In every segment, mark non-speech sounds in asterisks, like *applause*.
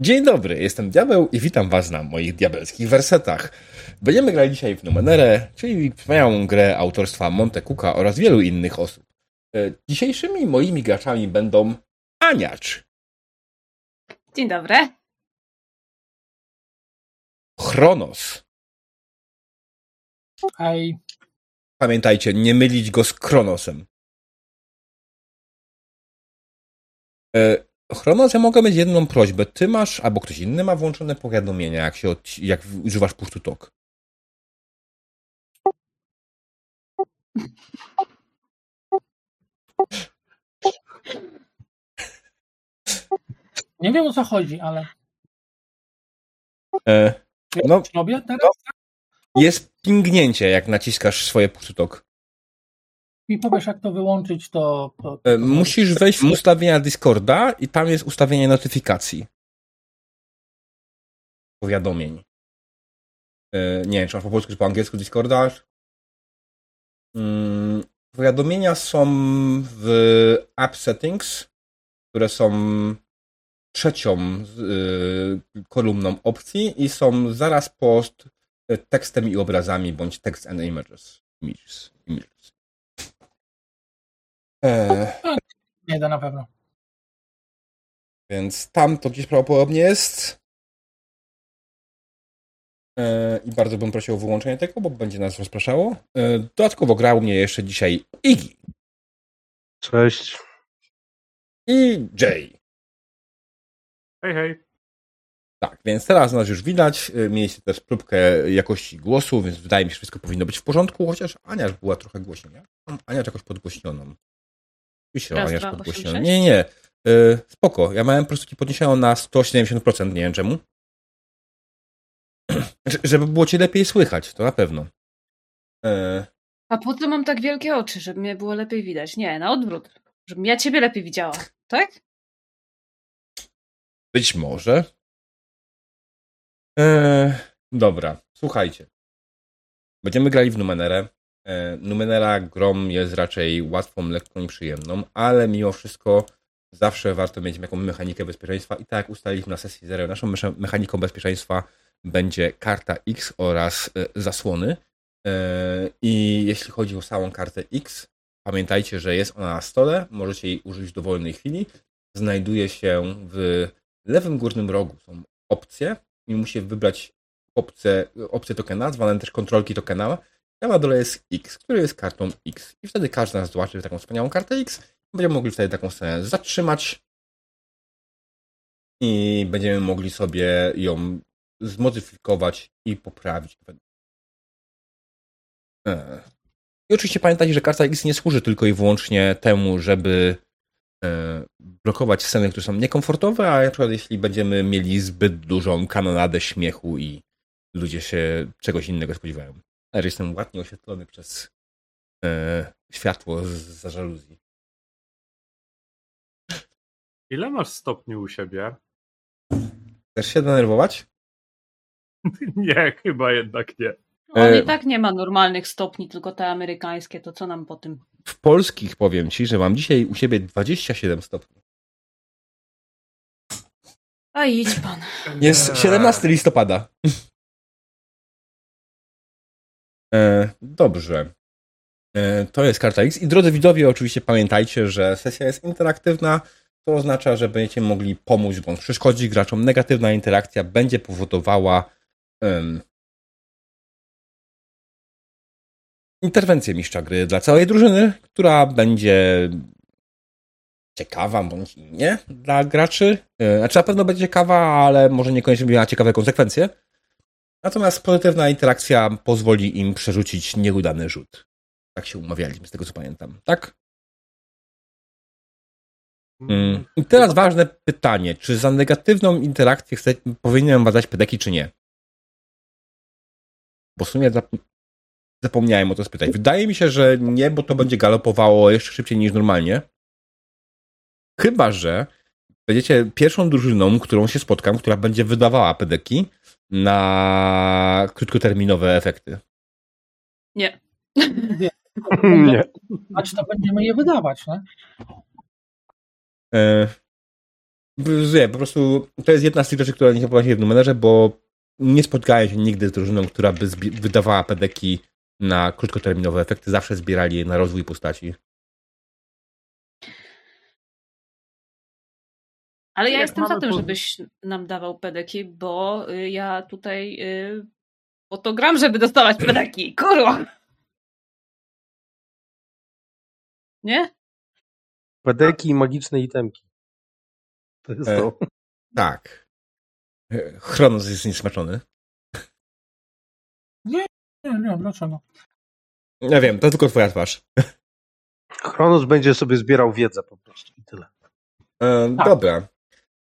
Dzień dobry, jestem Diabeł i witam Was na moich diabelskich wersetach. Będziemy grali dzisiaj w Numenerę, czyli wspaniałą grę autorstwa Monte Cooka oraz wielu innych osób. E, Dzisiejszymi moimi graczami będą Aniacz, Dzień dobry. Chronos. Hej, Pamiętajcie, nie mylić go z Kronosem. Chronos, ja mogę mieć jedną prośbę. Ty masz, albo ktoś inny ma włączone powiadomienia, jak, się od, jak używasz push to talk. nie wiem o co chodzi, ale E, No. no. robię teraz? jest pingnięcie, jak naciskasz swoje push to talk. Mi powiesz jak to wyłączyć, to... to, to E, Musisz wejść w ustawienia Discorda i tam jest ustawienie notyfikacji. Powiadomień. E, Nie wiem, czy masz po polsku, czy po angielsku Discorda. Mm, Powiadomienia są w App Settings, które są trzecią y, kolumną opcji i są zaraz pod tekstem i obrazami, bądź text and images. images, images. E, Nie da na pewno. Więc tam to gdzieś prawdopodobnie jest. E, I bardzo bym prosił o wyłączenie tego, bo będzie nas rozpraszało. E, Dodatkowo grał mnie jeszcze dzisiaj Iggy Cześć. i Jay. Hej, hej. Tak, więc teraz nas już widać. E, Mieliście też próbkę jakości głosu, więc wydaje mi się, że wszystko powinno być w porządku, chociaż Ania była trochę głośniej. Mam Ania jakoś podgłośnioną. Oczywiście Raz, dwa, Nie, nie. E, Spoko. Ja miałem po prostu ci podniesioną na 170%, nie wiem czemu. *clears throat* Że- Żeby było ci lepiej słychać, to na pewno. E, A po co mam tak wielkie oczy, żeby mnie było lepiej widać? Nie, na odwrót. Żebym ja ciebie lepiej widziała, tak? Być może. E, dobra, słuchajcie. Będziemy grali w Numenerę. E, Numenera grom jest raczej łatwą, lekką i przyjemną, ale mimo wszystko zawsze warto mieć jakąś mechanikę bezpieczeństwa i tak jak ustaliliśmy na sesji zero, naszą mecha- mechaniką bezpieczeństwa będzie karta X oraz e, zasłony. E, I jeśli chodzi o samą kartę X, pamiętajcie, że jest ona na stole, możecie jej użyć w dowolnej chwili. Znajduje się w lewym górnym rogu są opcje i musicie wybrać opcję, opcję tokena, zwane też kontrolki tokena. A na dole jest X, który jest kartą X. I wtedy każdy z nas zobaczy taką wspaniałą kartę X. Będziemy mogli wtedy taką scenę zatrzymać i będziemy mogli sobie ją zmodyfikować i poprawić. E. I oczywiście pamiętajcie, że karta X nie służy tylko i wyłącznie temu, żeby e, blokować sceny, które są niekomfortowe, a na przykład jeśli będziemy mieli zbyt dużą kanonadę śmiechu i ludzie się czegoś innego spodziewają. Ale jestem ładnie oświetlony przez e, światło z za żaluzji. Ile masz stopni u siebie? Chcesz się denerwować? *laughs* Nie, chyba jednak nie. On E, i tak nie ma normalnych stopni, tylko te amerykańskie, to co nam po tym? W polskich powiem ci, że mam dzisiaj u siebie 27 stopni. A idź pan. Jest 17 listopada. E, dobrze. E, to jest karta X. I drodzy widzowie, oczywiście pamiętajcie, że sesja jest interaktywna. To oznacza, że będziecie mogli pomóc bądź przeszkodzić graczom. Negatywna interakcja będzie powodowała em, interwencję mistrza gry dla całej drużyny, która będzie ciekawa bądź nie dla graczy. E, Znaczy na pewno będzie ciekawa, ale może niekoniecznie miała ciekawe konsekwencje. Natomiast pozytywna interakcja pozwoli im przerzucić nieudany rzut. Tak się umawialiśmy, z tego co pamiętam. Tak? Mm. I teraz ważne pytanie, czy za negatywną interakcję chcę, powinienem badać pedeki, czy nie? Bo w sumie zap- zapomniałem o to spytać. Wydaje mi się, że nie, bo to będzie galopowało jeszcze szybciej niż normalnie. Chyba, że będziecie pierwszą drużyną, którą się spotkam, która będzie wydawała pedeki na krótkoterminowe efekty. Nie. Nie. Znaczy to będziemy je wydawać, nie? E, Nie, po prostu to jest jedna z tych rzeczy, która nie podoba się w numerze, bo nie spotkałem się nigdy z drużyną, która by wydawała pedeki na krótkoterminowe efekty. Zawsze zbierali je na rozwój postaci. Ale ja jestem za tym, żebyś nam dawał pedeki, bo y, ja tutaj y, po to gram, żeby dostawać pedeki. Kurwa! Nie? Pedeki i magiczne itemki. To jest e, to. Tak. E, Chronos jest niesmaczony. Nie, nie, nie, dlaczego? Ja wiem, to tylko twoja twarz. Chronos będzie sobie zbierał wiedzę po prostu i tyle. E, tak. Dobra.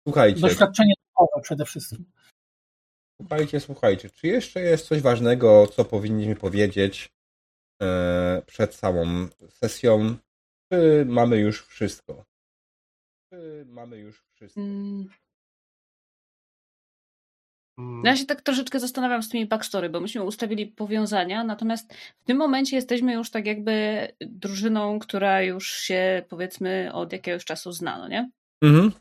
Słuchajcie. Doświadczenie duchowe przede wszystkim. Słuchajcie, słuchajcie. Czy jeszcze jest coś ważnego, co powinniśmy powiedzieć e, przed samą sesją? Czy mamy już wszystko? Czy mamy już wszystko? Mm. No ja się tak troszeczkę zastanawiam z tymi backstory, bo myśmy ustawili powiązania, natomiast w tym momencie jesteśmy już tak jakby drużyną, która już się powiedzmy od jakiegoś czasu zna, no nie? Mhm.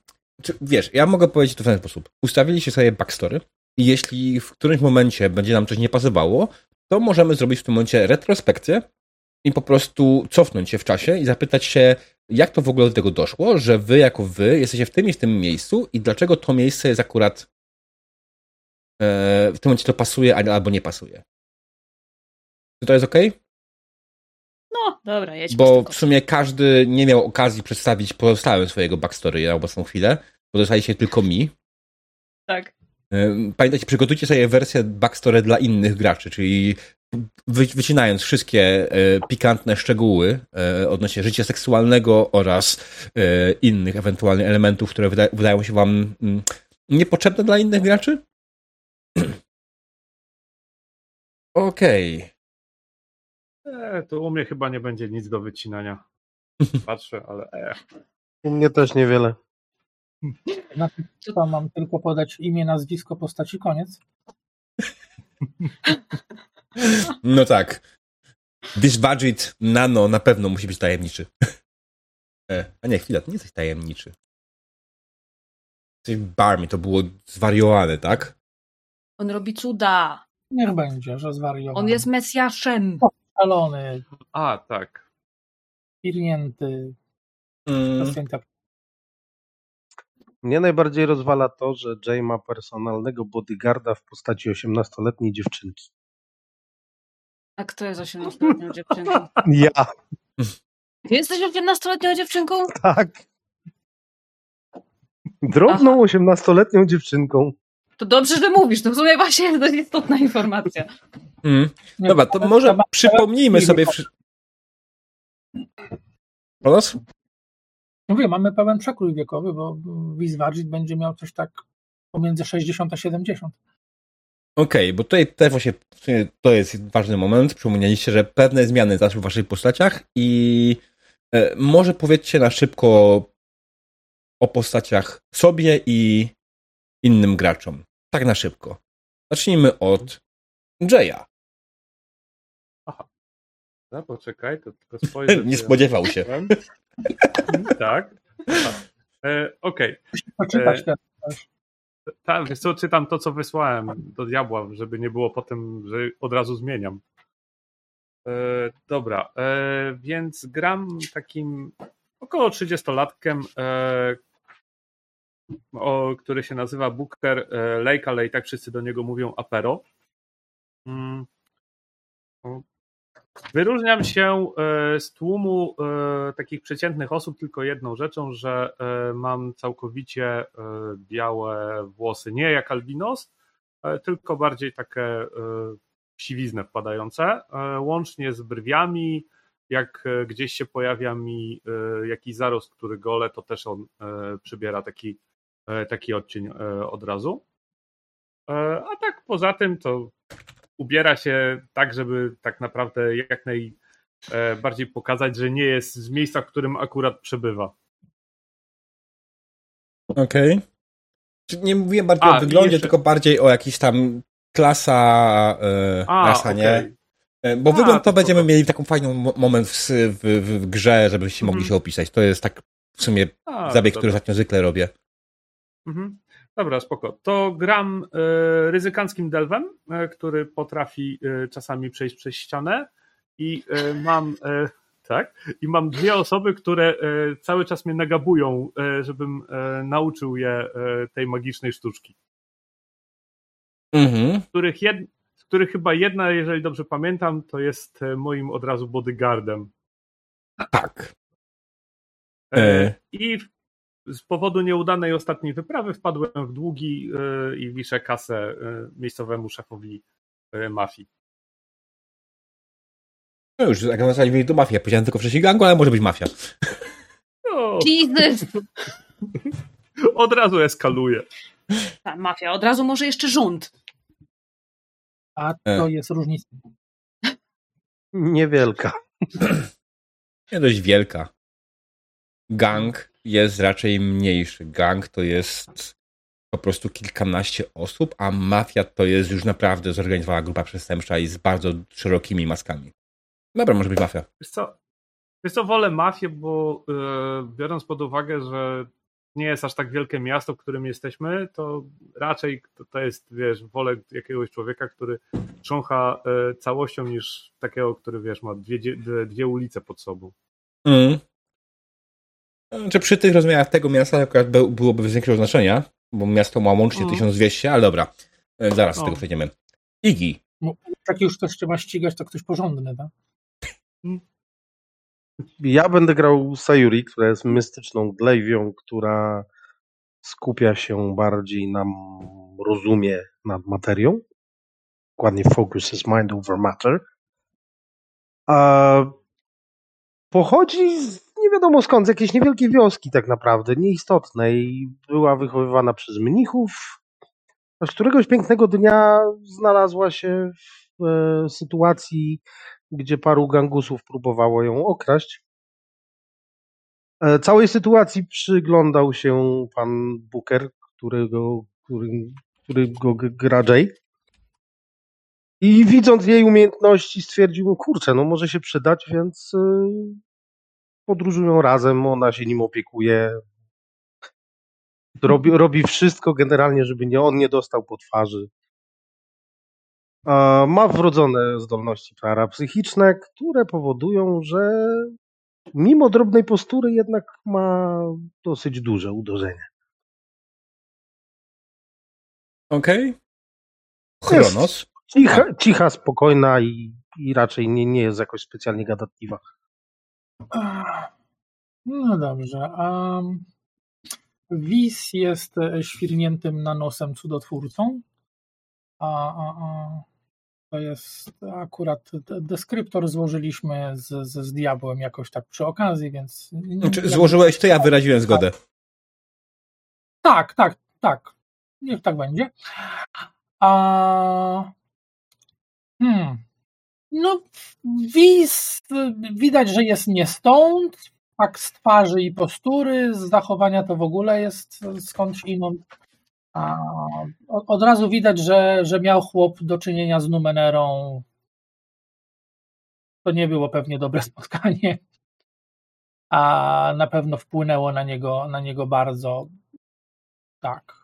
Wiesz, ja mogę powiedzieć to w ten sposób. Ustawiliście sobie backstory i jeśli w którymś momencie będzie nam coś nie pasowało, to możemy zrobić w tym momencie retrospekcję i po prostu cofnąć się w czasie i zapytać się, jak to w ogóle do tego doszło, że wy jako wy jesteście w tym i w tym miejscu i dlaczego to miejsce jest akurat e, w tym momencie to pasuje albo nie pasuje. Czy to jest ok? No, dobra, jedźmy Bo w sumie każdy nie miał okazji przedstawić pozostałym swojego backstory na obecną chwilę. Pozostaje się tylko mi. Tak. E, pamiętajcie, przygotujcie sobie wersję backstory dla innych graczy, czyli wycinając wszystkie e, pikantne szczegóły e, odnośnie życia seksualnego oraz innych ewentualnych elementów, które wydają się wam mm, niepotrzebne dla innych graczy. *clears throat* Okej. E, to u mnie chyba nie będzie nic do wycinania. *laughs* Patrzę, ale e. U mnie też niewiele. Na to mam tylko podać imię, nazwisko postaci, koniec. *laughs* No tak. This budget nano na pewno musi być tajemniczy. *laughs* E, a nie, chwila, to nie jesteś tajemniczy. Jesteś barmi, to było zwariowane, tak? On robi cuda. Niech będzie, że zwariowany. On jest Mesjaszem. Szalony. A, tak. Pirnięty. Mm. Mnie najbardziej rozwala to, że Jay ma personalnego bodyguarda w postaci 18-letniej dziewczynki. A kto jest 18-letnią dziewczynką? *laughs* Ja. Ty jesteś 18-letnią dziewczynką? Tak. Drobną 18-letnią dziewczynką. To dobrze, że mówisz. To w sumie właśnie jest dość istotna informacja. Mm. Dobra, to może przypomnijmy sobie... Wszy... Mówię, mamy pełen przekrój wiekowy, bo Wizwardżit będzie miał coś tak pomiędzy 60 a 70. Okej, okay, bo tutaj też właśnie to jest ważny moment. Przypomnieliście, że pewne zmiany zaszły w waszych postaciach i e, może powiedzcie na szybko o postaciach sobie i innym graczom. Tak na szybko. Zacznijmy od Jaya. Aha. No poczekaj, to tylko *laughs* spojrzę. Nie spodziewał się. *laughs* tak. E, Okej. Okay. E, tak, wiesz co, czytam to, co wysłałem do diabła, żeby nie było potem, że od razu zmieniam. E, dobra, e, więc gram takim około 30-latkiem, e, o, który się nazywa Booker e, Lake, ale i tak wszyscy do niego mówią Apero. Mm. Wyróżniam się e, z tłumu e, takich przeciętnych osób tylko jedną rzeczą, że mam całkowicie białe włosy. Nie jak albinos, tylko bardziej takie siwiznę wpadające, łącznie z brwiami. Jak gdzieś się pojawia mi jakiś zarost, który gole, to też on przybiera taki taki odcień e, od razu. E, a tak poza tym to ubiera się tak, żeby tak naprawdę jak najbardziej pokazać, że nie jest z miejsca, w którym akurat przebywa. Okej. Okay. Nie mówiłem bardziej a, o wyglądzie, jeszcze... tylko bardziej o jakiś tam klasa, e, a, rasa, okay. nie? Bo a, wygląd to, to będziemy to... mieli taką fajną moment w, w, w grze, żebyście mogli mhm. się opisać. To jest tak w sumie zabieg, który ostatnio zwykle robię. Mhm. Dobra, spoko. To gram e, ryzykanckim delwem, e, który potrafi e, czasami przejść przez ścianę i mam tak, i mam dwie osoby, które cały czas mnie nagabują, żebym nauczył je tej magicznej sztuczki. Mhm. Z których, jed, z których chyba jedna, jeżeli dobrze pamiętam, to jest moim od razu bodyguardem. Tak. I w- z powodu nieudanej ostatniej wyprawy wpadłem w długi e, i wiszę kasę e, miejscowemu szefowi e, mafii. No już, jak nazwali to mafia. Powiedziałem tylko wcześniej gangu, ale może być mafia. No, Jesus! *laughs* od razu eskaluje. Ta mafia, od razu może jeszcze rząd. A E. to jest różnica. Niewielka. Nie dość wielka. Gang jest raczej mniejszy. Gang to jest po prostu kilkanaście osób, a mafia to jest już naprawdę zorganizowana grupa przestępcza i z bardzo szerokimi maskami. Dobra, może być mafia. Wiesz co, wiesz co wolę mafię, bo e, biorąc pod uwagę, że nie jest aż tak wielkie miasto, w którym jesteśmy, to raczej to, to jest, wiesz, wolę jakiegoś człowieka, który trzącha e, całością niż takiego, który, wiesz, ma dwie, dwie, dwie ulice pod sobą. Mm. Czy przy tych rozmiarach tego miasta akurat by- byłoby większego znaczenia, bo miasto ma łącznie Mm. 1200, ale dobra. E, Zaraz z O. tego przejdziemy. Igi. Jak już ktoś cię ma ścigać, to ktoś porządny, tak? Ja będę grał Sayuri, która jest mystyczną glaiwią, która skupia się bardziej na rozumie nad materią. Dokładnie focuses mind over matter. A pochodzi z wiadomo skąd, z jakiejś niewielkiej wioski tak naprawdę, nieistotnej. Była wychowywana przez mnichów. Aż któregoś pięknego dnia znalazła się w e, sytuacji, gdzie paru gangusów próbowało ją okraść. E, Całej sytuacji przyglądał się pan Booker, którego, który, którego g- gra Jay. I widząc jej umiejętności stwierdził, kurczę, no może się przydać, więc y, podróżują razem, ona się nim opiekuje. Robi, robi wszystko generalnie, żeby nie, on nie dostał po twarzy. Ma wrodzone zdolności parapsychiczne, które powodują, że mimo drobnej postury jednak ma dosyć duże uderzenie. Okej. Jest. Chronos. Cicha, cicha spokojna i, i raczej nie, nie jest jakoś specjalnie gadatliwa. No dobrze. A Wis jest e, świrniętym na nosem cudotwórcą. A, a, a to jest akurat deskryptor złożyliśmy z, z, z diabłem jakoś tak przy okazji, więc. Znaczy, złożyłeś to, ja wyraziłem zgodę. Tak, tak, tak. Niech tak będzie. A. Hmm. No, Wis widać, że jest nie stąd. Tak z twarzy i postury, z zachowania to w ogóle jest skądś inąd. A od razu widać, że, że miał chłop do czynienia z Numenerą. To nie było pewnie dobre *laughs* spotkanie. A na pewno wpłynęło na niego, na niego bardzo. Tak.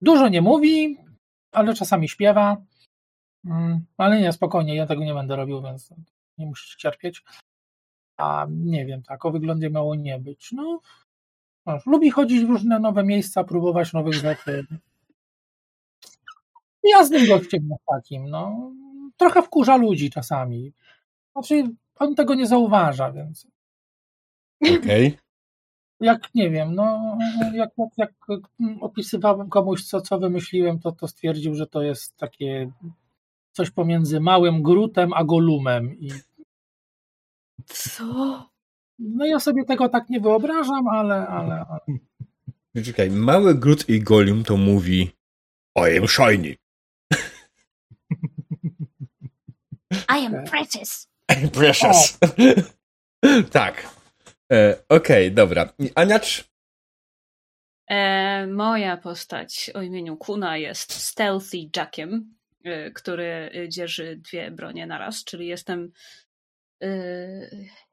Dużo nie mówi, ale czasami śpiewa. Mm, Ale nie, spokojnie, ja tego nie będę robił, więc nie musisz cierpieć. A nie wiem, tak, o wyglądzie miało nie być. No, masz, lubi chodzić w różne nowe miejsca, próbować nowych rzeczy. Jasnym gościem jest takim, no. Trochę wkurza ludzi czasami. Znaczy, on tego nie zauważa, więc Okej. jak nie wiem, no jak, jak, jak opisywałem komuś, co, co wymyśliłem, to, to stwierdził, że to jest takie coś pomiędzy małym Grutem a Golumem. I, Co? no ja sobie tego tak nie wyobrażam, ale, ale, ale *laughs* Czekaj, mały Groot i Gollum to mówi I am shiny. *laughs* *laughs* I am precious. Precious. tak. E, Okej, dobra. I Aniacz? E, moja postać o imieniu Kuna jest Stealthy Jackiem, który e, dzierży dwie bronie naraz, czyli jestem. E,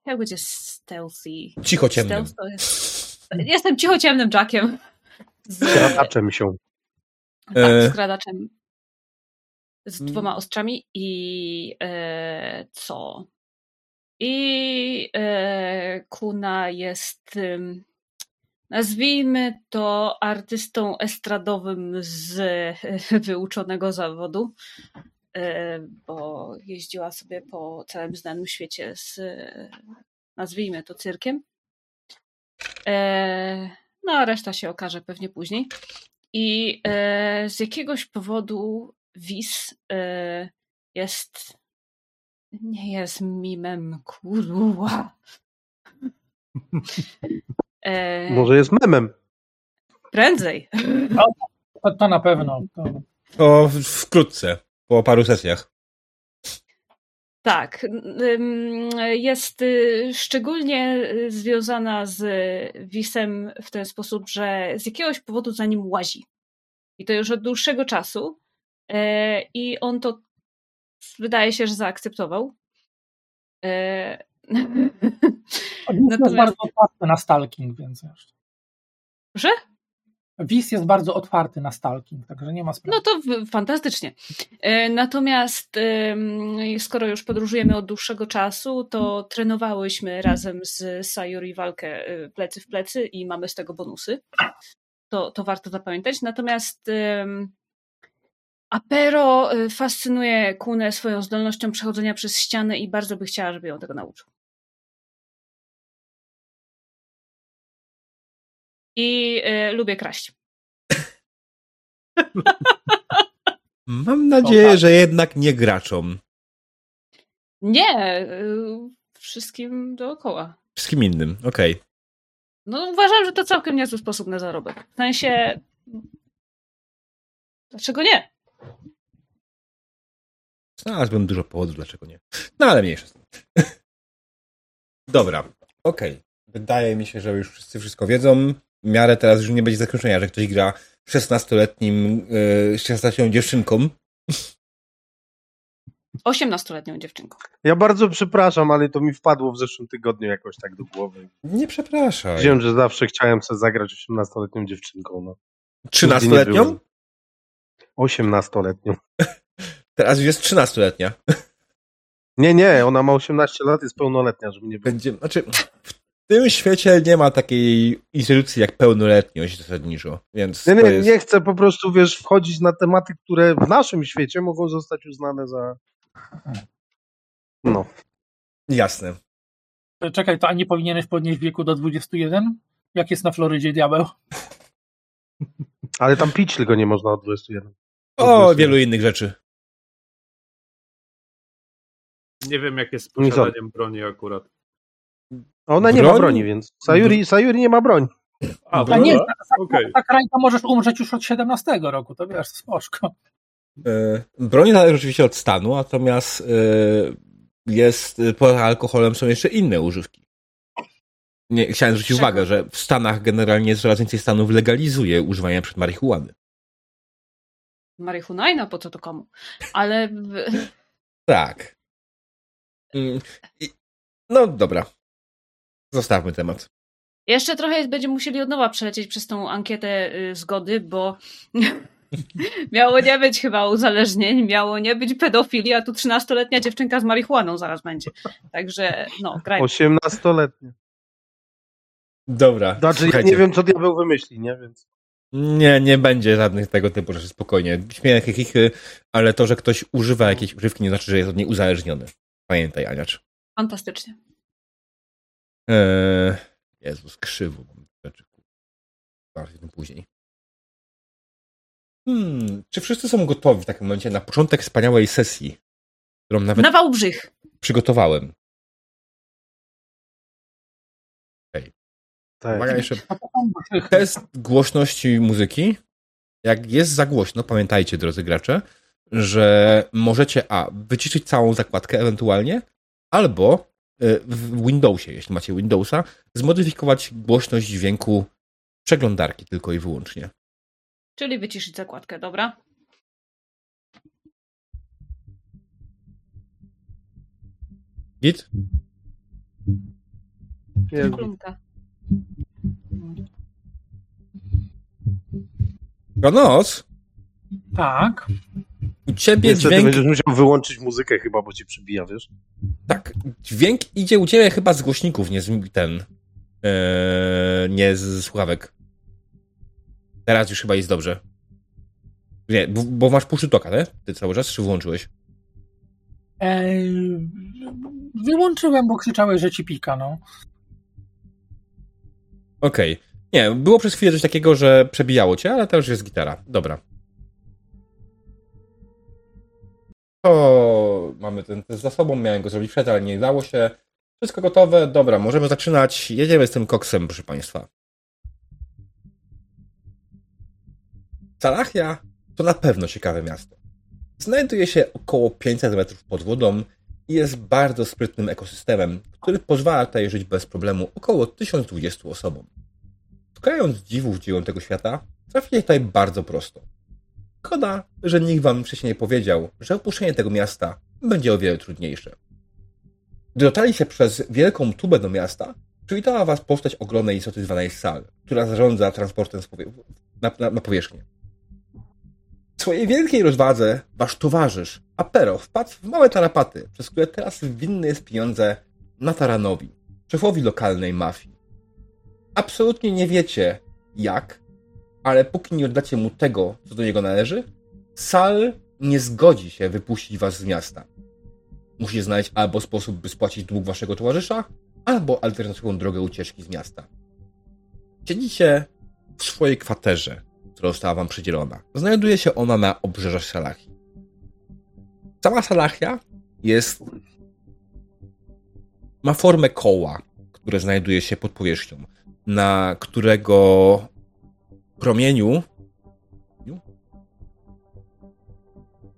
jak będzie stealthy? Cicho ciemnym. To jest, jestem cichociemnym Jackiem. z, Skradaczem się. tak, E. skradaczem z Mm. dwoma ostrzami i e, co? I e, Kuna jest, nazwijmy to, artystą estradowym z *laughs* wyuczonego zawodu, e, bo jeździła sobie po całym znanym świecie z, nazwijmy to, cyrkiem. E, no, a reszta się okaże pewnie później. I e, z jakiegoś powodu Wis jest. Nie jest mimem, kurwa. *laughs* E, Może jest memem. Prędzej. To, to na pewno. To, To wkrótce, po paru sesjach. Tak. Jest y, szczególnie y, związana z Wisem w ten sposób, że z jakiegoś powodu za nim łazi. I to już od dłuższego czasu. E, I on to wydaje się, że zaakceptował. *laughs* Wis jest Natomiast- bardzo otwarty na stalking, więc wiesz. Proszę? Wis jest bardzo otwarty na stalking, także nie ma sprawy. No to fantastycznie. E, Natomiast skoro już podróżujemy od dłuższego czasu, to trenowałyśmy razem z Sayuri walkę e, plecy w plecy i mamy z tego bonusy. To, to warto zapamiętać. Natomiast Apero e, fascynuje Kunę swoją zdolnością przechodzenia przez ściany i bardzo by chciała, żeby ją tego nauczył. I e, lubię kraść. *laughs* Mam nadzieję, że jednak nie graczom. Nie, y, wszystkim dookoła. Wszystkim innym, okej. No uważam, że to całkiem niezły sposób na zarobek. W sensie... Dlaczego nie? Znalazłbym dużo powodów, dlaczego nie. No ale mniejsza. *laughs* Dobra, okej. Wydaje mi się, że już wszyscy wszystko wiedzą. W miarę teraz już nie będzie zakończenia, że ktoś gra 16-letnim, yy, 16-letnią dziewczynką. 18-letnią dziewczynką. Ja bardzo przepraszam, ale to mi wpadło w zeszłym tygodniu jakoś tak do głowy. Nie przepraszaj. Wiem, że zawsze chciałem sobie zagrać 18-letnią dziewczynką. No. 13-letnią? 18-letnią. *laughs* Teraz już jest 13-letnia. Nie, nie, ona ma 18 lat, jest pełnoletnia, żeby nie było. Będzie, znaczy, w tym świecie nie ma takiej instytucji jak pełnoletność zasadniczo, więc Nie, to nie, jest... nie chcę po prostu, wiesz, wchodzić na tematy, które w naszym świecie mogą zostać uznane za... No. Jasne. Czekaj, to a nie powinieneś podnieść wieku do 21? Jak jest na Florydzie diabeł? Ale tam pić tylko nie można od 21. O, wielu innych rzeczy. Nie wiem, jak jest z Nie posiadaniem broni akurat. A ona nie ma broni, więc Sayuri, Sayuri nie ma broni. A, A nie, okej. tak rajka możesz umrzeć już od 17 roku, to wiesz, spoczko. E, Broń zależy oczywiście od stanu, natomiast e, jest, e, poza alkoholem są jeszcze inne używki. Nie, chciałem zwrócić Czego? uwagę, że w Stanach generalnie coraz więcej stanów legalizuje używanie przed marihuany. Marihuana, po co to komu? Ale Tak. Mm, No dobra. Zostawmy temat. jeszcze trochę jest- będziemy musieli od nowa przelecieć przez tą ankietę y, zgody, bo *laughs* miało nie być chyba uzależnień, miało nie być pedofilii, a tu 13-letnia dziewczynka z marihuaną zaraz będzie. Także no, grajmy. 18-letnia. Dobra. Znaczy, ja nie wiem, co diabeł wymyśli, nie? Więc... Nie, nie będzie żadnych tego typu rzeczy, spokojnie. Śmiech, chichy, ale to, że ktoś używa jakiejś używki, nie znaczy, że jest od niej uzależniony. Pamiętaj, Aniacz. Fantastycznie. Eee, Jezus, krzywo mam rzeczy. Bardziej tym później. Hmm, czy wszyscy są gotowi w takim momencie na początek wspaniałej sesji, którą nawet Na Wałbrzych. przygotowałem? Tak. Uwaga, jeszcze test głośności muzyki. Jak jest za głośno, pamiętajcie, drodzy gracze, że możecie A. wyciszyć całą zakładkę ewentualnie, albo w Windowsie, jeśli macie Windowsa, zmodyfikować głośność dźwięku przeglądarki tylko i wyłącznie. Czyli wyciszyć zakładkę, dobra? Git? Jest. Klumka. Tak. U ciebie Niestety dźwięk... będziesz musiał wyłączyć muzykę chyba, bo ci przybija, wiesz? Tak, dźwięk idzie u ciebie chyba z głośników, nie z ten... Eee, nie z słuchawek. Teraz już chyba jest dobrze. Nie, bo, bo masz puszy toka, nie? Ty cały czas, czy wyłączyłeś? Eee, wyłączyłem, bo krzyczałeś, że ci pika, no. Okej. Nie, było przez chwilę coś takiego, że przebijało cię, ale teraz już jest gitara. Dobra. To mamy ten test za sobą, miałem go zrobić przed, ale nie dało się. Wszystko gotowe, dobra, możemy zaczynać. Jedziemy z tym koksem, proszę Państwa. Salachia to na pewno ciekawe miasto. Znajduje się około 500 metrów pod wodą i jest bardzo sprytnym ekosystemem, który pozwala tutaj żyć bez problemu około 1020 osobom. Szukając dziwów dzieją tego świata, trafili tutaj bardzo prosto. Szkoda, że nikt wam wcześniej nie powiedział, że opuszczenie tego miasta będzie o wiele trudniejsze. Gdy dotarliście przez wielką tubę do miasta, przywitała was postać ogromnej istoty zwanej Sal, która zarządza transportem na, na, na powierzchnię. W swojej wielkiej rozwadze wasz towarzysz, Apero, wpadł w małe tarapaty, przez które teraz winny jest pieniądze Nataranowi, szefowi lokalnej mafii. Absolutnie nie wiecie jak, ale póki nie oddacie mu tego, co do niego należy, Sal nie zgodzi się wypuścić was z miasta. Musicie znaleźć albo sposób, by spłacić dług waszego towarzysza, albo alternatywną drogę ucieczki z miasta. Siedzicie w swojej kwaterze, która została wam przydzielona. Znajduje się ona na obrzeżach Salahii. Sama Salahia jest... ma formę koła, które znajduje się pod powierzchnią, na którego promieniu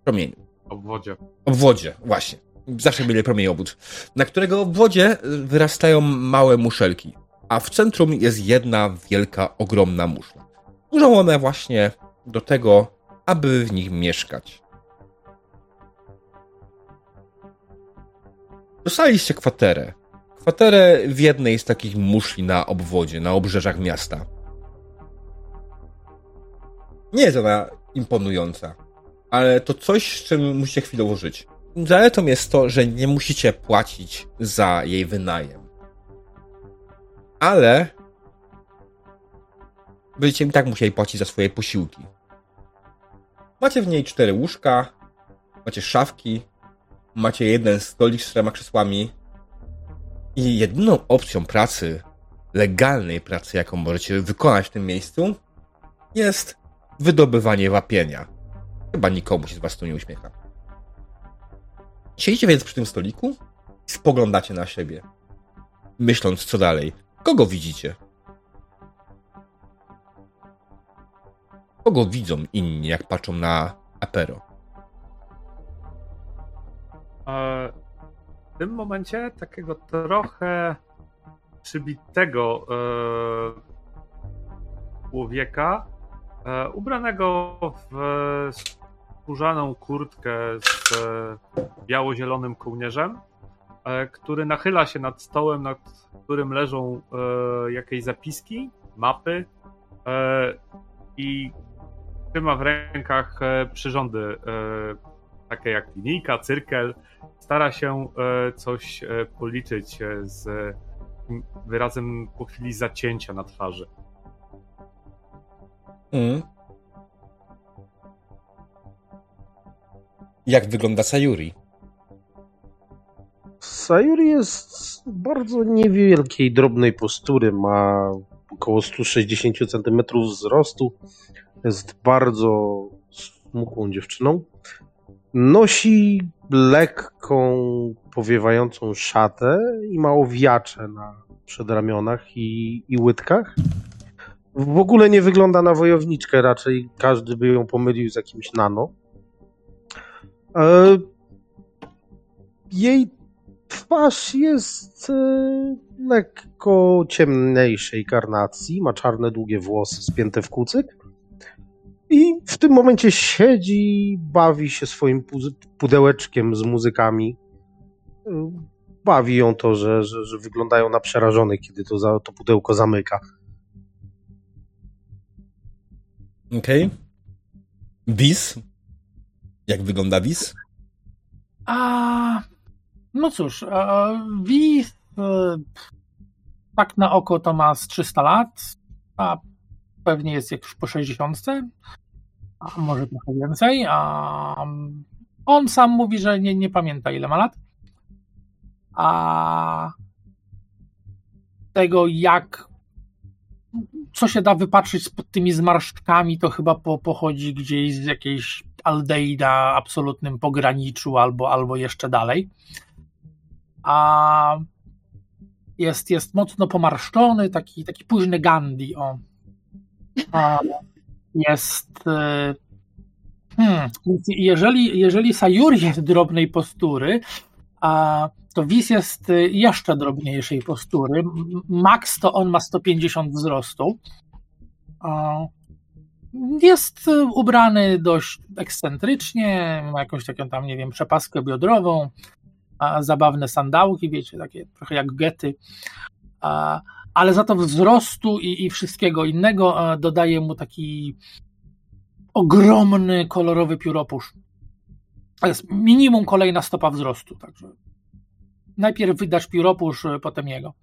promieniu Obwodzie. obwodzie, właśnie. Zawsze byli promień obwód. Na którego obwodzie wyrastają małe muszelki, a w centrum jest jedna wielka, ogromna muszla. Służą one właśnie do tego, aby w nich mieszkać. Dostaliście kwaterę. Kwaterę w jednej z takich muszli na obwodzie, na obrzeżach miasta. Nie jest ona imponująca, ale to coś, z czym musicie chwilowo żyć. Zaletą jest to, że nie musicie płacić za jej wynajem. Ale będziecie i tak musieli płacić za swoje posiłki. Macie w niej cztery łóżka, macie szafki, macie jeden stolik z czterema krzesłami i jedyną opcją pracy, legalnej pracy, jaką możecie wykonać w tym miejscu, jest wydobywanie wapienia. Chyba nikomu się z was tu nie uśmiecha. Siedzicie więc przy tym stoliku i spoglądacie na siebie, myśląc co dalej. Kogo widzicie? Kogo widzą inni, jak patrzą na Apero? E, W tym momencie takiego trochę przybitego e, człowieka, ubranego w skórzaną kurtkę z e, biało-zielonym kołnierzem, e, który nachyla się nad stołem, nad którym leżą e, jakieś zapiski, mapy e, i trzyma w rękach e, przyrządy e, takie jak linijka, cyrkel. Stara się e, coś e, policzyć e, z wyrazem po chwili zacięcia na twarzy. Mm. Jak wygląda Sayuri? Sayuri jest bardzo niewielkiej, drobnej postury. Ma około 160 cm wzrostu. Jest bardzo smukłą dziewczyną. Nosi lekką, powiewającą szatę i ma owiacze na przedramionach i, i łydkach. W ogóle nie wygląda na wojowniczkę, raczej każdy by ją pomylił z jakimś nano. E, jej twarz jest e, lekko ciemniejszej karnacji, ma czarne, długie włosy spięte w kucyk i w tym momencie siedzi, bawi się swoim pu- pudełeczkiem z muzykami. E, Bawi ją to, że, że, że wyglądają na przerażone, kiedy to, za, to pudełko zamyka. Okej. Okay. Wis? Jak wygląda Wis? A, no cóż, Wis tak na oko to ma z 300 lat, a pewnie jest już po 60, a może trochę więcej, a on sam mówi, że nie, nie pamięta ile ma lat. A tego jak co się da wypatrzyć pod tymi zmarszczkami, to chyba po, pochodzi gdzieś z jakiejś Aldei na absolutnym pograniczu albo, albo jeszcze dalej. A jest, jest mocno pomarszczony, taki, taki późny Gandhi. O. A jest. E, hmm, jeżeli, jeżeli Sayuri jest drobnej postury, a to Wis jest jeszcze drobniejszej postury. Max to on ma 150 wzrostu. Jest ubrany dość ekscentrycznie, ma jakąś taką tam, nie wiem, przepaskę biodrową, zabawne sandałki, wiecie, takie trochę jak gety, ale za to wzrostu i, i wszystkiego innego dodaje mu taki ogromny, kolorowy pióropusz. To jest minimum kolejna stopa wzrostu, także najpierw wydasz pióropusz, potem jego.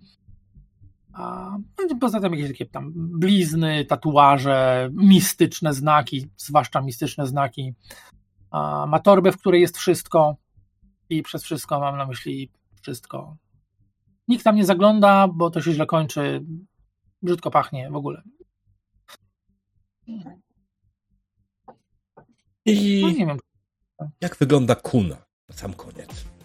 A no poza tym jakieś takie tam blizny, tatuaże, mistyczne znaki, zwłaszcza mistyczne znaki. A ma torbę, w której jest wszystko i przez wszystko mam na myśli wszystko. Nikt tam nie zagląda, bo to się źle kończy, brzydko pachnie w ogóle. I no, nie wiem. Jak wygląda kuna na sam koniec?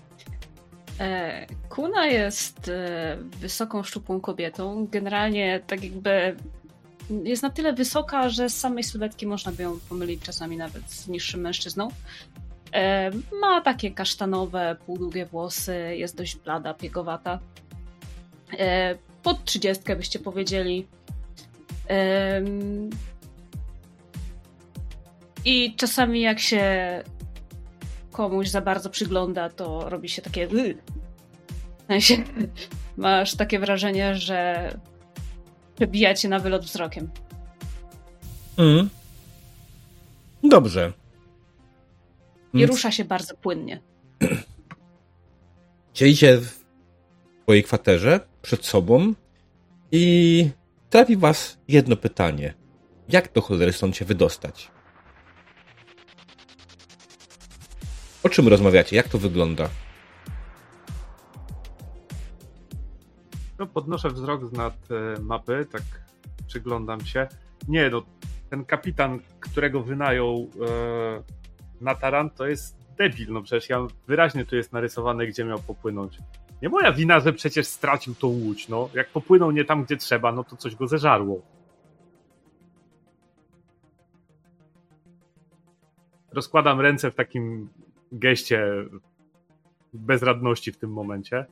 E, kuna jest e, wysoką, szczupłą kobietą. Generalnie tak jakby jest na tyle wysoka, że z samej sylwetki można by ją pomylić czasami nawet z niższym mężczyzną. E, ma takie kasztanowe, półdługie włosy, jest dość blada, piegowata. Pod trzydziestkę byście powiedzieli. I czasami jak się komuś za bardzo przygląda, to robi się takie. W sensie, *laughs* masz takie wrażenie, że przebija cię na wylot wzrokiem. Mm. Dobrze. I mm. rusza się bardzo płynnie. *clears throat* Siedzicie w swojej kwaterze przed sobą i trafi was jedno pytanie. Jak do cholery stąd się wydostać? O czym rozmawiacie? Jak to wygląda? No, podnoszę wzrok z nad e, mapy, tak przyglądam się. Nie, no, ten kapitan, którego wynajął e, na taran, to jest debil. No przecież ja wyraźnie tu jest narysowane, gdzie miał popłynąć. Nie moja wina, że przecież stracił tą łódź. No, jak popłynął nie tam, gdzie trzeba, no to coś go zeżarło. Rozkładam ręce w takim geście bezradności w tym momencie.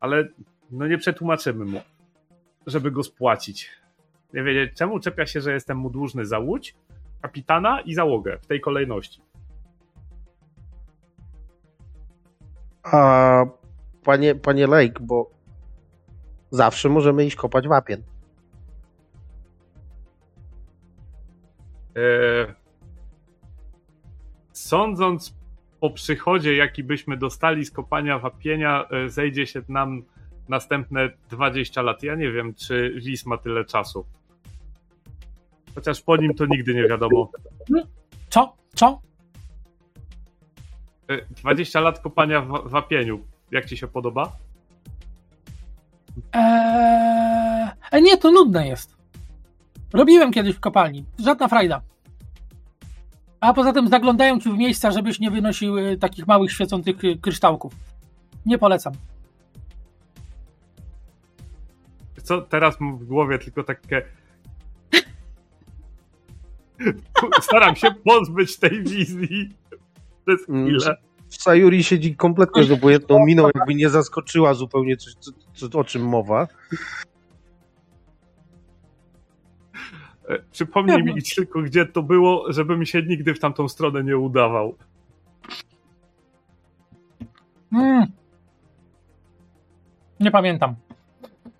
Ale no nie przetłumaczymy mu, żeby go spłacić. Nie wiedzieć, czemu czepia się, że jestem mu dłużny za łódź, kapitana i załogę w tej kolejności. A panie, panie Lake, bo zawsze możemy iść kopać wapien. Eee, sądząc po przychodzie, jaki byśmy dostali z kopania wapienia, e, zejdzie się nam następne 20 lat. Ja nie wiem, czy Lis ma tyle czasu. Chociaż po nim to nigdy nie wiadomo. Co? Co? 20 e, lat kopania w wapieniu. Jak ci się podoba? Eee, nie, to nudne jest. Robiłem kiedyś w kopalni. Żadna frajda. A poza tym zaglądają ci w miejsca, żebyś nie wynosił e, takich małych świecących e, kryształków. Nie polecam. Co teraz mam w głowie tylko takie. Staram się pozbyć tej wizji przez mm, chwilę. Sayuri siedzi kompletnie z obojętną miną, jakby nie zaskoczyła zupełnie coś, co, co, o czym mowa. E, przypomnij mi tylko, gdzie to było, żebym się nigdy w tamtą stronę nie udawał. Hmm. Nie pamiętam.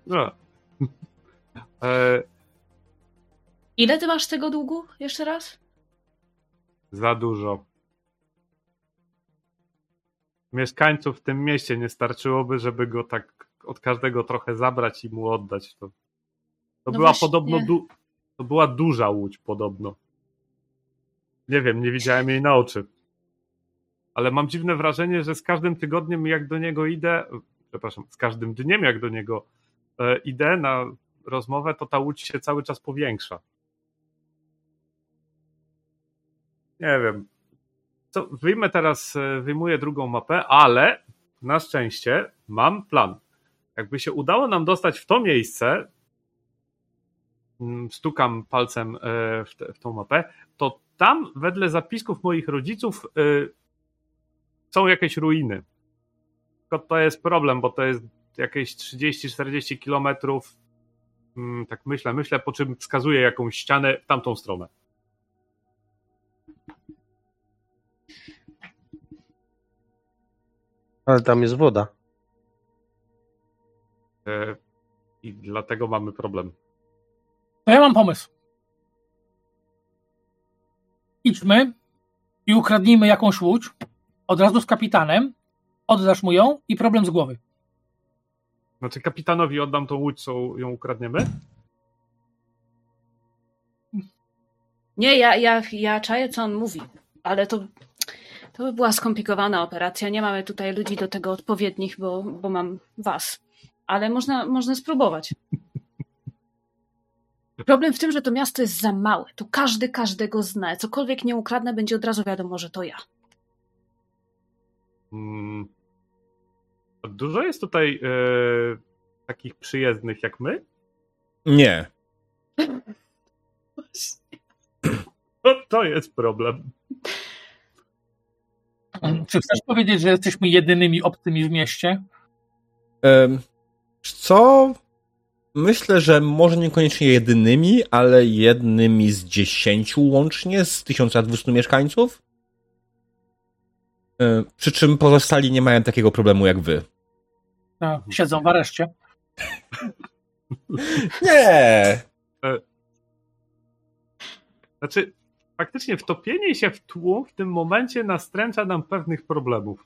No. E... Ile ty masz tego długu? Jeszcze raz? Za dużo. Mieszkańców w tym mieście nie starczyłoby, żeby go tak od każdego trochę zabrać i mu oddać. To, to No była właśnie. podobno du, to była duża łódź podobno. Nie wiem, nie widziałem jej na oczy. Ale mam dziwne wrażenie, że z każdym tygodniem jak do niego idę, przepraszam, z każdym dniem jak do niego e, idę na rozmowę, to ta łódź się cały czas powiększa. Nie wiem. Co, wyjmę teraz, e, wyjmuję drugą mapę, ale na szczęście mam plan. Jakby się udało nam dostać w to miejsce, stukam palcem e, w, te, w tą mapę, to tam wedle zapisków moich rodziców e, są jakieś ruiny. Tylko to jest problem, bo to jest jakieś 30-40 kilometrów. Mm, Tak myślę, myślę, po czym wskazuję jakąś ścianę w tamtą stronę. Ale tam jest woda. E, I dlatego mamy problem. To ja mam pomysł. Idźmy i ukradnijmy jakąś łódź, od razu z kapitanem, oddasz mu ją i problem z głowy. Znaczy kapitanowi oddam tą łódź, co ją ukradniemy? Nie, ja, ja, ja czaję, co on mówi, ale to, to by była skomplikowana operacja. Nie mamy tutaj ludzi do tego odpowiednich, bo, bo mam was. Ale można, można spróbować. Problem w tym, że to miasto jest za małe. Tu każdy każdego zna. Cokolwiek nie ukradnę, będzie od razu wiadomo, że to ja. Mm. A Dużo jest tutaj e, takich przyjezdnych jak my? Nie. *laughs* No, to jest problem. Czy chcesz powiedzieć, że jesteśmy jedynymi obcymi w mieście? Em, co? Myślę, że może niekoniecznie jedynymi, ale jednymi z dziesięciu łącznie z 1200 mieszkańców. E, Przy czym pozostali nie mają takiego problemu jak wy. No, siedzą w areszcie. *laughs* Nie! Znaczy, faktycznie wtopienie się w tłum w tym momencie nastręcza nam pewnych problemów.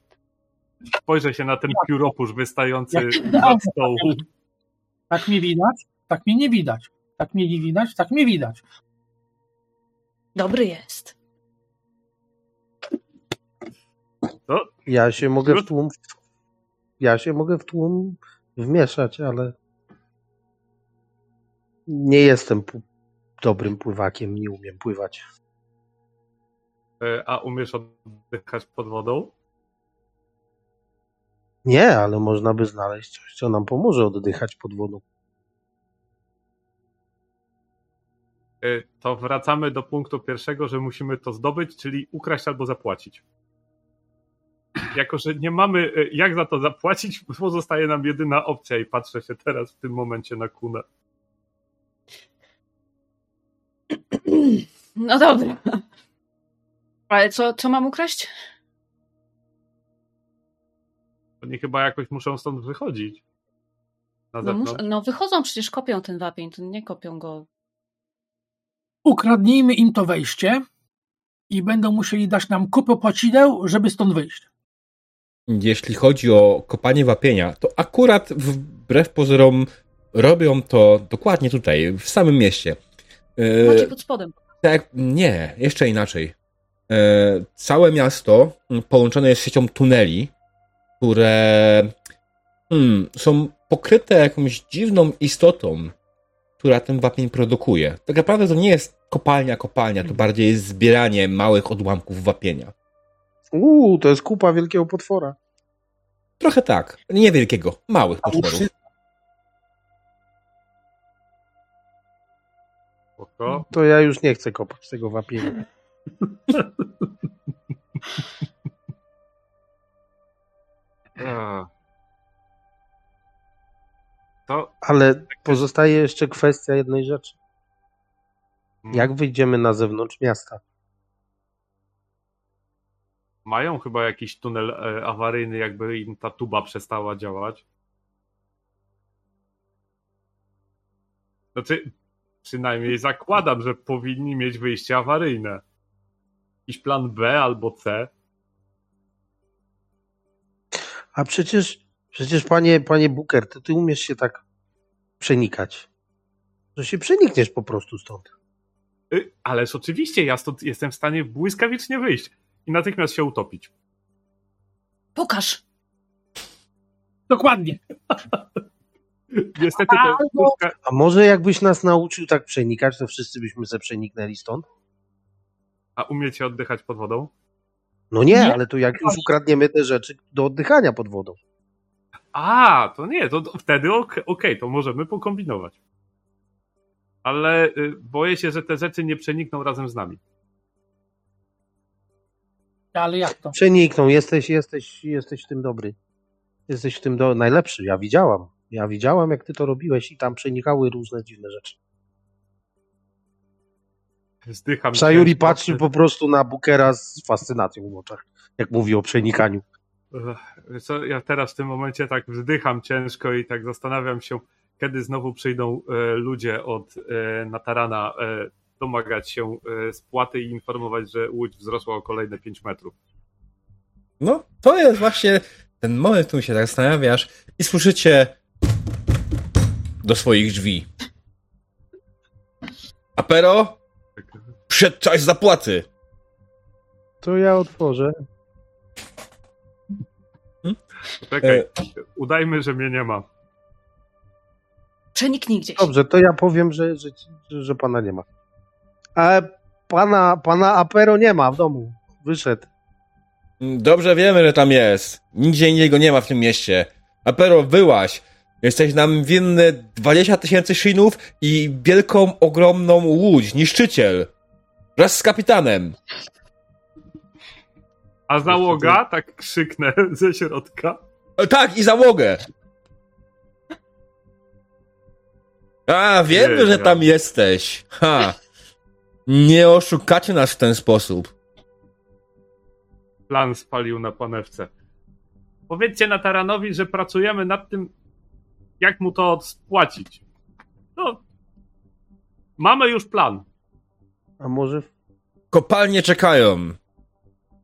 Spojrzę się na ten pióropusz wystający nad stołu. *laughs* Tak mnie widać, tak mnie nie widać. Tak mnie nie widać, tak mnie widać. Dobry jest. To Ja się mogę w tłum. Ja się mogę w tłum wmieszać, ale nie jestem dobrym pływakiem, nie umiem pływać. E, A umiesz oddychać pod wodą? Nie, ale można by znaleźć coś, co nam pomoże oddychać pod wodą. E, To wracamy do punktu pierwszego, że musimy to zdobyć, czyli ukraść albo zapłacić. Jako, że nie mamy e, jak za to zapłacić, pozostaje nam jedyna opcja i patrzę się teraz w tym momencie na kunę. No dobra. Ale co, co mam ukraść? Oni chyba jakoś muszą stąd wychodzić. No, mus- no wychodzą, przecież kopią ten wapień, to nie kopią go. Ukradnijmy im to wejście i będą musieli dać nam kupę płacideł, żeby stąd wyjść. Jeśli chodzi o kopanie wapienia, to akurat wbrew pozorom robią to dokładnie tutaj, w samym mieście. E, Macie pod spodem. Tak, nie, jeszcze inaczej. E, całe miasto połączone jest siecią tuneli, które hmm, są pokryte jakąś dziwną istotą, która ten wapień produkuje. Tak naprawdę to nie jest kopalnia, kopalnia, to bardziej jest zbieranie małych odłamków wapienia. Uuu, to jest kupa wielkiego potwora. Trochę tak, niewielkiego, małych potworów. To ja już nie chcę kopać tego wapienia. *laughs* To Ale pozostaje jeszcze kwestia jednej rzeczy. mm, Jak wyjdziemy na zewnątrz miasta? mają chyba jakiś tunel e, awaryjny, jakby im ta tuba przestała działać. Znaczy, przynajmniej zakładam, że powinni mieć wyjście awaryjne. Jakiś plan B albo C. A przecież, przecież panie, panie Booker, to ty umiesz się tak przenikać. Że się przenikniesz po prostu stąd. Y, Ależ oczywiście, ja stąd jestem w stanie błyskawicznie wyjść i natychmiast się utopić. Pokaż! Dokładnie. *laughs* Niestety to Albo- A może jakbyś nas nauczył tak przenikać, to wszyscy byśmy se przeniknęli stąd? a umiecie oddychać pod wodą? No nie, Nie. ale to jak już ukradniemy te rzeczy do oddychania pod wodą. A, to nie, to, wtedy ok- okej, to możemy pokombinować. Ale y, boję się, że te rzeczy nie przenikną razem z nami. Ale jak to? Przenikną, jesteś, jesteś, jesteś w tym dobry. Jesteś w tym do... najlepszy. Ja widziałam. Ja widziałam, jak ty to robiłeś i tam przenikały różne dziwne rzeczy. Zdycham. Sayuri ciężko. patrzy po prostu na Bookera z fascynacją w oczach, jak mówi o przenikaniu. Co, ja teraz w tym momencie tak wzdycham ciężko i tak zastanawiam się, kiedy znowu przyjdą e, ludzie od e, Natarana e, domagać się e, spłaty i informować, że łódź wzrosła o kolejne 5 metrów. No, to jest właśnie ten moment, w którym się tak zastanawiasz i słyszycie do swoich drzwi. Apero, przyszedł czas zapłaty. To ja otworzę. Czekaj, E. udajmy, że mnie nie ma. Przeniknij gdzieś. Dobrze, to ja powiem, że, że, że, że pana nie ma. Ale pana, pana Apero nie ma w domu. Wyszedł. Dobrze wiemy, że tam jest. Nigdzie indziej go nie ma w tym mieście. Apero, wyłaś. Jesteś nam winny 20 tysięcy szynów i wielką, ogromną łódź, niszczyciel. Wraz z kapitanem. A załoga? Tak krzyknę *laughs* ze środka. E, Tak, i załogę. A, wiemy, Nie, że ja. tam jesteś. Ha. Nie oszukacie nas w ten sposób. Plan spalił na panewce. Powiedzcie Nataranowi, że pracujemy nad tym, jak mu to spłacić. No, mamy już plan. A może, Kopalnie czekają.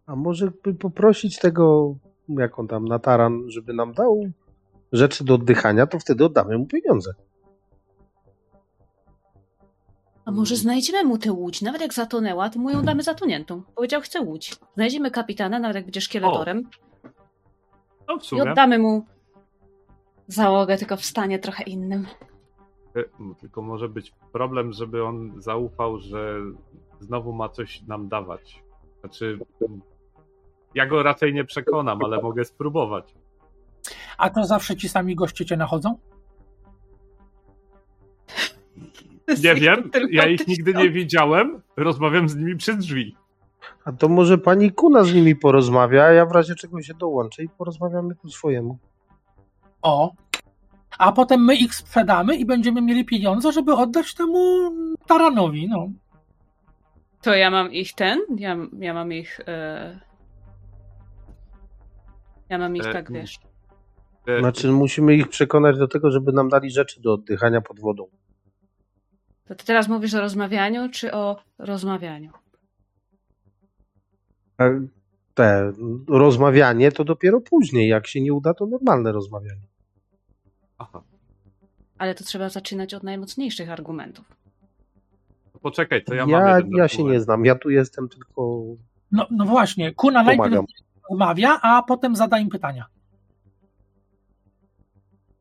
a może by poprosić tego, jak on tam, Nataran, żeby nam dał rzeczy do oddychania, to wtedy oddamy mu pieniądze. A może znajdziemy mu tę łódź? Nawet jak zatonęła, to mu ją damy zatoniętą. Powiedział, chce łódź. Znajdziemy kapitana, nawet jak będzie szkieletorem. No w I oddamy mu załogę, tylko w stanie trochę innym. E, Tylko może być problem, żeby on zaufał, że znowu ma coś nam dawać. Znaczy, ja go raczej nie przekonam, ale mogę spróbować. A to zawsze ci sami goście cię nachodzą? Nie wiem, ja ich nigdy nie widziałem. Rozmawiam z nimi przez drzwi. A to może pani Kuna z nimi porozmawia, a ja w razie czego się dołączę i porozmawiamy po swojemu. O. A potem my ich sprzedamy i będziemy mieli pieniądze, żeby oddać temu Taranowi. No. To ja mam ich ten? Ja, ja mam ich. E... Ja mam ich E, tak, wiesz. E, Znaczy musimy ich przekonać do tego, żeby nam dali rzeczy do oddychania pod wodą. To ty teraz mówisz o rozmawianiu, czy o rozmawianiu? A te rozmawianie to dopiero później. Jak się nie uda, to normalne rozmawianie. Aha. Ale to trzeba zaczynać od najmocniejszych argumentów. To Poczekaj, to ja, Ja, mam ja, jeden się wpływ. nie znam. Ja tu jestem tylko. No, no właśnie, Kuna najpierw Pomagam. rozmawia, a potem zada im pytania.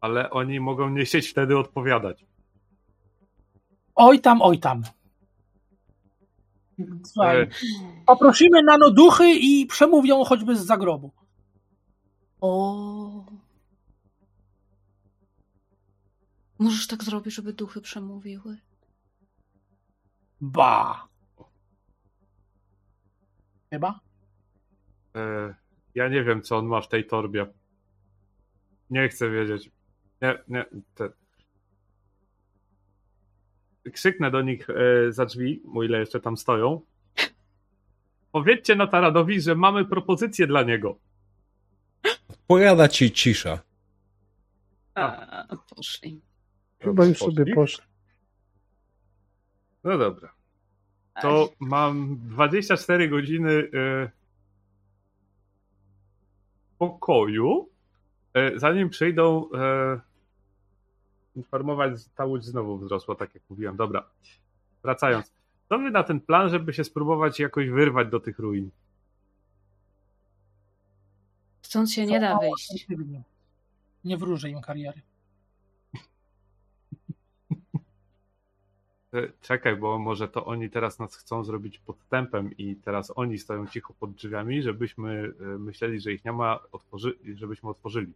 Ale oni mogą nie chcieć wtedy odpowiadać. Oj tam, oj tam. Słuchaj, E, poprosimy nanoduchy i przemówią choćby z zagrobu. O. Możesz tak zrobić, żeby duchy przemówiły? Ba. Chyba? e, ja nie wiem, co on ma w tej torbie. Nie chcę wiedzieć. Nie, nie. Te... Krzyknę do nich e, za drzwi, o ile jeszcze tam stoją. Powiedzcie Nataradowi, że mamy propozycję dla niego. Pojada ci cisza. A, poszli. Chyba już sobie Poszli? poszli. No dobra. To mam 24 godziny y, pokoju, y, zanim przyjdą y, informować, że ta łódź znowu wzrosła, tak jak mówiłem. Dobra, wracając. Co wy na ten plan, żeby się spróbować jakoś wyrwać do tych ruin? Stąd się nie da wyjść. Nie wróżę im kariery. Czekaj, bo może to oni teraz nas chcą zrobić podstępem i teraz oni stoją cicho pod drzwiami, żebyśmy e, myśleli, że ich nie ma, otworzy, żebyśmy otworzyli.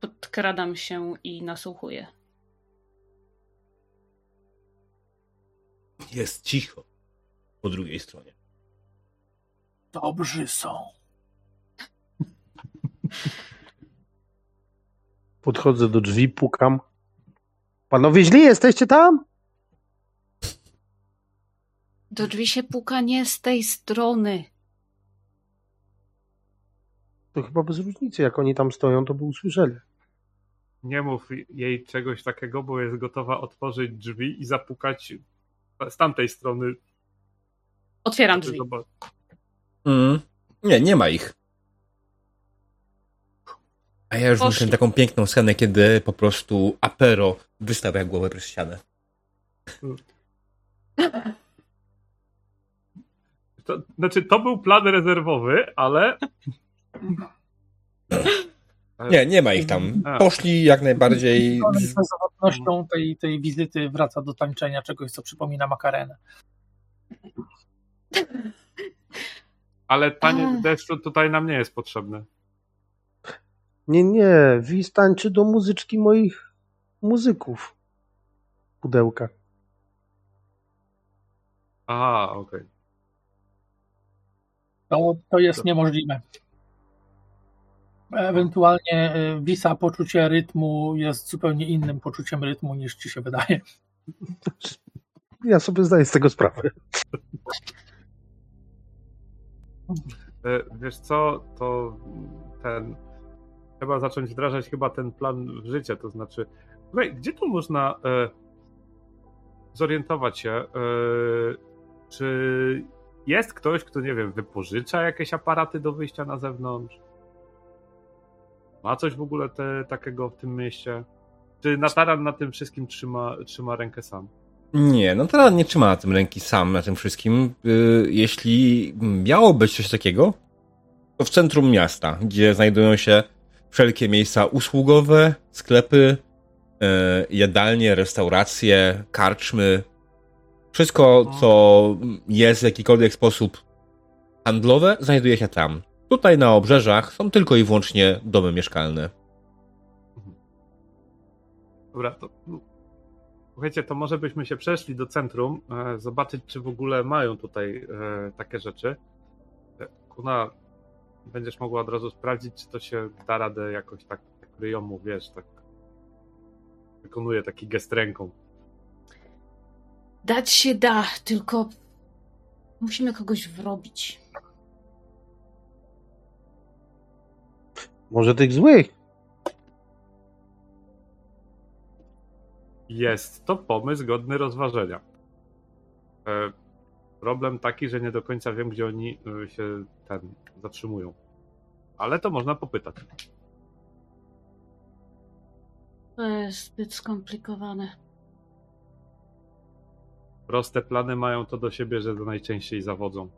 Podkradam się i nasłuchuję. Jest cicho po drugiej stronie. Dobrzy są. Podchodzę do drzwi, pukam. Panowie źli, jesteście tam? Do drzwi się puka nie z tej strony. To chyba bez różnicy, jak oni tam stoją, to by usłyszeli. Nie mów jej czegoś takiego, bo jest gotowa otworzyć drzwi i zapukać z tamtej strony. Otwieram drzwi. Mm. Nie, nie ma ich. A ja już Poszli. muszę taką piękną scenę, kiedy po prostu Apero wystawia głowę przez ścianę. *laughs* To, znaczy, to był plan rezerwowy, ale. *laughs* Nie, nie ma ich tam. A. Poszli jak najbardziej. Z zawodnością tej, tej wizyty wraca do tańczenia czegoś, co przypomina makarenę. Ale taniec A. deszczu tutaj nam nie jest potrzebny. Nie, nie, Wis tańczy do muzyczki moich muzyków. Pudełka. Aha, okej. To, to jest niemożliwe. Ewentualnie y, Wisa poczucie rytmu jest zupełnie innym poczuciem rytmu niż ci się wydaje. Ja sobie zdaję z tego sprawę. E, Wiesz co, to ten. Trzeba zacząć wdrażać chyba ten plan w życie. To znaczy, słuchaj, gdzie tu można e, zorientować się, e, czy jest ktoś, kto, nie wiem, wypożycza jakieś aparaty do wyjścia na zewnątrz? Ma coś w ogóle te, takiego w tym mieście? Czy Nataran na tym wszystkim trzyma, trzyma rękę sam? Nie, teraz nie trzyma na tym ręki sam, na tym wszystkim. Yy, jeśli miało być coś takiego, to w centrum miasta, gdzie znajdują się wszelkie miejsca usługowe, sklepy, yy, jadalnie, restauracje, karczmy. Wszystko, co jest w jakikolwiek sposób handlowe, znajduje się tam. Tutaj na obrzeżach są tylko i wyłącznie domy mieszkalne. Dobra, to. no, Słuchajcie, to może byśmy się przeszli do centrum, e, zobaczyć, czy w ogóle mają tutaj e, takie rzeczy. E, Kuna, będziesz mogła od razu sprawdzić, czy to się da radę jakoś tak ryjomu, wiesz, tak. Wykonuje taki gest ręką. Dać się da, tylko musimy kogoś wrobić. Może tych złych? Jest to pomysł godny rozważenia. E, Problem taki, że nie do końca wiem, gdzie oni e, się ten zatrzymują. Ale to można popytać. To jest zbyt skomplikowane. Proste plany mają to do siebie, że najczęściej zawodzą.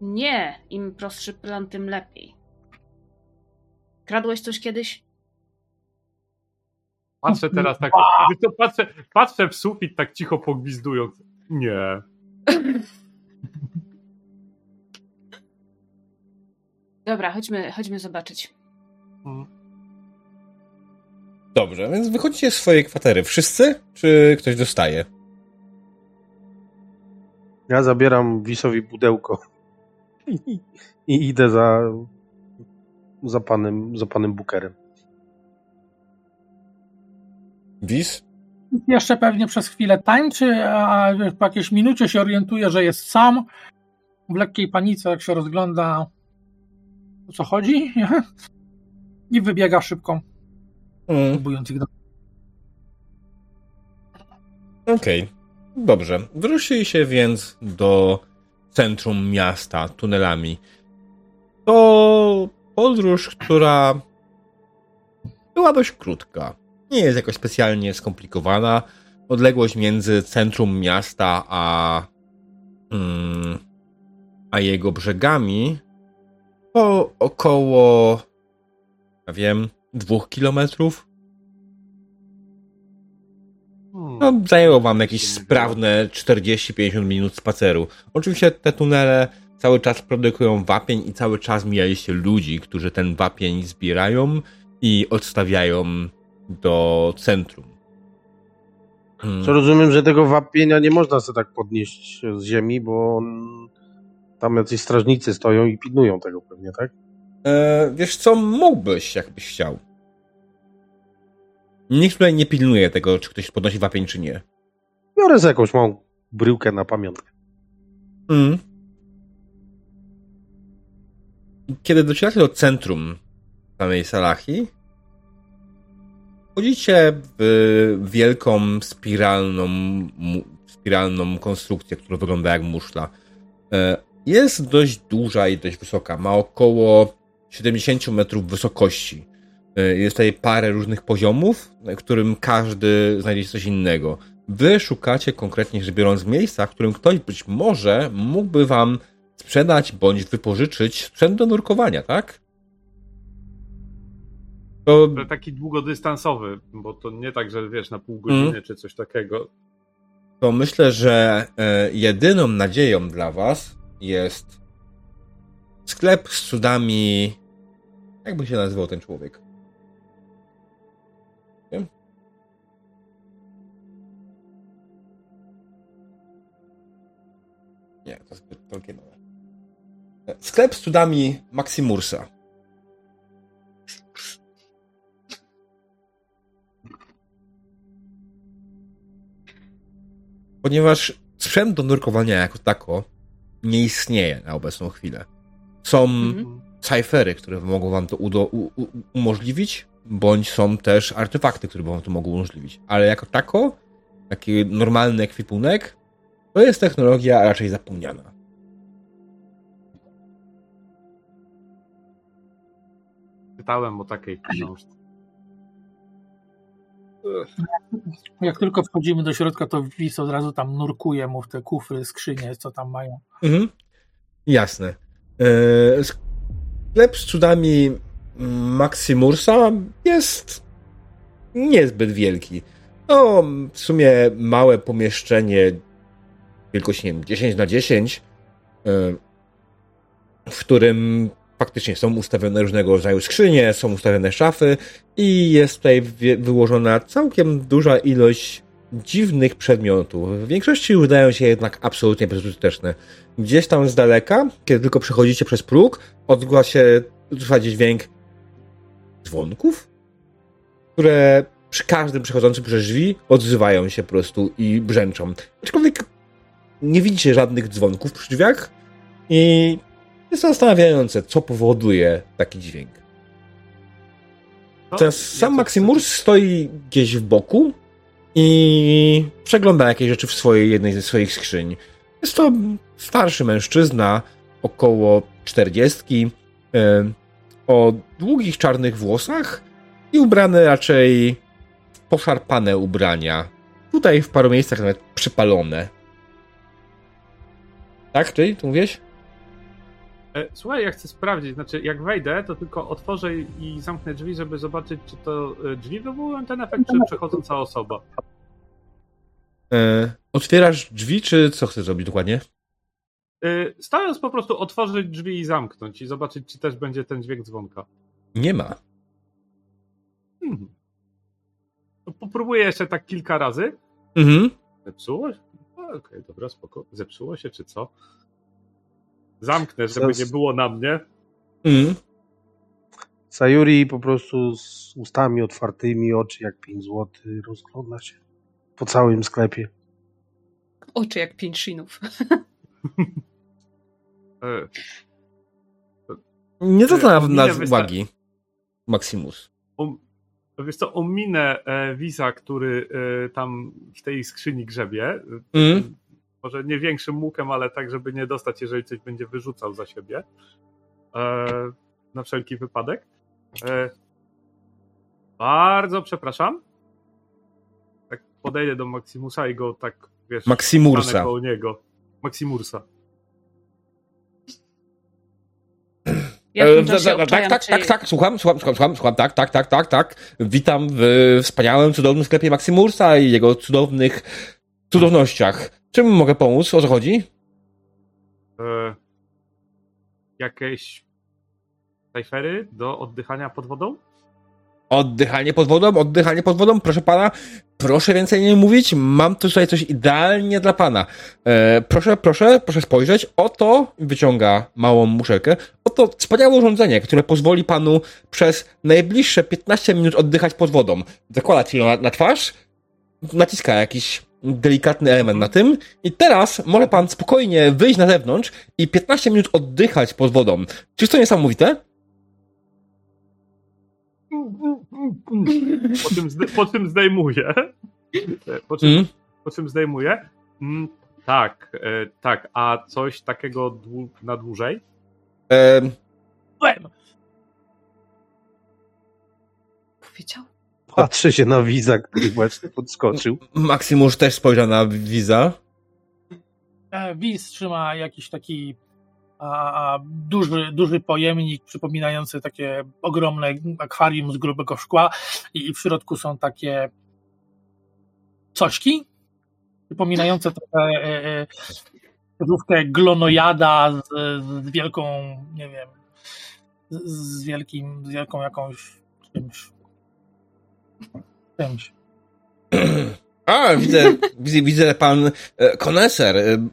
Nie, im prostszy plan, tym lepiej. Kradłeś coś kiedyś? Patrzę teraz tak, *laughs* co, patrzę, patrzę w sufit tak cicho pogwizdując. Nie. *laughs* Dobra, chodźmy, chodźmy zobaczyć. Mm. Dobrze, więc wychodzicie z swojej kwatery. Wszyscy? Czy ktoś dostaje? Ja zabieram Wisowi pudełko *laughs* i, i idę za, za, panem, za panem Bookerem. Wis? Jeszcze pewnie przez chwilę tańczy, a po jakiejś minucie się orientuje, że jest sam. W lekkiej panice, jak się rozgląda, o co chodzi. *laughs* I wybiega szybko, Mm, próbując ich do... Okej. Dobrze. Wyruszyli się więc do centrum miasta tunelami. To podróż, która była dość krótka. Nie jest jakoś specjalnie skomplikowana. Odległość między centrum miasta a, mm, a jego brzegami to około, ja wiem, dwóch kilometrów. No, zajęło wam jakieś sprawne 40-50 minut spaceru. Oczywiście te tunele cały czas produkują wapień i cały czas mijaliście ludzi, którzy ten wapień zbierają i odstawiają do centrum. Hmm. Co rozumiem, że tego wapienia nie można sobie tak podnieść z ziemi, bo tam jacyś strażnicy stoją i pilnują tego pewnie, tak? E, wiesz co, mógłbyś, jakbyś chciał. Nikt tutaj nie pilnuje tego, czy ktoś podnosi wapień, czy nie. Biorę z jakąś małą bryłkę na pamiątkę. Mm. Kiedy docieracie do centrum samej Salahi, wchodzicie w wielką spiralną, spiralną konstrukcję, która wygląda jak muszla. E, Jest dość duża i dość wysoka. Ma około 70 metrów wysokości. E, Jest tutaj parę różnych poziomów, na którym każdy znajdzie coś innego. Wy szukacie konkretnie rzecz biorąc miejsca, w którym ktoś być może mógłby wam sprzedać bądź wypożyczyć sprzęt do nurkowania, tak? To To taki długodystansowy, bo to nie tak, że wiesz, na pół godziny Mm. czy coś takiego. to myślę, że e, jedyną nadzieją dla was jest sklep z cudami. Jakby się nazywał ten człowiek? Nie, to zbyt Tolkienowe. Sklep z cudami Maximursa. Ponieważ sprzęt do nurkowania jako tako nie istnieje na obecną chwilę. Są Mhm. cyfery, które mogą wam to umożliwić, bądź są też artefakty, które wam to mogą umożliwić. Ale jako tako, taki normalny ekwipunek, to jest technologia raczej zapomniana. Czytałem o takiej książce. Jak tylko wchodzimy do środka, to Wis od razu tam nurkuje mu w te kufry, skrzynie, co tam mają. Mhm. Jasne. Eee, Sklep z cudami Maximursa jest niezbyt wielki. No, w sumie małe pomieszczenie wielkości, nie wiem, 10 na 10, e, w którym faktycznie są ustawione różnego rodzaju skrzynie, są ustawione szafy i jest tutaj wyłożona całkiem duża ilość dziwnych przedmiotów. W większości wydają się jednak absolutnie bezużyteczne. Gdzieś tam z daleka, kiedy tylko przechodzicie przez próg, odgła się, słyszycie dźwięk dzwonków, które przy każdym przechodzącym przez drzwi odzywają się po prostu i brzęczą. Aczkolwiek nie widzicie żadnych dzwonków przy drzwiach i jest zastanawiające, co powoduje taki dźwięk. No, Teraz sam Maximurs stoi gdzieś w boku i przegląda jakieś rzeczy w swojej jednej ze swoich skrzyń. Jest to starszy mężczyzna, około czterdziestki, o długich czarnych włosach i ubrany raczej poszarpane ubrania. Tutaj w paru miejscach nawet przypalone. Tak, ty? Tu mówisz? E, Słuchaj, ja chcę sprawdzić, znaczy jak wejdę, to tylko otworzę i zamknę drzwi, żeby zobaczyć, czy to e, drzwi wywołują ten efekt, czy przechodząca osoba. E, otwierasz drzwi, czy co chcesz zrobić dokładnie? E, Stając po prostu otworzyć drzwi i zamknąć i zobaczyć, czy też będzie ten dźwięk dzwonka. Nie ma. Hmm. To popróbuję jeszcze tak kilka razy. Mhm. Zepsuło Okej, dobra, spoko. Zepsuło się, czy co? Zamknę, żeby nie było na mnie. Mhm. Sayuri po prostu z ustami otwartymi, oczy jak 5 zł, rozgląda się po całym sklepie. Oczy jak pięć szynów. *laughs* E, Nie zwraca na uwagi Maximus. um, To wiesz co, ominę e, Wiza, który e, tam w tej skrzyni grzebie. Mm. Może nie większym łukiem, ale tak, żeby nie dostać, jeżeli coś będzie wyrzucał za siebie. E, na wszelki wypadek. Bardzo przepraszam. Tak podejdę do Maximusa i go tak, wiesz, Maximursa. stanę koło niego. Maximursa. Ja E, da- da- tak, obczajam, tak, czy- tak, tak, słucham, słucham, słucham, słucham, słucham, tak, tak, tak, tak, tak. Witam w wspaniałym, cudownym sklepie Maximursa i jego cudownych cudownościach. Czym mogę pomóc? O co chodzi? E, jakieś cyfery do oddychania pod wodą? Oddychanie pod wodą, oddychanie pod wodą, proszę pana, proszę więcej nie mówić, mam tutaj coś idealnie dla pana. E, proszę, proszę, proszę spojrzeć, oto wyciąga małą muszelkę, oto wspaniałe urządzenie, które pozwoli panu przez najbliższe 15 minut oddychać pod wodą. Zakłada ci ją na, na twarz, naciska jakiś delikatny element na tym i teraz może pan spokojnie wyjść na zewnątrz i 15 minut oddychać pod wodą. Czyż to niesamowite? Po czym, zde, po czym zdejmuję. E, Po czym, Mm? po czym zdejmuję. Mm, tak, e, tak. A coś takiego dłu- na dłużej? E, Byłem. Powiedział? Patrzę się na Wiza, który właśnie podskoczył. Maximusz też spojrzał na Wiza. E, Wiz trzyma jakiś taki a, duży, duży pojemnik przypominający takie ogromne akwarium z grubego szkła i w środku są takie cośki przypominające trochę e, e, żółwkę glonojada z, z wielką, nie wiem, z, z wielkim, z wielką jakąś czymś. czymś. *clears throat* A, widzę, widzę, widzę pan e, koneser. E,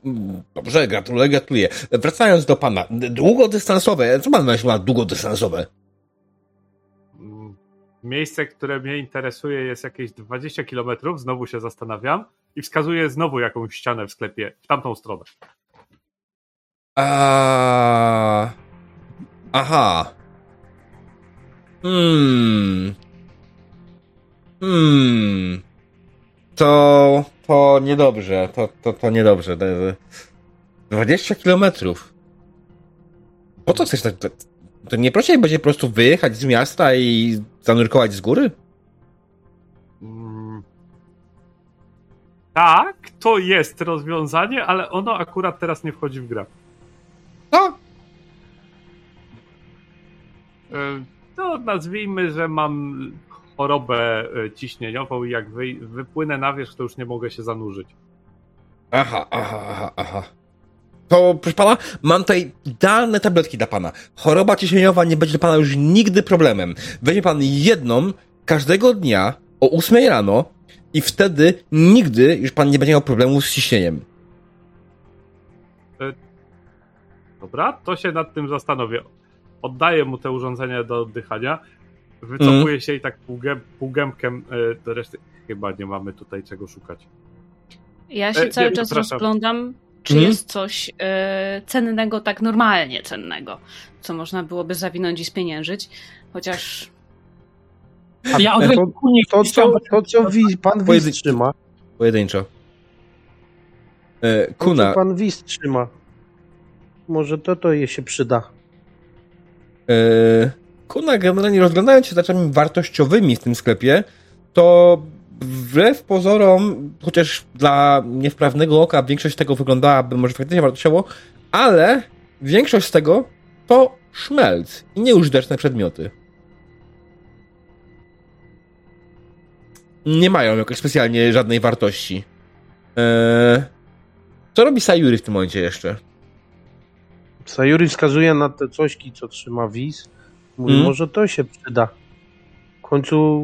Dobrze, gratuluję, gratuluję. Wracając do pana. Długodystansowe. Co pan na długodystansowe? Mm, Miejsce, które mnie interesuje, jest jakieś 20 km. Znowu się zastanawiam i wskazuję znowu jakąś ścianę w sklepie w tamtą stronę. A... Aha. Hmm. Hmm. To... To niedobrze. To, to, to niedobrze. To- 20 kilometrów. Po co chcesz tak... To, to nie prościej będzie po prostu wyjechać z miasta i zanurkować z góry? Mm. Tak, to jest rozwiązanie, ale ono akurat teraz nie wchodzi w grę. No. E, To nazwijmy, że mam chorobę e, ciśnieniową i jak wy, wypłynę na wierzch, to już nie mogę się zanurzyć. Aha, aha, aha, aha. To, proszę pana, mam tutaj idealne tabletki dla pana. Choroba ciśnieniowa nie będzie dla pana już nigdy problemem. Weźmie pan jedną każdego dnia o 8 rano i wtedy nigdy już pan nie będzie miał problemu z ciśnieniem. Dobra, to się nad tym zastanowię. Oddaję mu te urządzenia do oddychania, wycofuję Mhm. się i tak półgę, półgębkiem e, do reszty. Chyba nie mamy tutaj czego szukać. Ja się E, cały nie, czas rozglądam, czy Mhm. jest coś e, cennego, tak normalnie cennego, co można byłoby zawinąć i spieniężyć, chociaż A ja od to- To, co, to, co wi, pan Wiz trzyma, Pojedynczo. E, to, Kuna, co pan Wiz trzyma, może to to jej się przyda. e, Kuna generalnie rozglądając się rzeczami wartościowymi w tym sklepie, to wbrew pozorom, chociaż dla niewprawnego oka większość tego wyglądałaby może faktycznie wartościowo, ale większość z tego to szmelc i nieużyteczne przedmioty. Nie mają jakoś specjalnie żadnej wartości. Eee, co robi Sayuri w tym momencie jeszcze? Sayuri wskazuje na te cośki, co trzyma Wiz. Mówi, Mm. może to się przyda. W końcu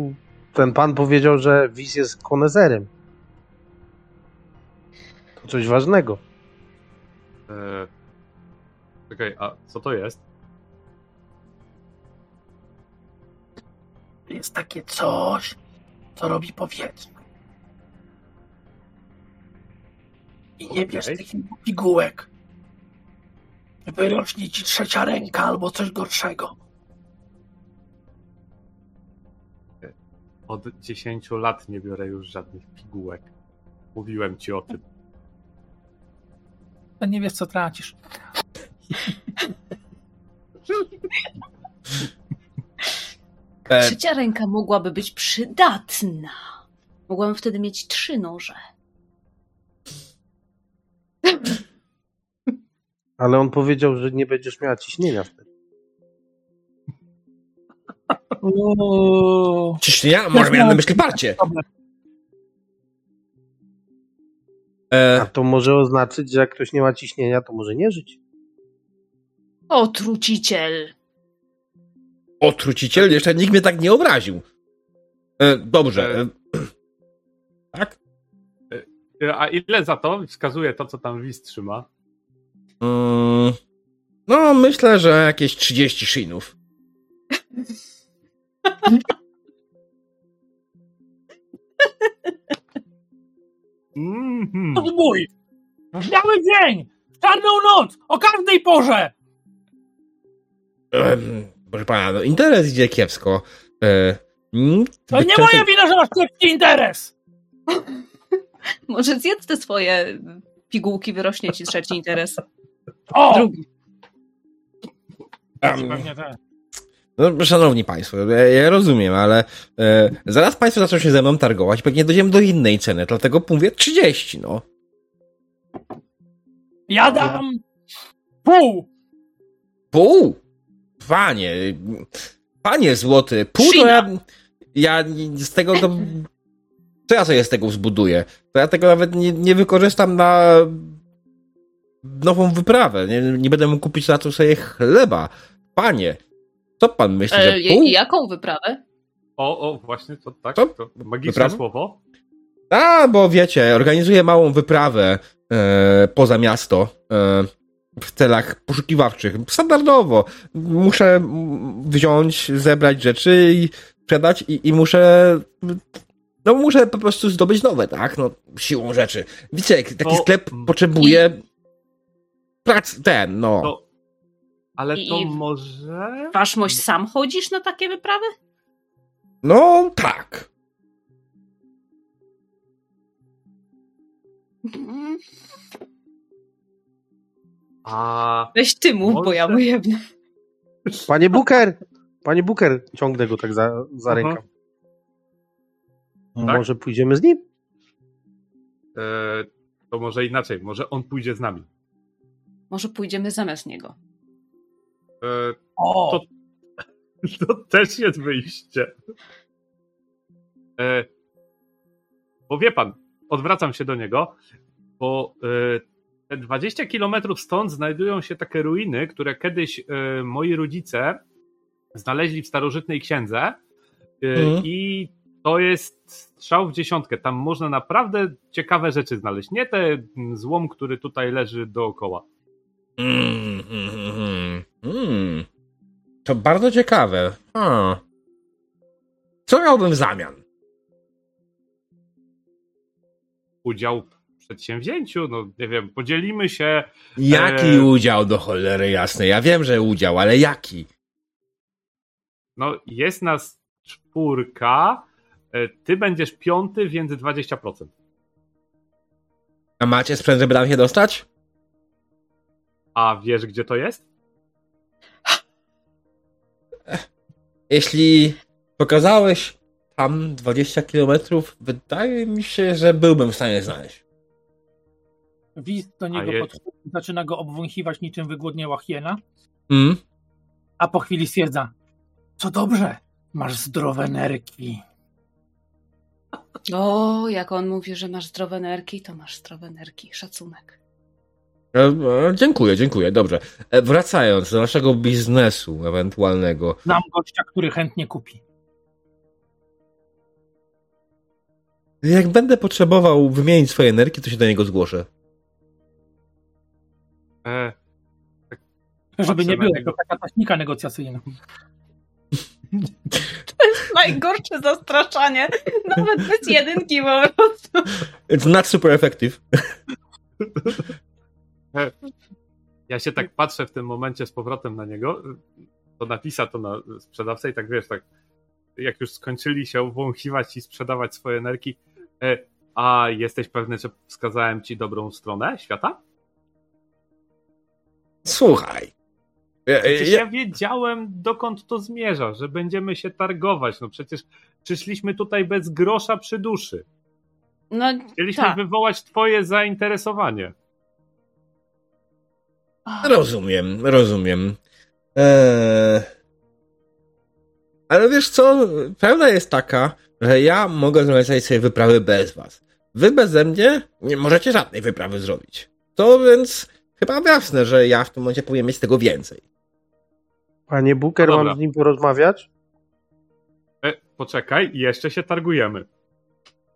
ten pan powiedział, że Wiz jest konezerem. To coś ważnego. E, Czekaj, a co to jest? Jest takie coś, co robi powietrze. I nie bierz Okej. tych pigułek. Wyrośnie ci trzecia ręka albo coś gorszego. Od 10 lat nie biorę już żadnych pigułek. Mówiłem ci o tym. To nie wiesz, co tracisz. E, Trzecia ręka mogłaby być przydatna. Mogłabym wtedy mieć trzy noże. Ale on powiedział, że nie będziesz miała ciśnienia wtedy. Uuu. ciśnienia? Może miałem na myśli parcie. Problem. A E, to może oznaczyć, że jak ktoś nie ma ciśnienia, to może nie żyć. O, truciciel! otruciciel? Jeszcze nikt mnie tak nie obraził. E, dobrze. E, tak? E, A ile za to wskazuje to, co tam Wiz trzyma? Mm, no, myślę, że jakieś 30 shinów. *laughs* Mhm. Odbój! W biały dzień! W czarną noc! O każdej porze! Em, proszę pana, no, interes idzie kiepsko. E, mm, To nie często- moja wina, że masz kiepski interes! *laughs* Może zjedz te swoje pigułki, wyrośnie ci trzeci interes. O! Drugi. Em, Pewnie tak. No, szanowni państwo, ja, ja rozumiem, ale e, zaraz państwo zaczną się ze mną targować, pewnie dojdziemy do innej ceny, dlatego mówię 30, no. Ja dam pół! Pół? Panie, panie złoty, pół to ja, ja z tego to, co ja sobie z tego zbuduję? To ja tego nawet nie, nie wykorzystam na nową wyprawę, nie, nie będę mógł kupić na to sobie chleba. Panie, co pan myśli, że E, pół? jaką wyprawę? O, o, właśnie, to tak. To magiczne Wyprawa? słowo. A, bo wiecie, organizuję małą wyprawę e, poza miasto e, w celach poszukiwawczych. Standardowo. Muszę wziąć, zebrać rzeczy i sprzedać i, i muszę no muszę po prostu zdobyć nowe, tak? No, siłą rzeczy. Wiecie, taki To- sklep potrzebuje prac, ten, no. To, ale I- to i- może... Waszmość sam chodzisz na takie wyprawy? No, tak. Mm, A Weź ty mów, bo ja Może- wyjebnę. Panie Booker! Panie Booker! Ciągnę go tak za, za rękę. Tak? Może pójdziemy z nim? e, to może inaczej, może on pójdzie z nami. Może pójdziemy zamiast niego. E, O! To- *laughs* To też jest wyjście. E, bo wie pan, odwracam się do niego, bo e, te 20 kilometrów stąd znajdują się takie ruiny, które kiedyś moi rodzice znaleźli w starożytnej księdze Mhm. i to jest strzał w dziesiątkę. Tam można naprawdę ciekawe rzeczy znaleźć. Nie ten złom, który tutaj leży dookoła. Mm, mm, mm, mm. To bardzo ciekawe. A. Co miałbym w zamian? Udział w przedsięwzięciu, no nie wiem, podzielimy się Jaki Eee. udział do cholery jasnej? Ja wiem, że udział, ale jaki? No, jest nas czwórka, e, ty będziesz piąty, więc 20%. A macie sprzęt, żeby tam się dostać? A wiesz, gdzie to jest? Jeśli pokazałeś tam 20 kilometrów, wydaje mi się, że byłbym w stanie znaleźć. Wiz do niego je- podchodzi, zaczyna go obwąchiwać niczym wygłodniała hiena, Mm? a po chwili stwierdza, co dobrze, masz zdrowe nerki. O, jak on mówi, że masz zdrowe nerki, to masz zdrowe nerki. Szacunek. E, e, dziękuję, dziękuję, dobrze. E, wracając do naszego biznesu ewentualnego. Znam gościa, który chętnie kupi. Jak będę potrzebował wymienić swoje energii, to się do niego zgłoszę. E, Żeby Patrzę nie było, to taka technika negocjacyjna. *laughs* Najgorsze zastraszanie. Nawet bez jedynki po prostu. It's not super effective. *laughs* *laughs* ja się tak patrzę w tym momencie z powrotem na niego, to napisa to na sprzedawcę i tak wiesz, tak jak już skończyli się wąchiwać i sprzedawać swoje energii. E, a jesteś pewny, że wskazałem ci dobrą stronę świata? Słuchaj. Ja, ja, ja wiedziałem, dokąd to zmierza, że będziemy się targować. No przecież przyszliśmy tutaj bez grosza przy duszy. No, Chcieliśmy tak. wywołać twoje zainteresowanie. Rozumiem, rozumiem. Eee, ale wiesz co? Prawda jest taka, że ja mogę zorganizować sobie wyprawy bez was. Wy beze mnie nie możecie żadnej wyprawy zrobić. To więc chyba jasne, że ja w tym momencie powinien mieć tego więcej. Panie Booker, No mam z nim porozmawiać? E, poczekaj, jeszcze się targujemy.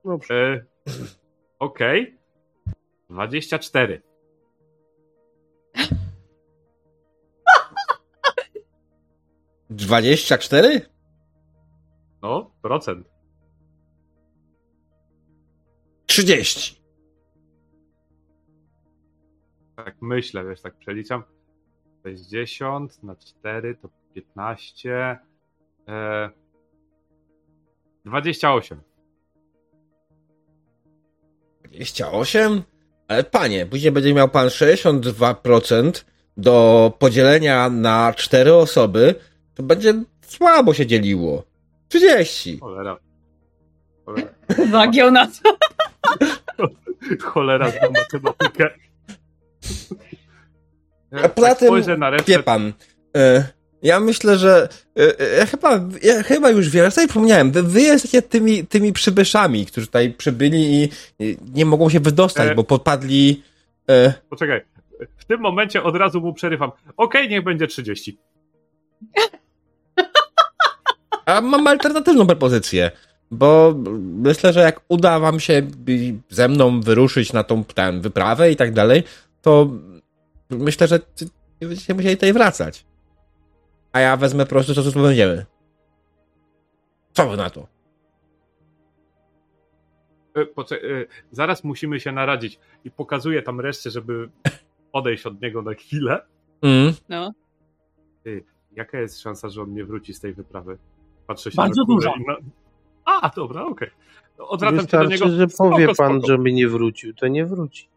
Dobrze. E, Okej. 24. Dwadzieścia cztery? No, procent. Trzydzieści. Tak myślę, wiesz, tak przeliczam. 60 na 4 to 15. E, 28. 28? Ale panie, później będzie miał pan 62% do podzielenia na cztery osoby, to będzie słabo się dzieliło. 30. Cholera. *laughs* Cholera, Zagiął na to. *laughs* cholera za matematykę. A poza Tak tym, na resztę. Wie pan, e, ja myślę, że e, e, ja chyba, ja chyba już wiem, ja sobie przypomniałem, wy, wy jesteście tymi, tymi przybyszami, którzy tutaj przybyli i, nie mogą się wydostać, E. bo podpadli... Poczekaj. W tym momencie od razu mu przerywam. Okej, niech będzie 30. A mam alternatywną propozycję, bo myślę, że jak uda wam się ze mną wyruszyć na tą tę wyprawę i tak dalej, to myślę, że nie będziecie musieli tutaj wracać. A ja wezmę po prostu to, co będziemy. Co wy na to? E, e, zaraz musimy się naradzić. I pokazuję tam resztę, żeby odejść od niego na chwilę. Mm. No. Jaka jest szansa, że on nie wróci z tej wyprawy? Patrzę się Bardzo duża. Na... A, dobra, okej. Odwracam się do Wystarczy, niego. że Spoko, powie pan, spoko. żeby nie wrócił, to nie wróci.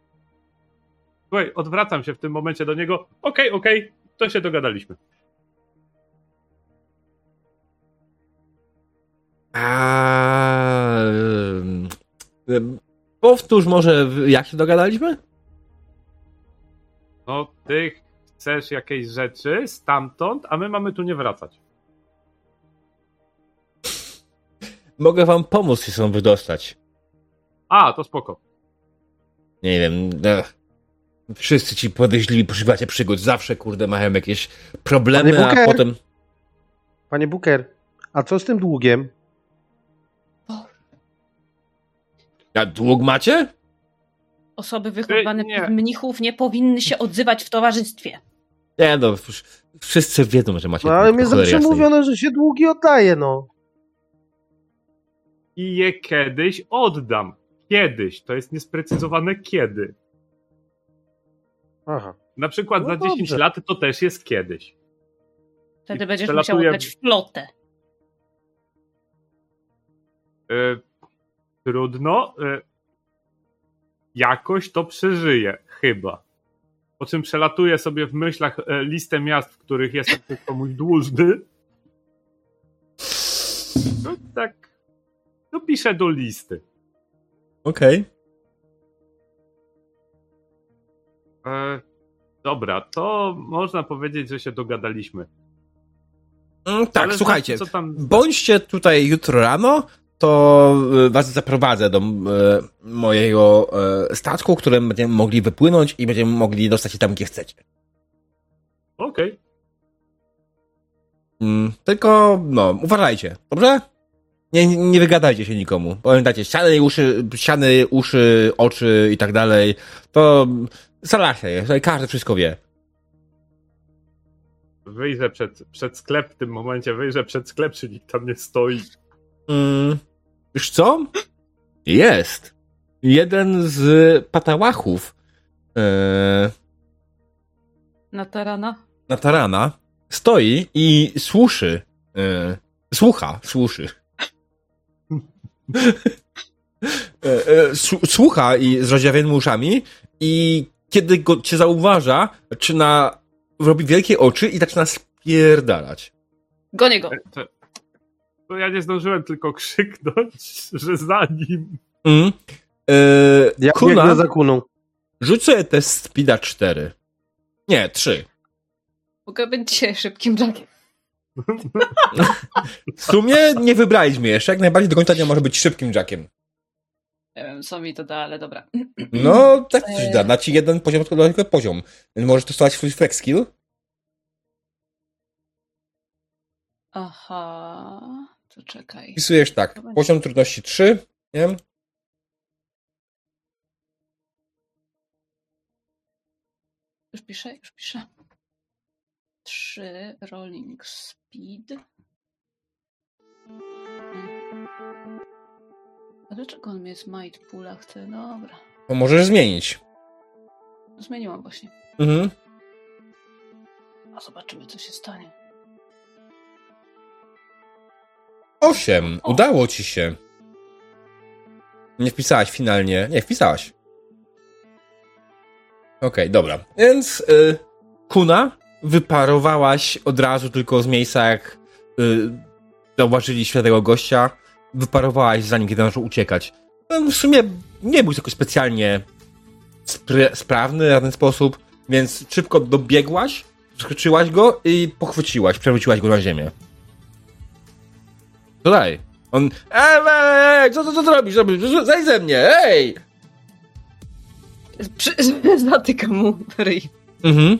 Słuchaj, odwracam się w tym momencie do niego. Okej, okej, to się dogadaliśmy. A... Powtórz może, jak się dogadaliśmy? No, ty chcesz jakieś rzeczy stamtąd, a my mamy tu nie wracać. Mogę wam pomóc się stąd wydostać. A, to spoko. Nie wiem, ech. Wszyscy ci podejrzliwi poszukiwacie przygód. Zawsze, kurde, mają jakieś problemy, Panie a Booker? potem... Panie Booker, a co z tym długiem? A dług macie? Osoby wychowane nie. przez mnichów nie powinny się odzywać w towarzystwie. Nie no, wszyscy wiedzą, że macie No ale dług, mnie zawsze mówiono, że się długi oddaje, no. I je kiedyś oddam. Kiedyś. To jest niesprecyzowane kiedy. Aha. Na przykład No za 10 dobrze. lat to też jest kiedyś. Wtedy I będziesz przelatuje- musiał oddać flotę. E, trudno. E, jakoś to przeżyję, chyba. Po czym przelatuję sobie w myślach e, listę miast, w których jestem komuś dłużny. *laughs* No tak. No piszę do listy. Okej. E, dobra, to można powiedzieć, że się dogadaliśmy. Mm, tak, Ale słuchajcie, co tam... bądźcie tutaj jutro rano, to y, was zaprowadzę do y, mojego statku, którym będziemy mogli wypłynąć i będziemy mogli dostać się tam, gdzie chcecie. Okej. Mm, tylko, no, uważajcie, dobrze? Nie, nie- wygadajcie się nikomu. Pamiętajcie, ściany, uszy, ściany, uszy, oczy i tak dalej, to salasia jest, tutaj każdy wszystko wie. Wyjrzę przed, przed sklep w tym momencie, wyjrzę przed sklep, czy nikt tam nie stoi. Mm, wiesz co? Jest. Jeden z patałachów e, Na tarana. na tarana stoi i słuszy e, Słucha, słuszy. E, e, Słucha i z rozdziawionymi uszami i kiedy go cię zauważa, zaczyna robi wielkie oczy i zaczyna spierdalać. Gonię go. To, to ja nie zdążyłem tylko krzyknąć, że za nim. Mm. E, Ja Kuna, za kuną. rzuć sobie test Speeda 4. Nie, 3. Mogę być dzisiaj szybkim jackiem. W sumie nie wybraliśmy jeszcze, jak najbardziej do końca dnia może być szybkim jackiem. Nie wiem, co mi to da, ale dobra. No, tak coś da. Da ci jeden poziom, tylko poziom. Możesz testować swój flex skill. Aha, to czekaj. Wpisujesz tak, poziom trudności 3, nie? Już piszę, już piszę. 3 rolling speed. A dlaczego on mnie z might poola chce? Dobra. Możesz zmienić. Zmieniłam właśnie. Mhm. A zobaczymy, co się stanie. 8. O. Udało ci się. Nie wpisałaś finalnie. Nie, wpisałaś. Okej, dobra. Więc y, Kuna wyparowałaś od razu tylko z miejsca, jak y, zauważyli światłego gościa. Wyparowałaś zanim kiedy zaczął uciekać. No, w sumie nie był jakoś specjalnie spry, sprawny w ten sposób, więc szybko dobiegłaś, skoczyłaś go i pochwyciłaś, przewróciłaś go na ziemię. To daj. On. Ej, ej, ej, co, co, co ty robisz? robisz? Zejdź ze mnie, ej! Przy, *laughs* zatykam mu ryj. Mhm.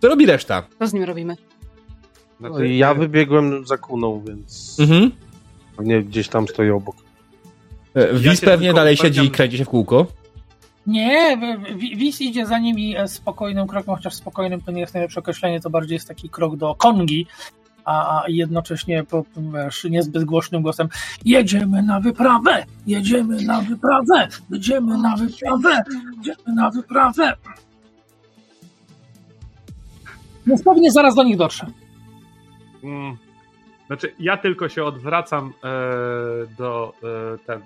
Co robi reszta? Co z nim robimy? No Znaczy, ja wybiegłem za kuną, więc Mhm. pewnie gdzieś tam stoi obok. E, Wiz się pewnie dalej siedzi i kręci się w kółko. Nie, Wis idzie za nimi e, spokojnym krokiem, chociaż spokojnym to nie jest najlepsze określenie, to bardziej jest taki krok do kongi, a, jednocześnie po, wiesz, niezbyt głośnym głosem jedziemy na wyprawę, jedziemy na wyprawę, jedziemy na wyprawę, jedziemy na wyprawę. Więc pewnie zaraz do nich dotrze. Mm, Znaczy, ja tylko się odwracam e, do e, ten.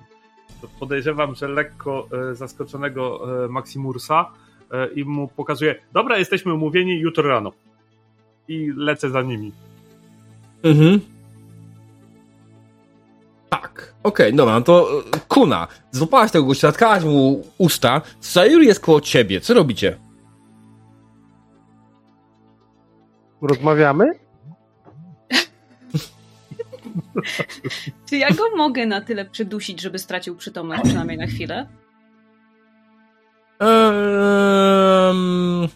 Podejrzewam, że lekko e, zaskoczonego e, Maximursa e, i mu pokazuję: Dobra, jesteśmy umówieni jutro rano. I lecę za nimi. Mhm. Tak. Okej, dobra, no to e, Kuna. Złapałaś tego gościa, zatkałaś mu usta. Sayuri jest koło ciebie. Co robicie? Rozmawiamy? *laughs* Czy ja go mogę na tyle przydusić, żeby stracił przytomność przynajmniej na chwilę? Um...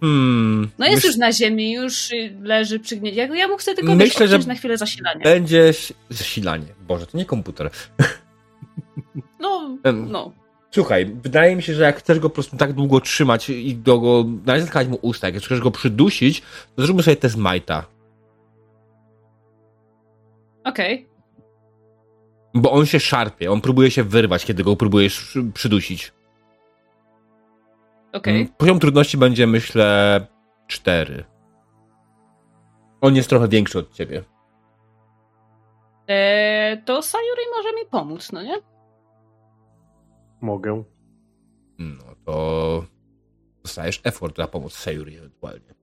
Hmm. No jest Myś- już na ziemi, już leży przygnięcie. Ja, ja mu chcę tylko Myślę, że na chwilę zasilanie. Będzie zasilanie. Boże, to nie komputer. No, no. Słuchaj, wydaje mi się, że jak chcesz go po prostu tak długo trzymać i do go, zatkać mu usta, jak chcesz go przydusić, to zróbmy sobie test Majta. Okej. Bo on się szarpie, on próbuje się wyrwać, kiedy go próbujesz przydusić. Okej. Mm, Poziom trudności będzie, myślę, 4. On jest trochę większy od ciebie. Eee, to Sayuri może mi pomóc, no nie? Mogę. No to dostajesz effort za pomoc Sayuri ewentualnie.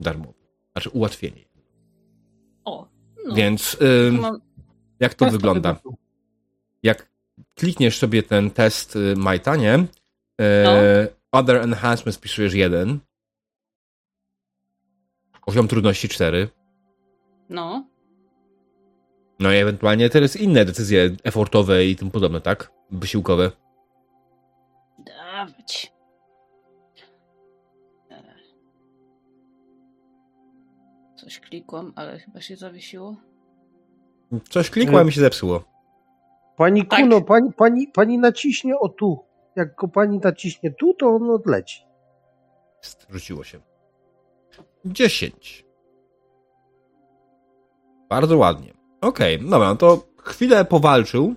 Darmowy. Znaczy ułatwienie. O. No. Więc To ym, mam... jak to Test wygląda? wybuchu. Jak klikniesz sobie ten test y, Majta, nie? E, Other enhancements pisujesz 1. Poziom trudności 4. No. No i ewentualnie teraz inne decyzje effortowe i tym podobne, tak? Wysiłkowe. Dawać. Eee. Coś klikłam, ale chyba się zawiesiło. Coś klikłem i się zepsuło. Pani Tak. Kuno, pani, pani, pani naciśnie o tu. Jak go pani naciśnie tu, to on odleci. Rzuciło się. 10. Bardzo ładnie. Okej, dobra, no to chwilę powalczył.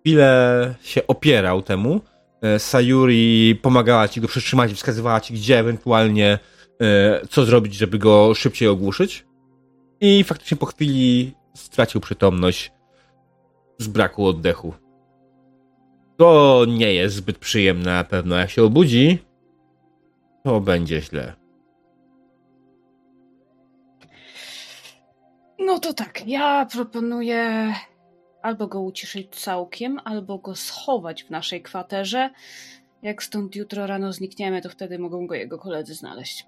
Chwilę się opierał temu. E, Sayuri pomagała ci go przytrzymać i wskazywała ci, gdzie ewentualnie e, co zrobić, żeby go szybciej ogłuszyć. I faktycznie po chwili stracił przytomność z braku oddechu. To nie jest zbyt przyjemne na pewno. Jak się obudzi, to będzie źle. No to tak, ja proponuję albo go uciszyć całkiem, albo go schować w naszej kwaterze. Jak stąd jutro rano znikniemy, to wtedy mogą go jego koledzy znaleźć.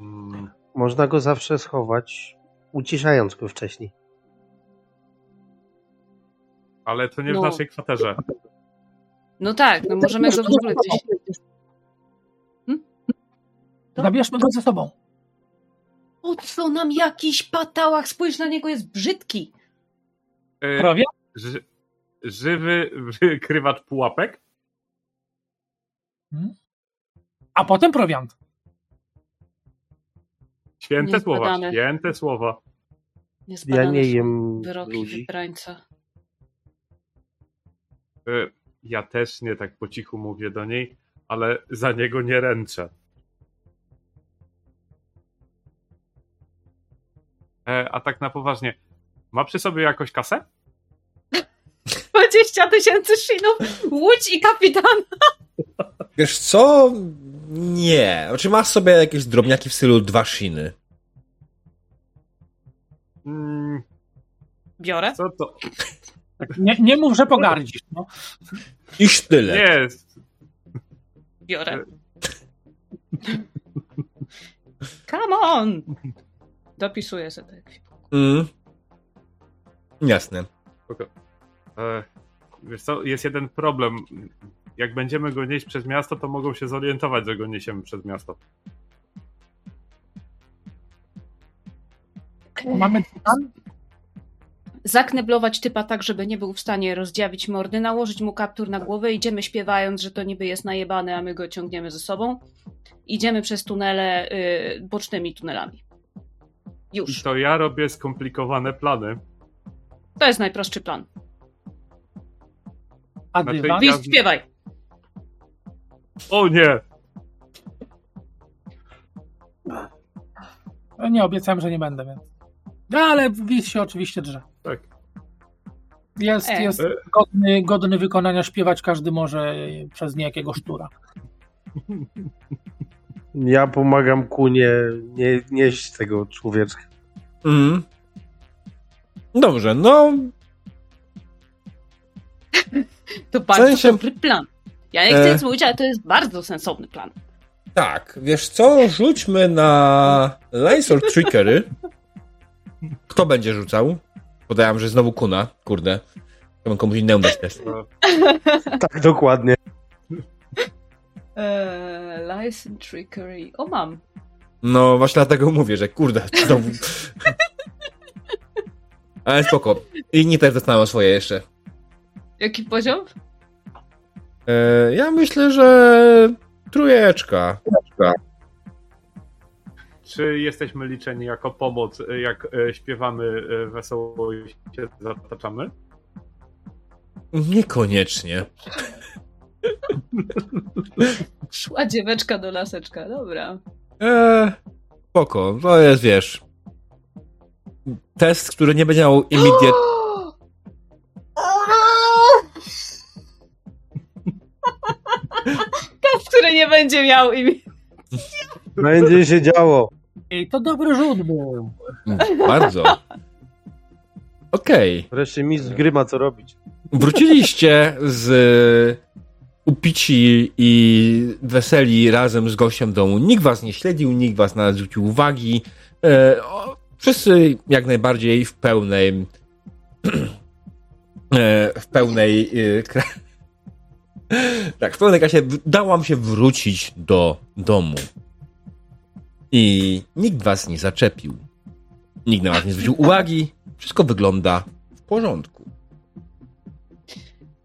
Mm, Można go zawsze schować, uciszając go wcześniej. ale to nie No. w naszej kwaterze. No tak, no możemy go w ogóle gdzieś... To? Zabierzmy go ze sobą. Po co nam jakiś patałach? Spójrz na niego, jest brzydki. E, Prawie? ży, żywy wykrywacz pułapek? A potem prowiant. Święte słowa, święte słowa. Ja nie jem wyroki ludzi. wybrańca. E, Ja też nie tak po cichu mówię do niej, ale za niego nie ręczę. A tak na poważnie, ma przy sobie jakoś kasę? *laughs* 20 tysięcy shinów, łódź i kapitan. *laughs* Wiesz co? Nie. Znaczy masz sobie jakieś drobniaki w stylu dwa shiny. Mm, Biorę. co to? Tak, nie, nie mów, że pogardzisz. No. I sztylet. Nie, Biorę. Come on! Dopisuję sobie tak. Mm. Jasne. Spoko. E, Wiesz co, jest jeden problem. Jak będziemy go nieść przez miasto, to mogą się zorientować, że go niesiemy przez miasto. Mamy plan? Zakneblować typa tak, żeby nie był w stanie rozdziawić mordy, nałożyć mu kaptur na głowę, idziemy śpiewając, że to niby jest najebane, a my go ciągniemy ze sobą. Idziemy przez tunele, y, bocznymi tunelami. I Już. to ja robię skomplikowane plany. To jest najprostszy plan. A Znaczy, dywan? ja- Wiz, śpiewaj! O nie! Nie, obiecałem, że nie będę, więc. No, ale Wiz się oczywiście drze. Tak. Jest, E. jest godny, godny wykonania, śpiewać każdy może przez niejakiego sztura. *laughs* Ja pomagam kunie nie nieść tego człowieczka. Mm. Dobrze, no *laughs* To bardzo sensie- dobry plan. Ja nie chcę E. nic mówić, ale to jest bardzo sensowny plan. tak, wiesz co, rzućmy na Lies or Trickery. Kto będzie rzucał? Podałem, że znowu kuna, kurde. Chciałbym komuś innemu dać *laughs* test. Tak, dokładnie. Eee, lies and trickery. O, mam. No właśnie dlatego mówię, że kurde, *laughs* znowu... Ale spoko. Inni też dostaną swoje jeszcze. Jaki poziom? E, ja myślę, że trójeczka. Czy jesteśmy liczeni jako pomoc, e, jak e, śpiewamy e, wesoło i się zataczamy? Niekoniecznie. Szła dzieweczka do laseczka, dobra. Eee, spoko, to jest, wiesz, test, który nie będzie miał *gasps* immediate... *gasps* Test, który nie będzie miał imię. *laughs* Będzie się działo. I to dobry rzut był. Bardzo. *laughs* Okej, Wreszcie mistrz gry ma co robić. wróciliście z upici i weseli razem z gościem domu. Nikt was nie śledził, nikt was nawet zwrócił uwagi. E, o, wszyscy jak najbardziej w pełnej *clears throat* e, w pełnej e, *laughs* tak, w pełnej kasie dało wam się wrócić do domu. I nikt was nie zaczepił. Nikt na was nie zwrócił uwagi. Wszystko wygląda w porządku.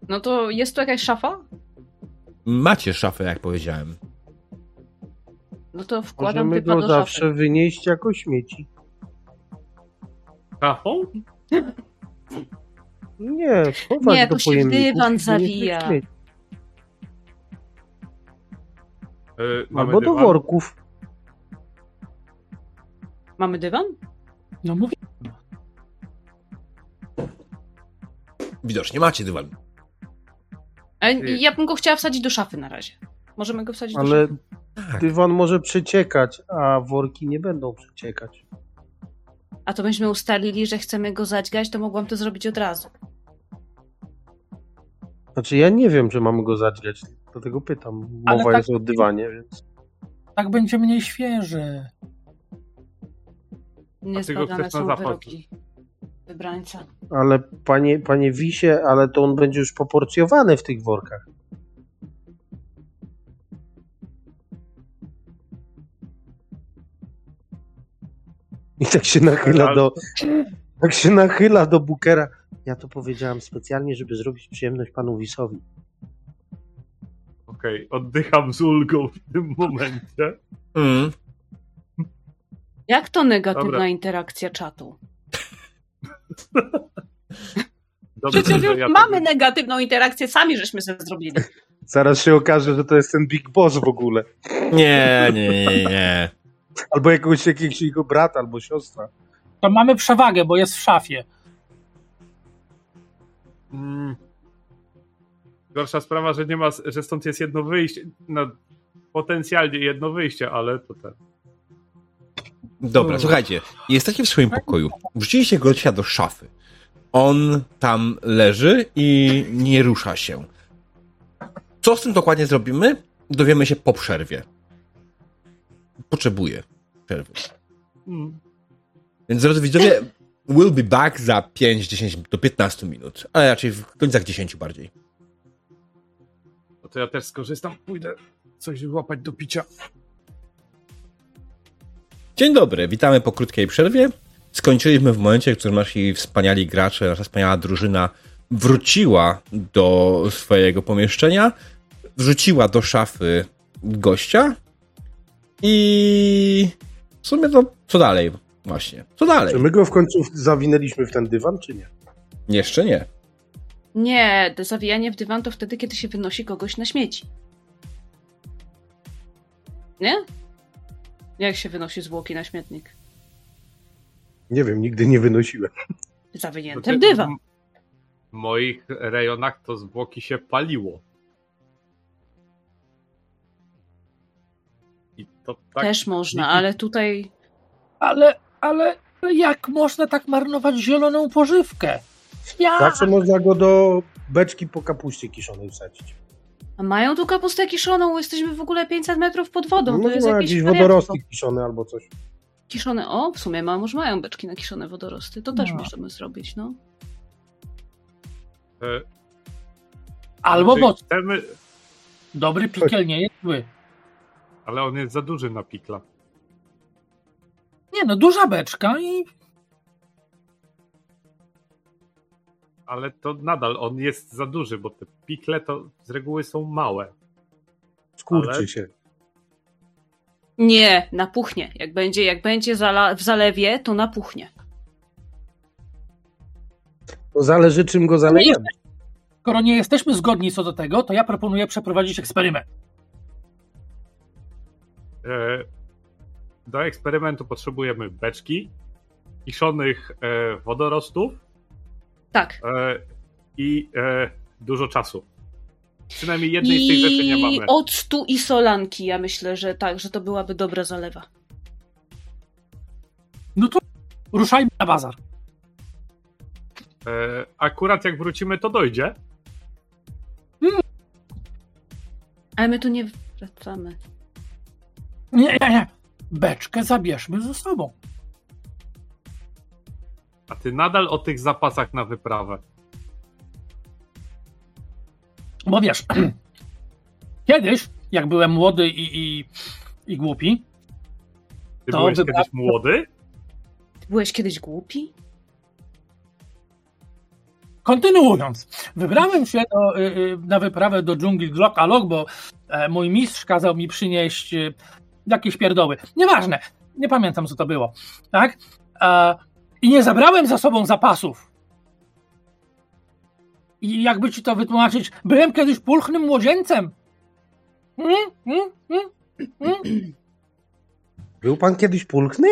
No to jest tu jakaś szafa? Macie szafę, jak powiedziałem. No to wkładam Możemy typa go do zawsze szafy. wynieść jako śmieci. Kafą? Nie, schować Nie, do to się pojemników dywan i wynieść zawija. jak śmieci. Mamy Albo do dywan? worków. Mamy dywan? No mówię. Widocznie macie dywan. Ja bym go chciała wsadzić do szafy na razie. Możemy go wsadzić do Ale szafy. Tak. dywan może przeciekać, a worki nie będą przeciekać. A to byśmy ustalili, że chcemy go zadźgać, to mogłam to zrobić od razu. Znaczy ja nie wiem, czy mamy go zadźgać, dlatego pytam. Mowa tak- jest o dywanie, więc... Tak będzie mniej świeży. Niezbadane chcesz na są zapas? wyroki wybrańca. Ale panie, panie Wisie, ale to on będzie już poporcjowany w tych workach. I tak się nachyla do. Tak się nachyla do Bookera. Ja to powiedziałam specjalnie, żeby zrobić przyjemność panu Wisowi. Okej, oddycham z ulgą w tym momencie. Mm. Jak to negatywna Dobra. interakcja czatu? Dobrze, Przecież że już ja mamy negatywną interakcję, sami żeśmy sobie zrobili. Zaraz się okaże, że to jest ten Big Boss w ogóle. Nie, nie, nie, nie. Albo jakiegoś, jakiegoś jego brata, albo siostra. To mamy przewagę, bo jest w szafie. Mm. Gorsza sprawa, że nie ma, że stąd jest jedno wyjście. No, potencjalnie jedno wyjście, ale to ten. Dobra, słuchajcie, jesteście w swoim pokoju. Wrzuciliście gościa do szafy. On tam leży i nie rusza się. Co z tym dokładnie zrobimy? Dowiemy się po przerwie. Potrzebuję przerwy. Mm. Więc drodzy widzowie, we'll be back za 5, 10 do 15 minut, ale raczej w końcach 10 bardziej. No to ja też skorzystam, pójdę coś łapać do picia. Dzień dobry, witamy po krótkiej przerwie. Skończyliśmy w momencie, w którym nasi wspaniali gracze, nasza wspaniała drużyna wróciła do swojego pomieszczenia, wrzuciła do szafy gościa i w sumie to co dalej właśnie? Co dalej? Czy my go w końcu zawinęliśmy w ten dywan, czy nie? Jeszcze nie. Nie, to zawijanie w dywan to wtedy, kiedy się wynosi kogoś na śmieci. Nie? Jak się wynosi zwłoki na śmietnik? Nie wiem, nigdy nie wynosiłem. Zawinięty w dywan. W moich rejonach to zwłoki się paliło. I to tak. Też można, Niki- ale tutaj Ale, ale ale jak można tak marnować zieloną pożywkę? Ja! Zawsze można go do beczki po kapuście kiszonej wsadzić. A mają tu kapustę kiszoną, jesteśmy w ogóle 500 metrów pod wodą. No to jest ma jakieś wariactwo. wodorosty kiszone albo coś. Kiszone, o, w sumie ma, może mają beczki na kiszone wodorosty. To też No. możemy zrobić, no. E, Albo bo chcemy, dobry pikiel nie jest zły. ale on jest za duży na pikla. Nie no, duża beczka i Ale to nadal on jest za duży, bo te pikle to z reguły są małe. Skurczy Ale- się. Nie, napuchnie. Jak będzie, jak będzie zala- w zalewie, to napuchnie. To zależy czym go zalejemy. skoro nie jesteśmy zgodni co do tego, to ja proponuję przeprowadzić eksperyment. E, Do eksperymentu potrzebujemy beczki, kiszonych e, wodorostów Tak. e, i e, dużo czasu. Przynajmniej jednej z tych rzeczy nie I mamy. octu i solanki, ja myślę, że tak, że to byłaby dobra zalewa. No to ruszajmy na bazar. E, Akurat jak wrócimy, to dojdzie. Ale my tu nie wracamy. Nie, nie, nie. Beczkę zabierzmy ze sobą. A ty nadal o tych zapasach na wyprawę. Bo wiesz, *clears throat* kiedyś, jak byłem młody i, i, i głupi, Ty To byłeś wybra- kiedyś młody? Ty byłeś kiedyś głupi? kontynuując, wybrałem się do, y, y, na wyprawę do dżungli Glokalok, bo e, mój mistrz kazał mi przynieść y, jakieś pierdoły. Nieważne, nie pamiętam co to było. Tak? I nie zabrałem za sobą zapasów. I jakby ci to wytłumaczyć, byłem kiedyś pulchnym młodzieńcem. Mm, mm, mm, mm. Był pan kiedyś pulchny?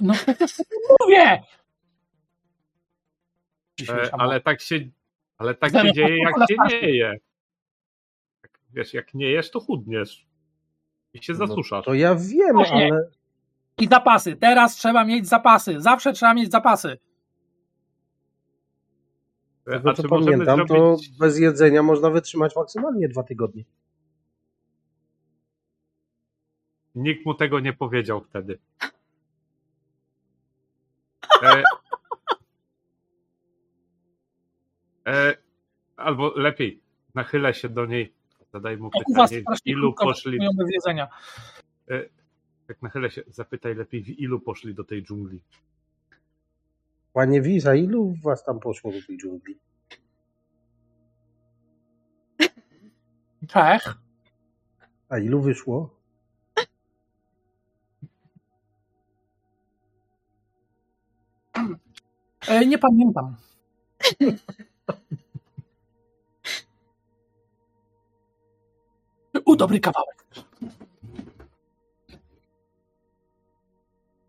No, no mówię! E, ale tak się, ale tak się dzieje, jak się nie je. Tak, Wiesz, jak nie jesz, to chudniesz. I się zasuszasz. To ja wiem, Właśnie. ale I zapasy. Teraz trzeba mieć zapasy. Zawsze trzeba mieć zapasy. E, tego A co pamiętam, to zrobić... bez jedzenia można wytrzymać maksymalnie dwa tygodnie. Nikt mu tego nie powiedział wtedy. E, e, albo lepiej, nachylę się do niej, zadaj mu To pytanie, ilu poszli, jedzenia. Tak nachylę się, zapytaj lepiej, w ilu poszli do tej dżungli. Panie Wiza, ilu was tam poszło do tej dżungli? Czech. A ilu wyszło? E, nie pamiętam. U, dobry kawałek.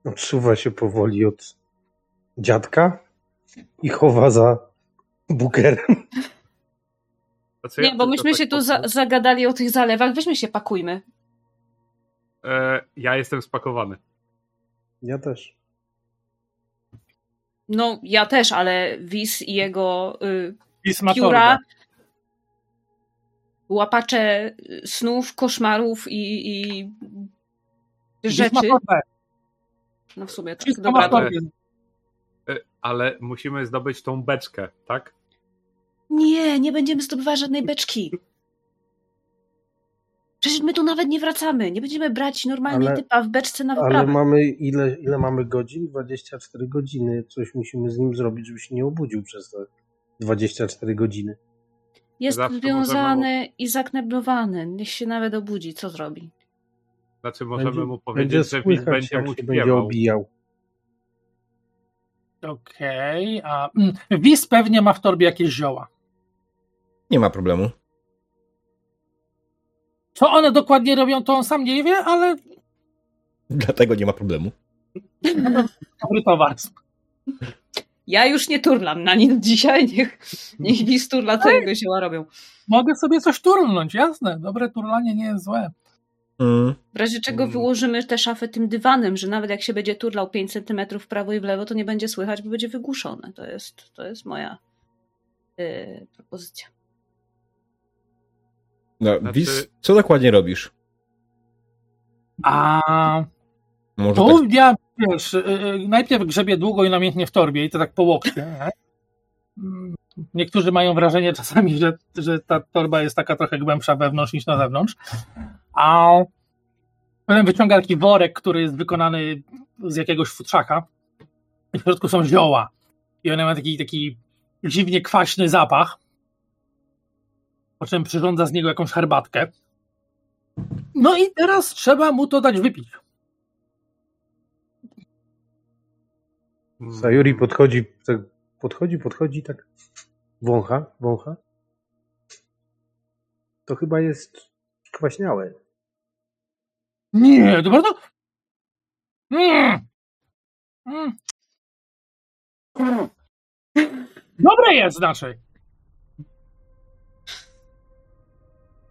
Odsuwa się powoli od dziadka i chowa za bukerem. Nie, bo myśmy tak się tu za, zagadali o tych zalewach, weźmy się pakujmy. E, ja jestem spakowany. Ja też. No, ja też, ale Wiz i jego y, Pisma pióra, łapacze snów, koszmarów i, i rzeczy. No w sumie tak. Dobra, to... E, ale musimy zdobyć tą beczkę, tak? Nie, nie będziemy zdobywać żadnej beczki. Przecież my tu nawet nie wracamy. Nie będziemy brać normalnie Ale- typa w beczce na Ale wyprawę. mamy ile, ile mamy godzin? 24 godziny. Coś musimy z nim zrobić, żeby się nie obudził przez te 24 godziny. Jest Zawsze związany i zakneblowany. Niech się nawet obudzi. Co zrobi? Znaczy możemy Będzie- mu Będzie powiedzieć, że Wiz słychać, będzie mu się będzie śpiewał. obijał. Okej, a mm, Wiz pewnie ma w torbie jakieś zioła. Nie ma problemu. Co one dokładnie robią, to on sam nie wie, ale Dlatego nie ma problemu. *laughs* dobry towar. Ja już nie turlam na nic dzisiaj. Niech, niech Wiz turla, co jego zioła robią. Mogę sobie coś turnąć, jasne. Dobre turlanie nie jest złe. Mm. W razie czego Mm. wyłożymy tę szafę tym dywanem, że nawet jak się będzie turlał 5 cm w prawo i w lewo, to nie będzie słychać, bo będzie wygłuszone. To jest, to jest moja yy, propozycja. No, Znaczy- Wiz, co dokładnie robisz? A Może tu tak, ja, wiesz, y, y, najpierw grzebię długo i namiętnie w torbie i to tak po łokcie. nie? Niektórzy mają wrażenie czasami, że, że ta torba jest taka trochę głębsza wewnątrz niż na zewnątrz. A potem wyciąga taki worek, który jest wykonany z jakiegoś futrzaka. W środku są zioła. I one mają taki, taki dziwnie kwaśny zapach. Po czym przyrządza z niego jakąś herbatkę. No i teraz trzeba mu to dać wypić. Sayuri podchodzi, podchodzi, podchodzi, tak wącha, wącha. To chyba jest kwaśniałe. Nie, to bardzo. Mm. Mm. Dobre jest, znaczy.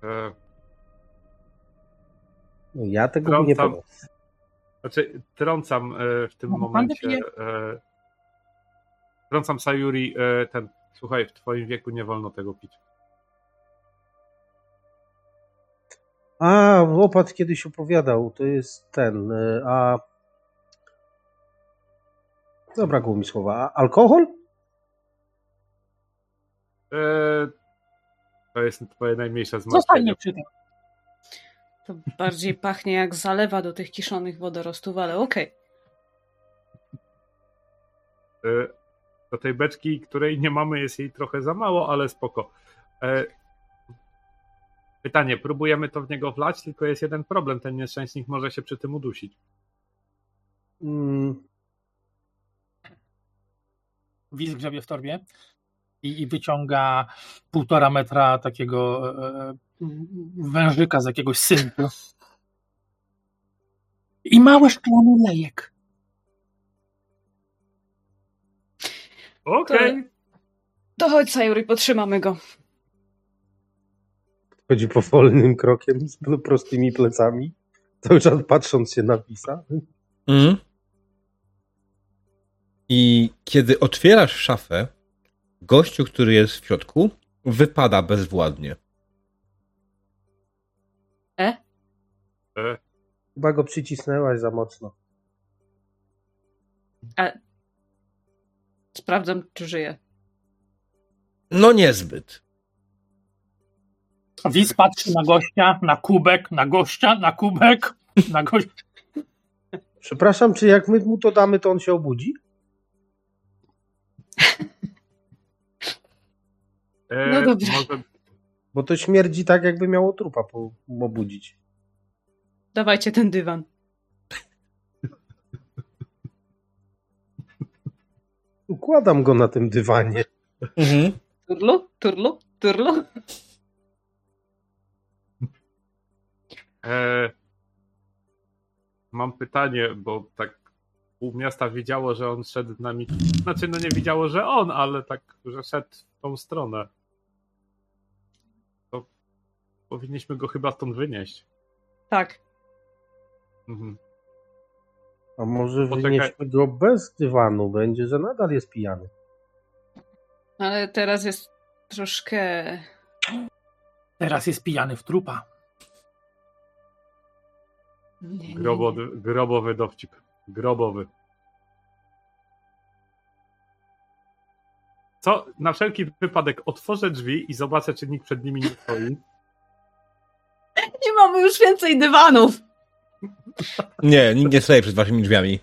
E, No, ja tego bym nie Trącam. podał. Znaczy, trącam e, w tym No, pan momencie. wypije. E, trącam Sayuri e, ten. Słuchaj, w twoim wieku nie wolno tego pić. A, opat kiedyś opowiadał, to jest ten, y, a... Zabrakło mi słowa. A alkohol? E, to jest twoje najmniejsze Zostańmy zmartwienie. przy tym. To bardziej pachnie jak zalewa do tych kiszonych wodorostów, ale okej. E, do tej beczki, której nie mamy, jest jej trochę za mało, ale spoko. E, Pytanie, próbujemy to w niego wlać, tylko jest jeden problem, ten nieszczęśnik może się przy tym udusić. Mm. Wiz grzebie w torbie i, i wyciąga półtora metra takiego e, e wężyka z jakiegoś synku I małe szklany lejek. Okej. Okay. To, to chodź, potrzymamy go. Chodzi powolnym krokiem, z prostymi plecami, cały czas patrząc się na Wisa. Mhm. I kiedy otwierasz szafę, gościu, który jest w środku, wypada bezwładnie. E? E, Chyba go przycisnęłaś za mocno. Sprawdzam, czy żyje. No niezbyt. Wiz patrzy na gościa, na kubek, na gościa, na kubek, na gościa. Przepraszam, czy jak my mu to damy, to on się obudzi? e, No dobrze. Może, Bo to śmierdzi tak, jakby miało trupa po, obudzić. Dawajcie ten dywan. Układam go na tym dywanie. Mhm. Turlu, turlu, turlu. E, mam pytanie, bo tak pół miasta widziało, że on szedł z nami. Znaczy, no nie widziało, że on, ale tak, że szedł w tą stronę. To powinniśmy go chyba stąd wynieść. Tak. Mhm. A może Poczekaj. wynieśmy go bez dywanu, będzie, że nadal jest pijany. Ale teraz jest troszkę... Teraz jest pijany w trupa. Nie, Grobowy, grobowy dowcip. Grobowy. Co? Na wszelki wypadek otworzę drzwi i zobaczę, czy nikt przed nimi nie stoi. *laughs* nie mamy już więcej dywanów. Nie, nikt nie stoi przed waszymi drzwiami.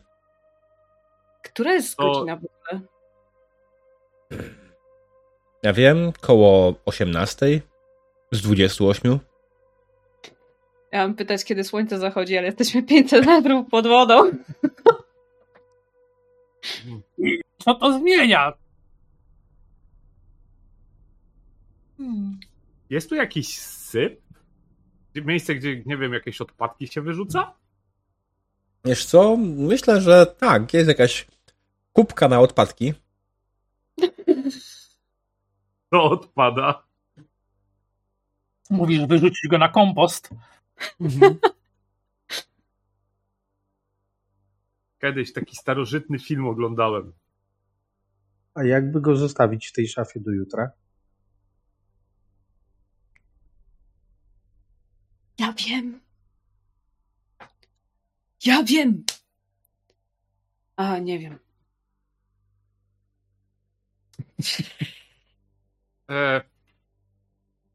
Która jest To- godzina w ogóle? Ja wiem, koło 18 z 28. Ja mam pytać, kiedy słońce zachodzi, ale jesteśmy *laughs* 500 metrów pod wodą. *laughs* Co to zmienia? Hmm. Jest tu jakiś syp? Miejsce, gdzie, nie wiem, jakieś odpadki się wyrzuca? Wiesz co? Myślę, że tak, jest jakaś kubka na odpadki. To odpada. Mówisz, wyrzucić go na kompost. Kiedyś taki starożytny film oglądałem. A jakby go zostawić w tej szafie do jutra? Ja wiem. Ja wiem. A, nie wiem. E,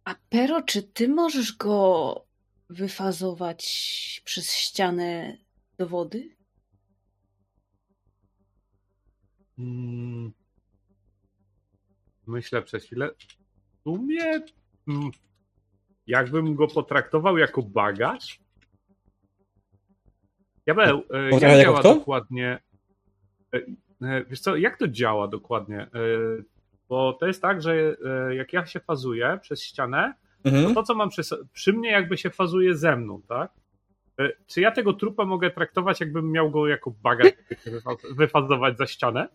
A Pero, czy ty możesz go wyfazować przez ścianę do wody? mm, myślę przez chwilę. W sumie, mm, jakbym go potraktował jako bagaż? Diabeł, e, jak działa kto? dokładnie? E, e, Wiesz co, jak to działa dokładnie? Bo to jest tak, że jak ja się fazuję przez ścianę, Mhm. to, co mam przy, przy mnie, jakby się fazuje ze mną, tak? E, Czy ja tego trupa mogę traktować, jakbym miał go jako bagaż wyfa- wyfazować za ścianę?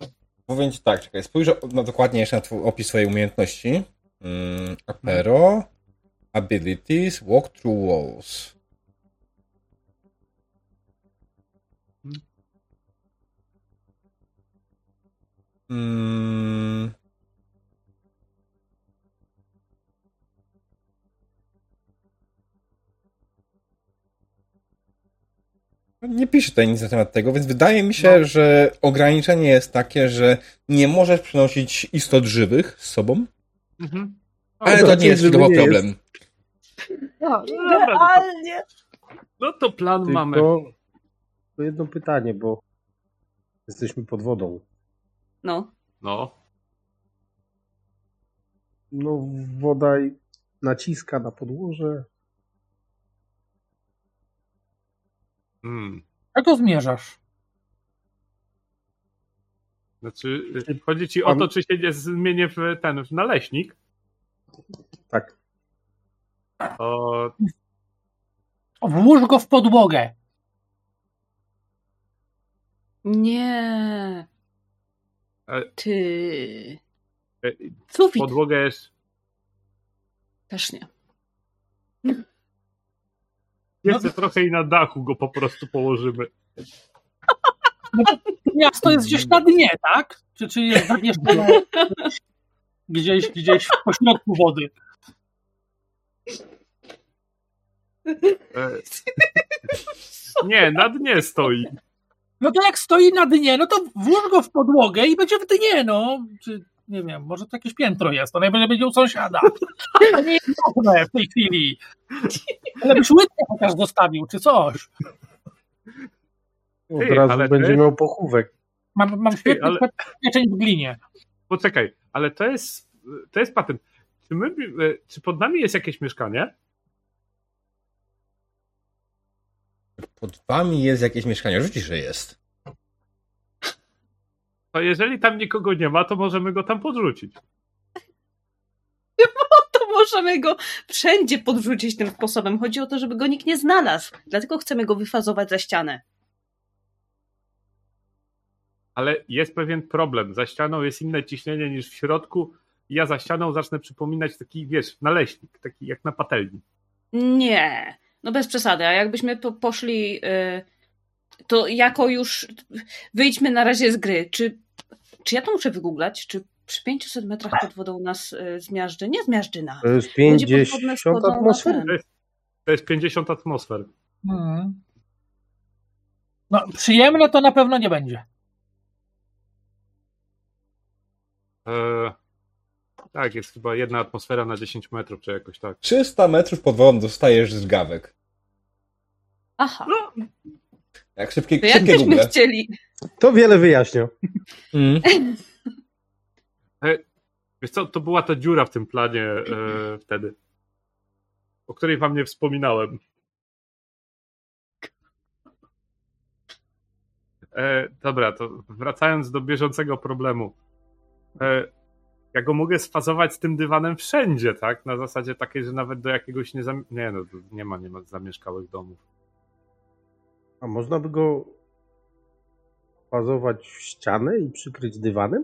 Powiem ci tak, czekaj, spójrzę no, dokładnie jeszcze na twój opis swojej umiejętności. Mm, apero, abilities, walk through walls. Mm. Nie pisze tutaj nic na temat tego, więc wydaje mi się, No. że ograniczenie jest takie, że nie możesz przynosić istot żywych z sobą, Mhm. ale to to nie jest nie problem. No, no, to, no to plan Tylko mamy. to jedno pytanie, bo jesteśmy pod wodą. No. No. No, woda naciska na podłoże. Hmm. Czego zmierzasz? Znaczy, chodzi ci o to, czy się nie zmienię w ten, w naleśnik. Tak. O, Włóż go w podłogę. Nie. Ty. E, Sufit Podłogę jest. też nie. Jeszcze trochę i na dachu go po prostu położymy. Miasto jest gdzieś na dnie, tak? Czy, czy jest zamieszczone gdzieś, gdzieś w pośrodku wody? E, Nie, na dnie stoi. No to jak stoi na dnie, no to włóż go w podłogę i będzie w dnie, no. Czy, nie wiem, może to jakieś piętro jest, to najwyżej będzie u sąsiada. To nie jest dobre w tej chwili. Ale byś łydkę chociaż zostawił, czy coś. Od Ty, razu ale będzie ty- miał pochówek. Mam, mam świetny ale- pieczeń w glinie. Poczekaj, ale to jest, to jest patent. Czy, my, e, czy pod nami jest jakieś mieszkanie? Pod wami jest jakieś mieszkanie. Rzuci, że jest. To jeżeli tam nikogo nie ma, to możemy go tam podrzucić. *laughs* To możemy go wszędzie podrzucić tym sposobem. Chodzi o to, żeby go nikt nie znalazł. Dlatego chcemy go wyfazować za ścianę. Ale jest pewien problem. Za ścianą jest inne ciśnienie niż w środku. Ja za ścianą zacznę przypominać taki, wiesz, naleśnik, taki jak na patelni. Nie. No bez przesady. A jakbyśmy po, poszli, y, to jako już wyjdźmy na razie z gry. Czy, czy ja to muszę wygooglać? Czy przy 500 metrach pod wodą nas y, zmiażdży? Nie zmiażdży nas. To jest Ludzie 50 podwodne schodzą na atmosfer. teren. To jest 50 atmosfer. Mhm. No, przyjemne to na pewno nie będzie. Eee, tak, jest chyba jedna atmosfera na 10 metrów, czy jakoś tak. 300 metrów pod wodą dostajesz z gawek. Aha. Jak szybkie, To szybkie Google. chcieli. To wiele wyjaśnia. Mm. Wiesz co, to była ta dziura w tym planie e, wtedy, o której wam nie wspominałem. E, dobra, to wracając do bieżącego problemu. E, ja go mogę sfazować z tym dywanem wszędzie, tak? Na zasadzie takiej, że nawet do jakiegoś nie... Zam... Nie, no, nie ma, nie ma zamieszkałych domów. A można by go fazować w ścianę i przykryć dywanem?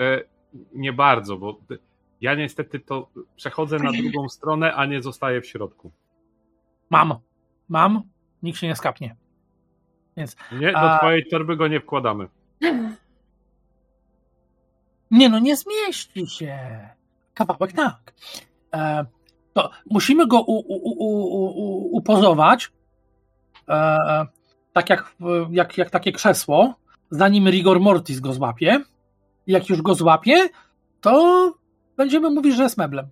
E, nie bardzo, bo ja niestety to przechodzę na drugą *laughs* stronę, a nie zostaję w środku. Mam. Mam. Nikt się nie skapnie. Nie, do A- twojej torby go nie wkładamy. Nie no, nie zmieści się. Kawałek tak. E, to musimy go u, u, u, upozować, e, tak jak, jak, jak takie krzesło, zanim rigor mortis go złapie. Jak już go złapie, to będziemy mówić, że jest meblem.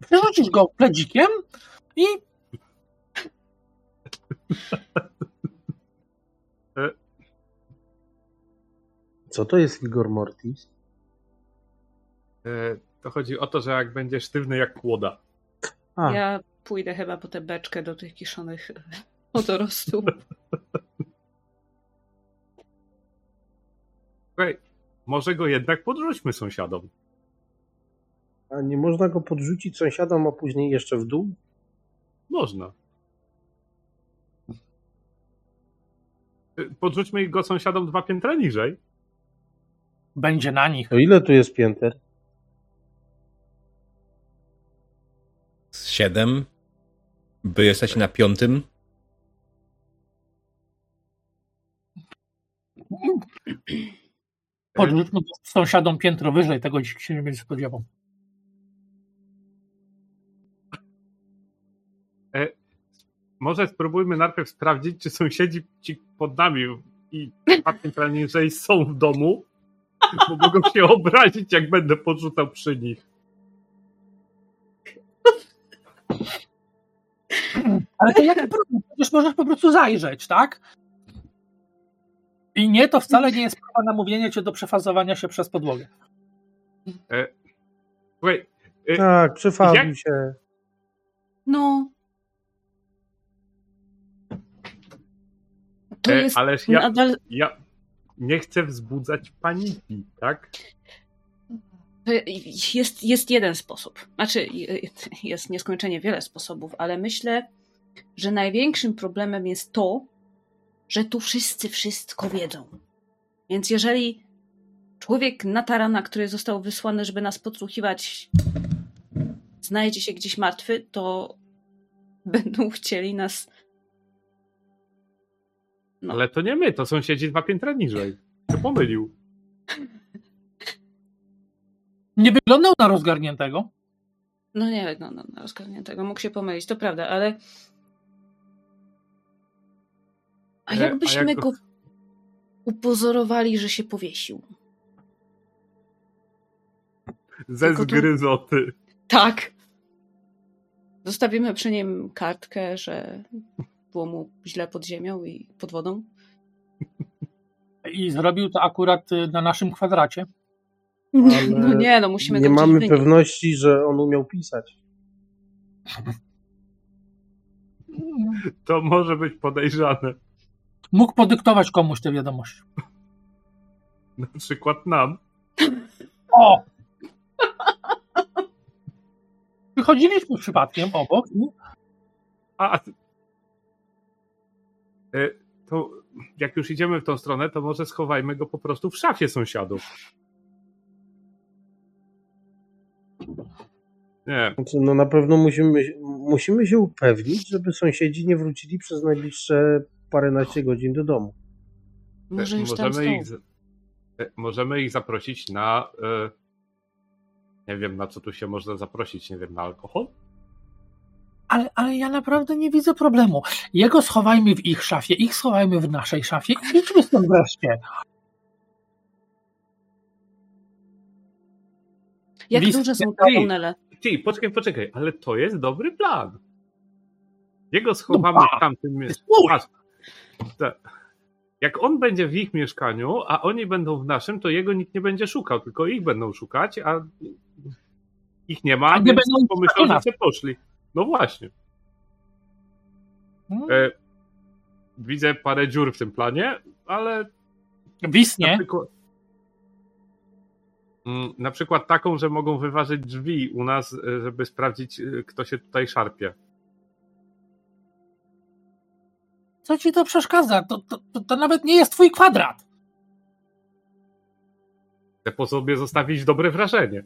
Przerzucisz go pledzikiem i *laughs* Co to jest Igor Mortis? E, To chodzi o to, że jak będzie sztywny jak kłoda. A, Ja pójdę chyba po tę beczkę do tych kiszonych *laughs* wodorostów. Słuchaj, może go jednak podrzućmy sąsiadom. a nie można go podrzucić sąsiadom, a później jeszcze w dół? Można. Podrzućmy go sąsiadom dwa piętra niżej. będzie na nich. To ile tu jest pięter? Z 7. Wy jesteście na piątym. Podrzućmy sąsiadom piętro wyżej, tego się nie będzie spodziewał. Może spróbujmy najpierw sprawdzić, czy sąsiedzi ci pod nami i dwa piętra niżej są w domu, bo mogą się obrazić, jak będę podrzucał przy nich. Ale to jaki problem? Przecież możesz po prostu zajrzeć, tak? I nie, to wcale nie jest próba namówienia cię do przefazowania się przez podłogę. Słuchaj, e, Tak, przefazuj Jak- się. No. To e, jest ależ ja, nadal. ja nie chcę wzbudzać paniki, tak? to Jest, jest jeden sposób. Znaczy, jest nieskończenie wiele sposobów, ale myślę, że największym problemem jest to, że tu wszyscy wszystko wiedzą. Więc jeżeli człowiek na tarana, który został wysłany, żeby nas podsłuchiwać, znajdzie się gdzieś martwy, to *laughs* będą chcieli nas. No. Ale to nie my, to sąsiedzi dwa piętra niżej. Się pomylił. Nie wyglądał na rozgarniętego. No nie wyglądał na rozgarniętego, mógł się pomylić, to prawda, ale. A jakbyśmy A jak go upozorowali, że się powiesił? Ze zgryzoty. Tak. Zostawimy przy nim kartkę, że było mu źle pod ziemią i pod wodą. I zrobił to akurat y, na naszym kwadracie. no *laughs* nie, no musimy Nie mamy pewności, że on umiał pisać. To może być podejrzane. Mógł podyktować komuś te wiadomości. Na przykład nam. O! Wychodziliśmy przypadkiem obok. A, e, to jak już idziemy w tą stronę, to może schowajmy go po prostu w szafie sąsiadów. Nie. Znaczy, no na pewno musimy, musimy się upewnić, żeby sąsiedzi nie wrócili przez najbliższe paręnaście godzin do domu. Może już możemy, tam ich, e, możemy ich zaprosić na nie wiem, na co tu się można zaprosić, nie wiem, na alkohol? Ale, ale ja naprawdę nie widzę problemu. Jego schowajmy w ich szafie, ich schowajmy w naszej szafie i idźmy stąd wreszcie. Jak List... duże są te tunele? Ty, poczekaj, poczekaj, ale to jest dobry plan. Jego schowamy no, w tamtym miejscu jak on będzie w ich mieszkaniu, a oni będą w naszym, to jego nikt nie będzie szukał, tylko ich będą szukać, a ich nie ma, a nie będą pomyślą, że się poszli. No właśnie. Hmm. E, widzę parę dziur w tym planie, ale. Wisnie. Na przykład, mm, na przykład taką, że mogą wyważyć drzwi u nas, e, żeby sprawdzić, e, kto się tutaj szarpie. Co ci to przeszkadza? To, to, to, to nawet nie jest twój kwadrat. Chcę po sobie zostawić dobre wrażenie.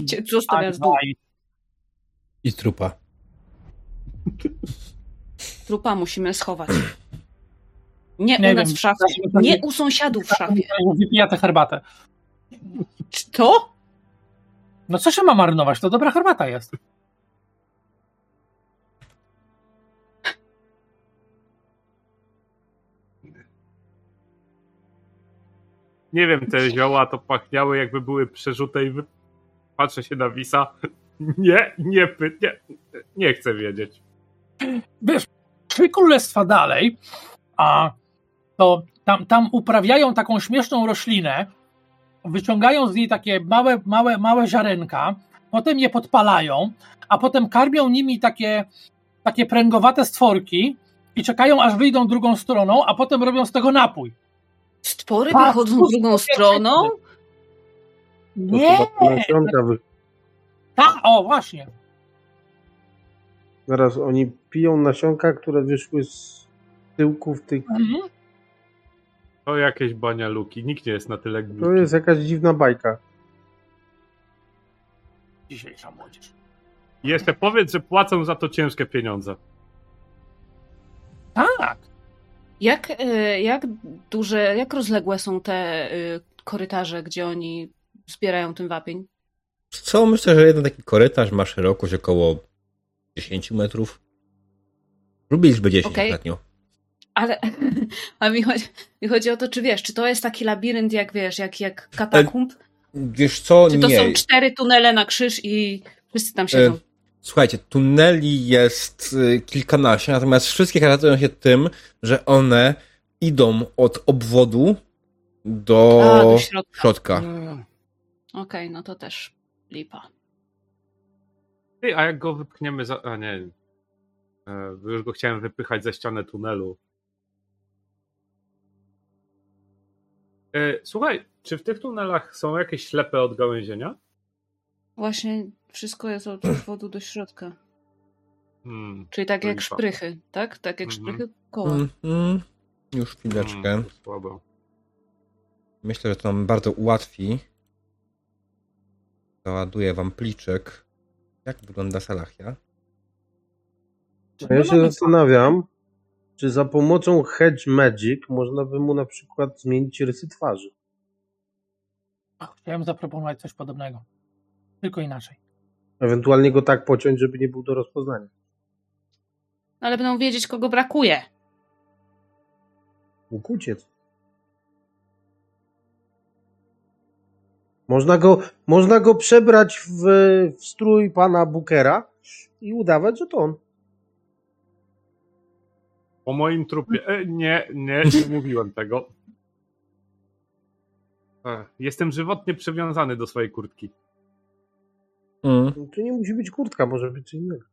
I cię zostawia z I trupa. Trupa musimy schować. Nie, nie u nas wiem, w szafie. Nie u sąsiadów w szafie. Wypija tę herbatę. To? No co się ma marynować? To dobra herbata jest. Nie wiem, te zioła to pachniały jakby były przerzute i patrzę się na Wisa. *laughs* Nie, nie, nie, nie chcę wiedzieć. Wiesz, trzy królestwa dalej, a to tam, tam uprawiają taką śmieszną roślinę, wyciągają z niej takie małe, małe, małe ziarenka, potem je podpalają, a potem karmią nimi takie, takie pręgowate stworki i czekają, aż wyjdą drugą stroną, a potem robią z tego napój. Stwory tak, wychodzą drugą stroną? Nie! Tak, o właśnie. Zaraz, oni piją nasionka, które wyszły z tyłków tych... Mhm. To jakieś banialuki, nikt nie jest na tyle głupi. To jest jakaś dziwna bajka. Dzisiejsza młodzież. I jeszcze powiedz, że płacą za to ciężkie pieniądze. Jak, e, jak duże, jak rozległe są te e, korytarze, gdzie oni zbierają ten wapień? Co, myślę, że jeden taki korytarz ma szerokość około 10 metrów. Lubię liczbę 10 okay. ostatnio. Ale *laughs* a mi, chodzi, mi chodzi o to, czy wiesz, czy to jest taki labirynt, jak wiesz, jak, jak katakumb? E, wiesz co, Czy to nie. są cztery tunele na krzyż i wszyscy tam siedzą? E, Słuchajcie, tuneli jest y, kilkanaście, natomiast wszystkie charakteryzują się tym, że one idą od obwodu do, A, do środka. środka. Mm. Okej, okay, no to też lipa. A jak go wypchniemy za... A nie, e, już go chciałem wypychać ze ściany tunelu. E, słuchaj, czy w tych tunelach są jakieś ślepe odgałęzienia? Właśnie wszystko jest od *clears throat* obwodu do środka. Hmm. Czyli tak jak szprychy, tak? Tak jak Mhm. szprychy koła. Mhm. Już chwileczkę. To słabo. Myślę, że to nam bardzo ułatwi. Załaduję wam pliczek. Jak wygląda Salachia? A ja się zastanawiam, czy za pomocą Hedge Magic można by mu na przykład zmienić rysy twarzy. Chciałem zaproponować coś podobnego. Tylko inaczej. Ewentualnie go tak pociąć, żeby nie był do rozpoznania. Ale będą wiedzieć, kogo brakuje. Mógł uciec. Można go, można go przebrać w, w strój pana Bookera i udawać, że to on. Po moim trupie. E, nie, nie, nie *laughs* mówiłem tego. E, Jestem żywotnie przywiązany do swojej kurtki. Mm. To nie musi być kurtka, może być co innego.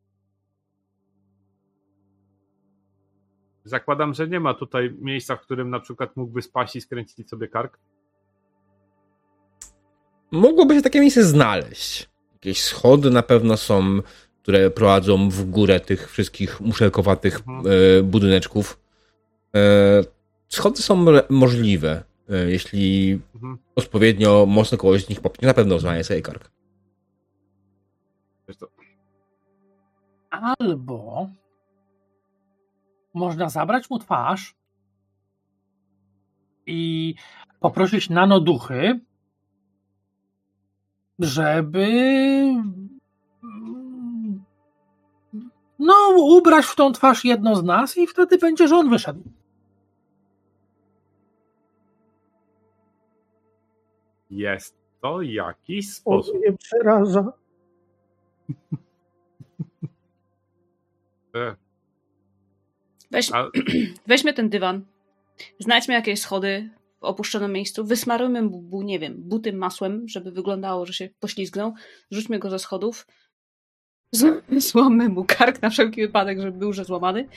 Zakładam, że nie ma tutaj miejsca, w którym na przykład mógłby spaść i skręcić sobie kark. Mogłoby się takie miejsce znaleźć. Jakieś schody na pewno są, które prowadzą w górę tych wszystkich muszelkowatych Mhm. e, budyneczków. E, schody są możliwe, e, jeśli Mhm. odpowiednio mocno kogoś z nich popnie. Na pewno złamie sobie kark. Albo można zabrać mu twarz i poprosić nanoduchy, żeby no, ubrać w tą twarz jedno z nas i wtedy będzie, że on wyszedł. Jest to jakiś sposób. mnie przeraża. Weź, A, *clears throat* weźmy ten dywan, znajdźmy jakieś schody w opuszczonym miejscu, wysmarujmy mu, bu- nie wiem, buty masłem, żeby wyglądało, że się poślizgnął, rzućmy go ze schodów, z- złammy mu kark na wszelki wypadek, żeby był, że złamany.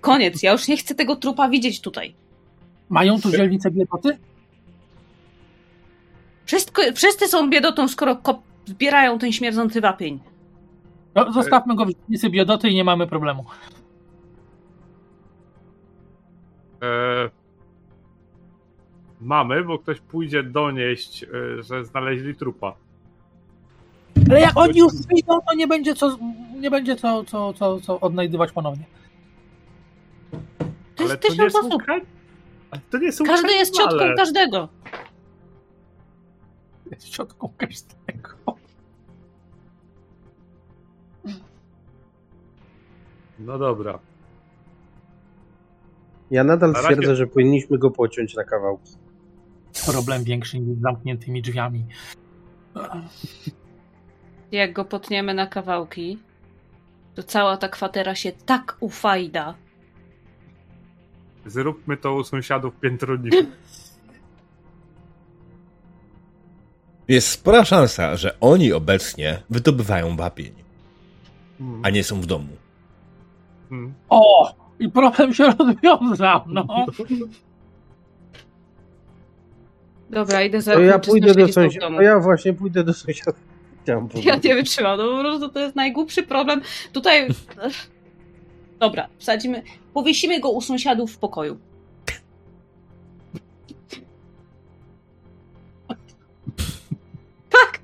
Koniec, ja już nie chcę tego trupa widzieć tutaj. Mają tu dzielnice biedoty? Wszystko, wszyscy są biedotą, skoro kop, zbierają ten śmierdzący wapień. No, zostawmy go w dzielnicy biedoty i nie mamy problemu. e, mamy, bo ktoś pójdzie donieść, e, że znaleźli trupa. Ale jak oni już wyjdą, to nie będzie co, nie będzie co, co, co, co odnajdywać ponownie. To jest tysiąc są osób. to nie są Każdy jest ciotką każdego. Jest ciotką każdego. No dobra. Ja nadal Na razie- twierdzę, że powinniśmy go pociąć na kawałki. Problem większy niż z zamkniętymi drzwiami. Jak go potniemy na kawałki, to cała ta kwatera się tak ufajda. Zróbmy to u sąsiadów piętro niżej. Jest spora szansa, że oni obecnie wydobywają wapień, a nie są w domu. Mm. O! I problem się rozwiązał, no. Dobra, idę za To ja pójdę do sąsiada. ja właśnie pójdę do sąsiada. Ja nie wytrzymam, no po prostu to jest najgłupszy problem. Tutaj. Dobra, wsadzimy. Powiesimy go u sąsiadów w pokoju. Tak!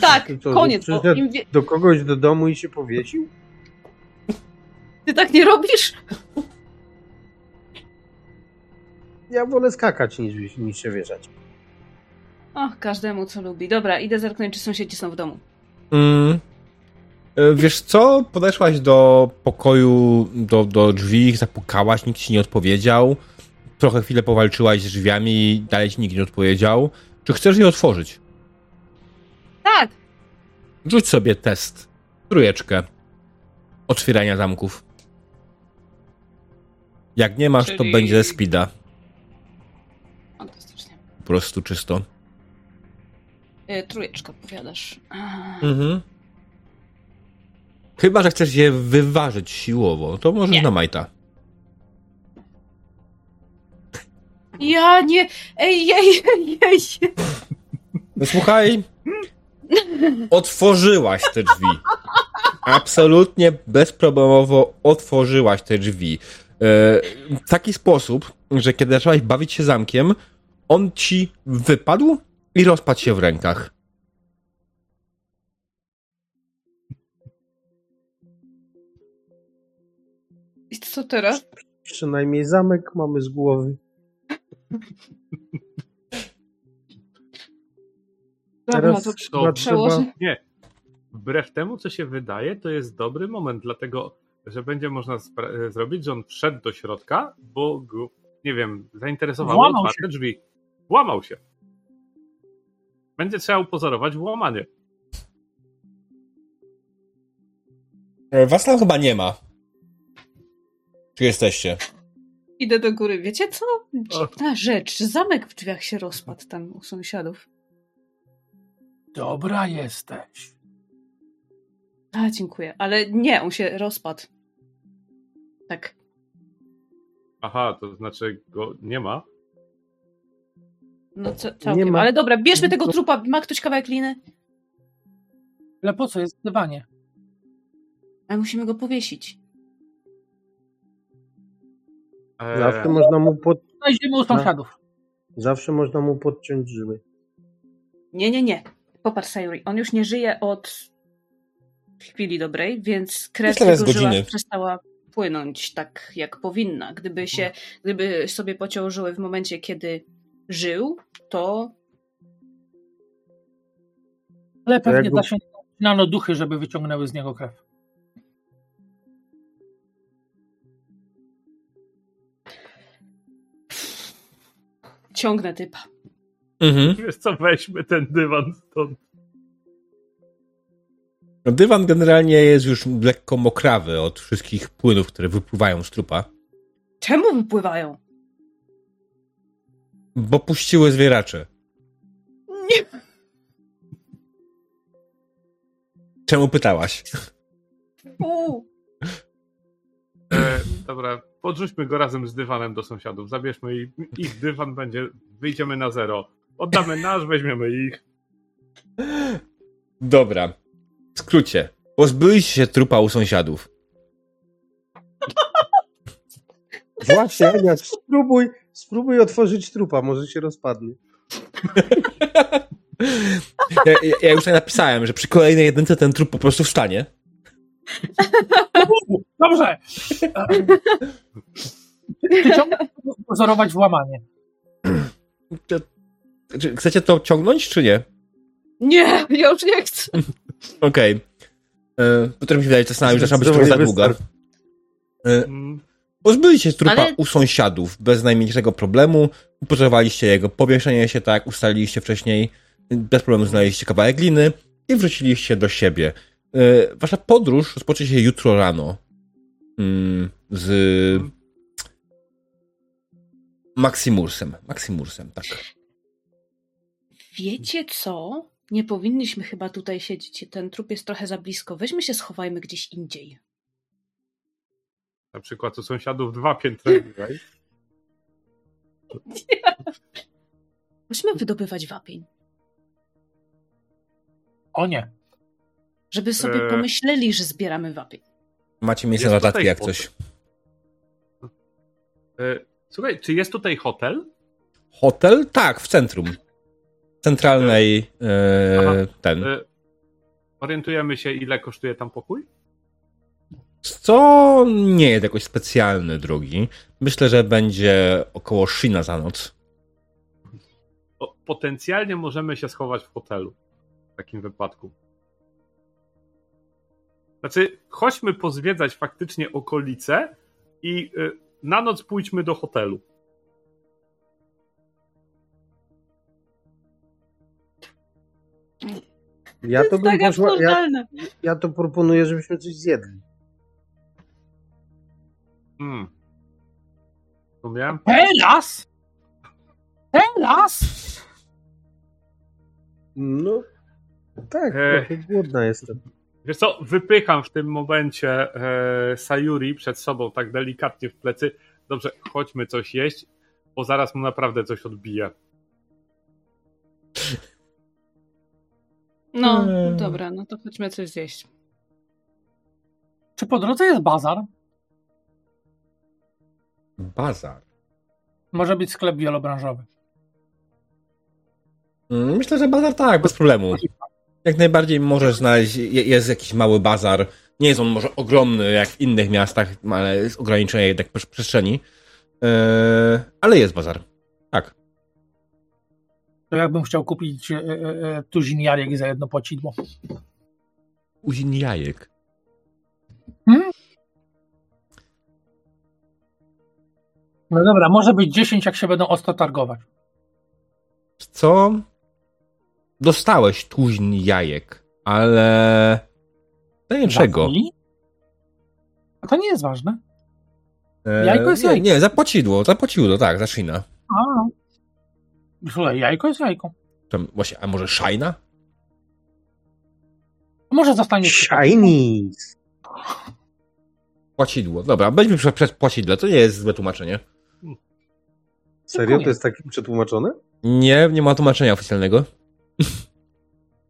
Tak, koniec. Im wie... Do kogoś do domu i się powiesił? Ty tak nie robisz? Ja wolę skakać niż, niż się wieszać. O, każdemu co lubi. Dobra, idę zerknąć, czy sąsiedzi są w domu. Mm. E, Wiesz co? Podeszłaś do pokoju, do, do drzwi, zapukałaś, nikt ci nie odpowiedział. Trochę chwilę powalczyłaś z drzwiami, dalej ci nikt nie odpowiedział. Czy chcesz je otworzyć? Tak! Rzuć sobie test. Trójeczkę. Otwierania zamków. Jak nie masz, to Czyli- będzie ze speeda. Fantastycznie. Po prostu czysto. Y, trójeczka, powiadasz. Mhm. Chyba, że chcesz je wyważyć siłowo, to możesz Nie. na majta. Ja nie. Ej, jej, jej, jej. No słuchaj. Otworzyłaś te drzwi. absolutnie bezproblemowo otworzyłaś te drzwi. E, w taki sposób, że kiedy zaczęłaś bawić się zamkiem, on ci wypadł i rozpadł się w rękach. I co teraz? Przynajmniej zamek mamy z głowy. Dobra, Teraz to przełożę. trzeba- Nie. Wbrew temu, co się wydaje, to jest dobry moment, dlatego, że będzie można spra- zrobić, że on wszedł do środka, bo go, nie wiem, zainteresowało Włamał otwarte drzwi. Włamał się. Będzie trzeba upozorować włamanie. E, Was tam chyba nie ma. Czy jesteście? Idę do góry. Wiecie co? Dziwna rzecz. Zamek w drzwiach się rozpadł tam u sąsiadów. Dobra jesteś. A, dziękuję. Ale nie, on się rozpadł. Tak. Aha, to znaczy go nie ma. No co, całkiem. ma. Ale dobra, bierzmy tego trupa. Ma ktoś kawałek liny? Ale po co jest dywanie? Ale musimy go powiesić. Eee, Zawsze można mu, pod, Znajdziemy u sąsiadów. zawsze można mu podciąć żyły. Nie, nie, nie. Popatrz, Sayuri. On już nie żyje od chwili dobrej, więc krew Myślę, jego żyła przestała płynąć tak, jak powinna. Gdyby się, gdyby sobie pociął żyły w momencie, kiedy żył, to Ale pewnie jakby- da się nano duchy, żeby wyciągnęły z niego krew. ciągnę typa. Mhm. Wiesz co, weźmy ten dywan stąd. No, dywan generalnie jest już lekko mokrawy od wszystkich płynów, które wypływają z trupa, Czemu wypływają? bo puściły zwieracze. Nie. Czemu pytałaś? U. E, dobra, podrzućmy go razem z dywanem do sąsiadów. Zabierzmy ich, ich dywan, będzie, wyjdziemy na zero. Oddamy nasz, weźmiemy ich. Dobra. W skrócie. Pozbyliście się trupa u sąsiadów. *laughs* Właśnie, Ania, spróbuj, spróbuj otworzyć trupa, może się rozpadnie. Ja, ja, ja już tak napisałem, że przy kolejnej jedynce ten trup po prostu wstanie. Dobrze. Czy ciągle pozorować włamanie? To, czy chcecie to ciągnąć, czy nie? Nie, ja już nie chcę. Okej. Okay. Potem mi się wydaje, że to scenariusz zaczyna być trochę za długa. E, Pozbyliście się trupa Ale- u sąsiadów bez najmniejszego problemu. Upozorowaliście jego powieszenie się, tak jak ustaliliście wcześniej. Bez problemu znaleźliście kawałek gliny i wróciliście do siebie. E, Wasza podróż rozpocznie się jutro rano. Mm, Z Maximursem. Maximursem, tak. Wiecie co? Nie powinniśmy chyba tutaj siedzieć. Ten trup jest trochę za blisko. Weźmy się, schowajmy gdzieś indziej. na przykład u sąsiadów dwa piętra niżej. *laughs* Musimy wydobywać wapień. O nie. Żeby sobie Eee. pomyśleli, że zbieramy wapień. Macie miejsce Jest na tutaj notatki jak coś. E, Słuchaj, czy jest tutaj hotel? Hotel? Tak, w centrum. Centralnej e, Aha. ten. E, Orientujemy się, ile kosztuje tam pokój? Co nie jest jakoś specjalny, drogi. Myślę, że będzie około Shina za noc. Potencjalnie możemy się schować w hotelu w takim wypadku. Znaczy, chodźmy pozwiedzać faktycznie okolice i y, na noc pójdźmy do hotelu. Ja to, tak bym poszła, ja, ja to proponuję, żebyśmy coś zjedli. Hmm. W sumie? Teraz? Teraz? No, tak, trochę głodna jestem. Wiesz co, wypycham w tym momencie e, Sayuri przed sobą tak delikatnie w plecy. Dobrze, chodźmy coś jeść, bo zaraz mu naprawdę coś odbije. No, Eee. dobra, no to chodźmy coś zjeść. Czy po drodze jest bazar? Bazar. Może być sklep wielobranżowy. Mm, Myślę, że bazar tak, bez problemu. Jak najbardziej możesz znaleźć, je- jest jakiś mały bazar. Nie jest on może ogromny jak w innych miastach, ale jest ograniczenie jednak przes- przestrzeni. Eee, ale jest bazar. Tak. To jakbym chciał kupić e, e, e, tuzin jajek za jedno płacidło. Uzin jajek. No dobra, może być 10, jak się będą ostro targować. Co? Dostałeś tuzin jajek, ale... To nie czego? A to nie jest ważne. Eee, Jajko jest nie, jajko. nie, zapłacidło, zapłacidło, tak, za Shina. A. Słuchaj, jajko jest jajko. Czem- Właśnie, a może Shina? Może zostanie. Shiny! Płacidło. Dobra, weźmy prze- przez płacidle, to nie jest złe tłumaczenie. Serio? To jest tak przetłumaczone? Nie, nie ma tłumaczenia oficjalnego.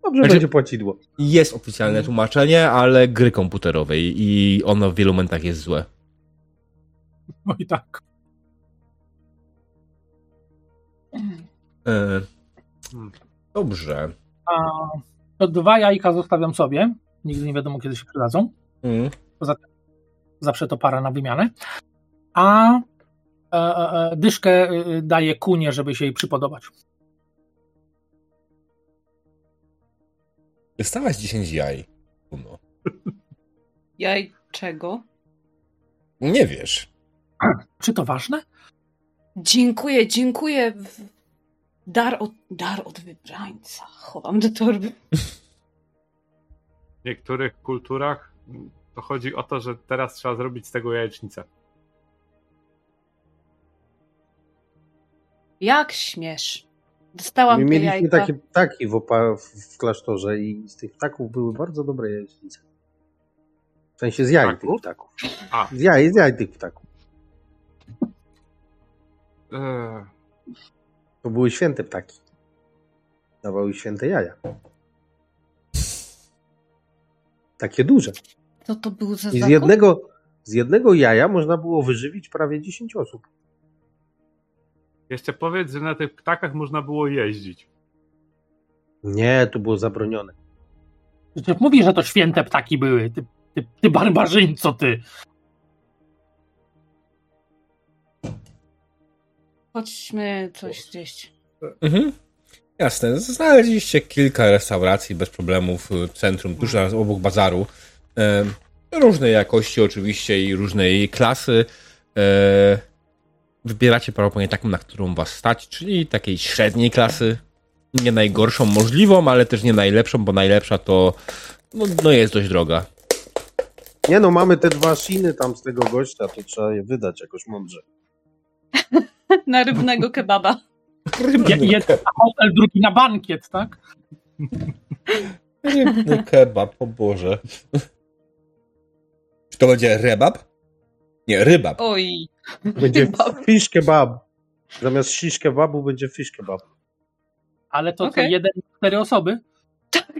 Dobrze, Znaczy- będzie płacidło. Jest oficjalne tłumaczenie, ale gry komputerowej i ono w wielu momentach jest złe. No i tak. E, dobrze. A to dwa jajka zostawiam sobie. Nigdy nie wiadomo, kiedy się przydadzą. Mm. Zawsze to para na wymianę. A e, e, e, dyszkę e, daję kunie, żeby się jej przypodobać. Dostałaś 10 jaj. No. *laughs* Jaj czego? Nie wiesz. Czy to ważne? Dziękuję, dziękuję. Dar od, dar od wybrańca. Chowam do torby. W niektórych kulturach to chodzi o to, że teraz trzeba zrobić z tego jajecznicę. Jak śmiesz? Dostałam My mieliśmy jajka. takie ptaki w, opa- w- klasztorze i z tych ptaków były bardzo dobre jajecznice. W sensie z jaj tych Ptaków? A, Z jaj, z jaj tych ptaków. e, To były święte ptaki. Dawały święte jaja. Takie duże. Co to był za I z jednego, z jednego jaja można było wyżywić prawie 10 osób. jeszcze powiedz, że na tych ptakach można było jeździć. Nie, to było zabronione. Przecież mówi, że to święte ptaki były. Ty, ty, ty barbarzyńco, ty. Chodźmy coś zjeść. Mhm. Jasne. Znaleźliście kilka restauracji bez problemów w centrum, tuż zaraz obok bazaru. E, różnej jakości oczywiście i różnej klasy. E, wybieracie prawdopodobnie taką, na którą was stać, czyli takiej średniej klasy. Nie najgorszą możliwą, ale też nie najlepszą, bo najlepsza to no, no jest dość droga. Nie no, mamy te dwa shiny tam z tego gościa, to trzeba je wydać jakoś mądrze. *laughs* Na rybnego kebaba. Je- Jeden na hotel, drugi na bankiet, tak? Rybny kebab, o Boże. Czy to będzie rebab? Nie, rybab. Oj. Będzie fish kebab. Zamiast shish kebabu będzie fish kebab. Ale to Okej. co, jeden, cztery osoby? Tak.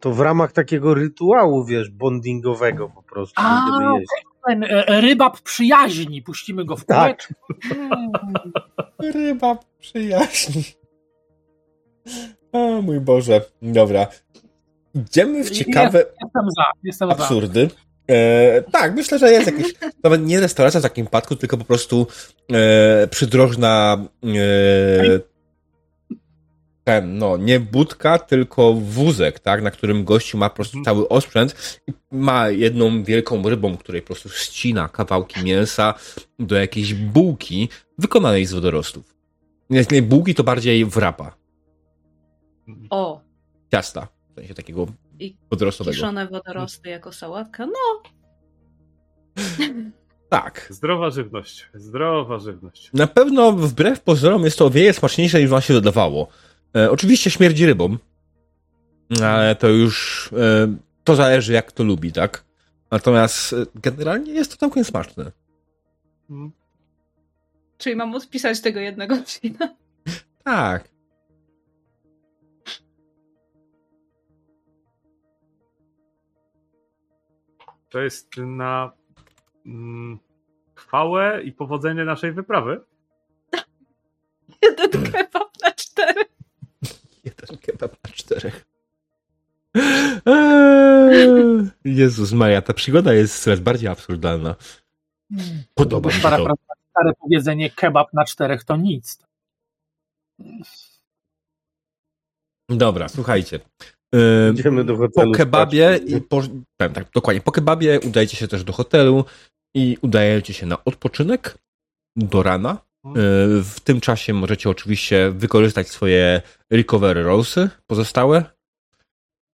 To w ramach takiego rytuału, wiesz, bondingowego po prostu A, będziemy jeść. Ten e, rybab przyjaźni, puścimy go w Tak. kółeczko. *laughs* Mm. Ryba przyjaźni. O mój Boże. Dobra. Idziemy w ciekawe Jestem za, jestem za. absurdy. E, tak, myślę, że jest jakiś, *laughs* nawet nie restauracja w takim przypadku, tylko po prostu e, przydrożna e, ten, no, nie budka, tylko wózek, tak, na którym gościu ma po prostu cały osprzęt i ma jedną wielką rybą, której po prostu ścina kawałki mięsa do jakiejś bułki wykonanej z wodorostów. Nie, nie bułki, to bardziej wrapa, O. ciasta, w sensie takiego I wodorostowego. kiszone wodorosty jako sałatka. No, *laughs* Tak. Zdrowa żywność. Zdrowa żywność. Na pewno wbrew pozorom jest to o wiele smaczniejsze niż wam się dodawało. E, oczywiście śmierdzi rybą, ale to już e, to zależy jak to lubi, tak? Natomiast e, generalnie jest to całkiem smaczne. Mm. czyli mam odpisać tego jednego odcinka. Tak. To jest na mm, chwałę i powodzenie naszej wyprawy. Jeden kebab na cztery. Kebab na czterech. Eee, Jezus Maria, ta przygoda jest coraz bardziej absurdalna. Podoba mi się to. Stare powiedzenie kebab na czterech to nic. Dobra, słuchajcie. Eee, Idziemy do po hotelu. kebabie, spać. i po, powiem tak, dokładnie, po kebabie udajecie się też do hotelu i udajecie się na odpoczynek do rana. E, W tym czasie możecie oczywiście wykorzystać swoje recovery rollsy pozostałe.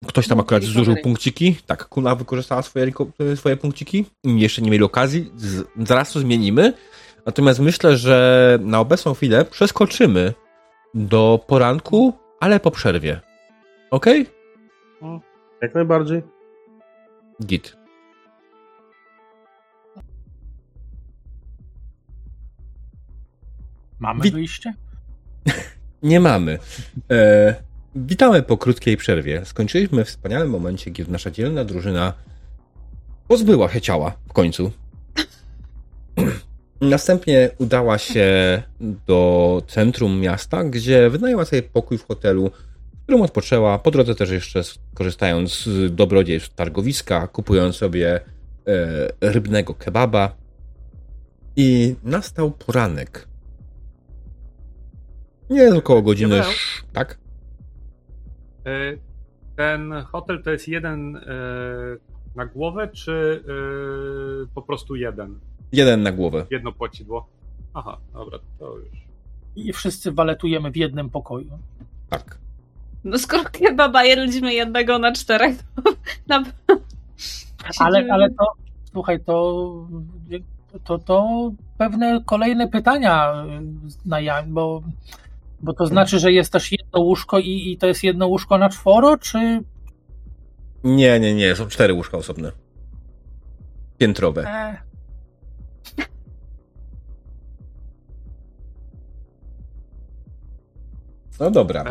Ktoś tam akurat zużył punkciki. Tak, Kuna wykorzystała swoje, reco- swoje punkciki. Jeszcze nie mieli okazji. Zaraz to zmienimy. Natomiast myślę, że na obecną chwilę przeskoczymy do poranku, ale po przerwie. Ok? Jak najbardziej. Git. Mamy Wi- wyjście? *laughs* Nie mamy. E, witamy po krótkiej przerwie. Skończyliśmy w wspaniałym momencie, kiedy nasza dzielna drużyna pozbyła się ciała w końcu. *clears throat* Następnie udała się do centrum miasta, gdzie wynajęła sobie pokój w hotelu, w którym odpoczęła. Po drodze też jeszcze korzystając z dobrodziejstw targowiska, kupując sobie e, rybnego kebaba. I nastał poranek. Nie około godziny. Sz- Tak? E, Ten hotel to jest jeden e, na głowę, czy e, po prostu jeden? Jeden na głowę. Jedno płacidło? Aha, dobra, to już. I wszyscy waletujemy w jednym pokoju. Tak. No skoro kebaba jedliśmy jednego na czterech, to na Ale, ale to, słuchaj, to, to, to pewne kolejne pytania na ja, bo, bo to znaczy, że jest też jedno łóżko i, i to jest jedno łóżko na czworo, czy Nie, nie, nie. Są cztery łóżka osobne. Piętrowe. e, No dobra.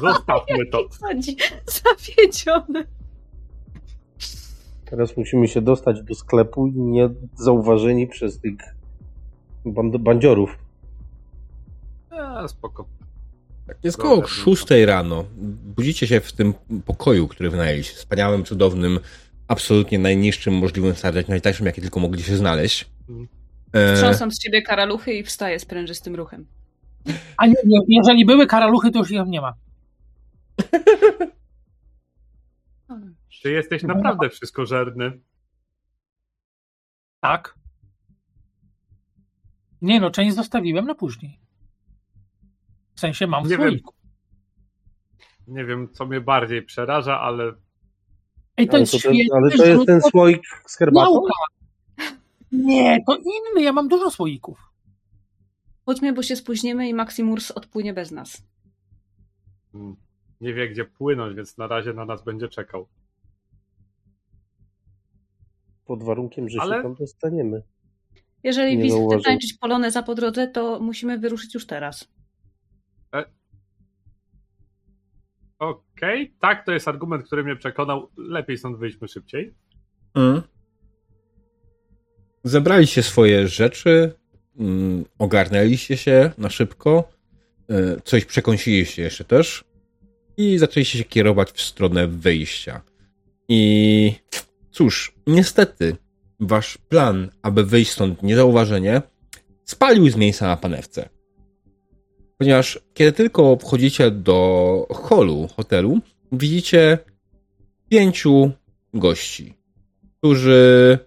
Zostawmy to. *laughs* zawiedziony. Teraz musimy się dostać do sklepu i nie zauważeni przez tych band- bandziorów. Spoko. Jest Dobra, koło no. szóstej rano. Budzicie się w tym pokoju, który wynajęliście. Wspaniałym, cudownym, absolutnie najniższym możliwym standardzie, najtańszym, jaki tylko mogli się znaleźć. Mhm. E, Trząsam z ciebie karaluchy i wstaję z prężystym ruchem. a nie, nie, jeżeli były karaluchy, to już ich nie ma. *laughs* Czy jesteś naprawdę wszystkożerny? Tak. Nie no, część zostawiłem na później. W sensie mam Nie wiem. Nie wiem, co mnie bardziej przeraża, ale Ej, to Ale jest to, ten, świetny ale to jest ten słoik z herbatą? Nie, to inny, ja mam dużo słoików. Chodźmy, bo się spóźnimy i Maximurs odpłynie bez nas. mm, nie wie, gdzie płynąć, więc na razie na nas będzie czekał. Pod warunkiem, że Ale- się tam dostaniemy. Jeżeli Nie Wiz chce zauważyłem. tańczyć poloneza po drodze, to musimy wyruszyć już teraz. Okej, tak, to jest argument, który mnie przekonał. Lepiej stąd wyjdźmy szybciej. Mm. Zebraliście swoje rzeczy, mm, ogarnęliście się na szybko, y, coś przekąsiliście jeszcze też i zaczęliście się kierować w stronę wyjścia. I cóż, niestety, wasz plan, aby wyjść stąd niezauważenie, spalił z miejsca na panewce. Ponieważ kiedy tylko wchodzicie do holu hotelu, widzicie pięciu gości którzy,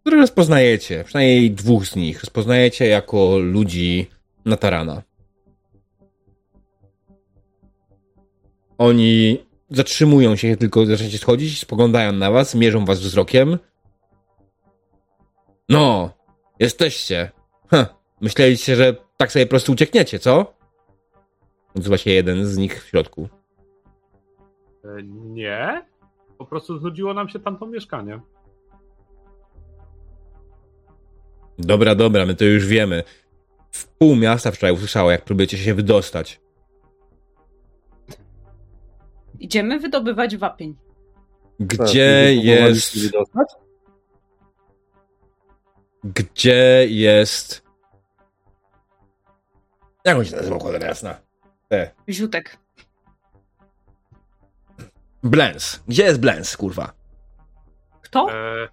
których rozpoznajecie, przynajmniej dwóch z nich, rozpoznajecie jako ludzi Natarana. Oni zatrzymują się, tylko zaczniecie schodzić, spoglądają na was, mierzą was wzrokiem. No, jesteście. Hm, myśleliście, że tak sobie po prostu uciekniecie, co? Odzywa się jeden z nich w środku. E, Nie. Po prostu znudziło nam się tamto mieszkanie. Dobra, dobra, my to już wiemy. W pół miasta wczoraj usłyszało, jak próbujecie się wydostać. Idziemy wydobywać wapień. Gdzie jest... Gdzie jest... Jak on się nazywał, cholera jasna? Te. Ziutek. Blens. Gdzie jest Blens, kurwa? Kto? E?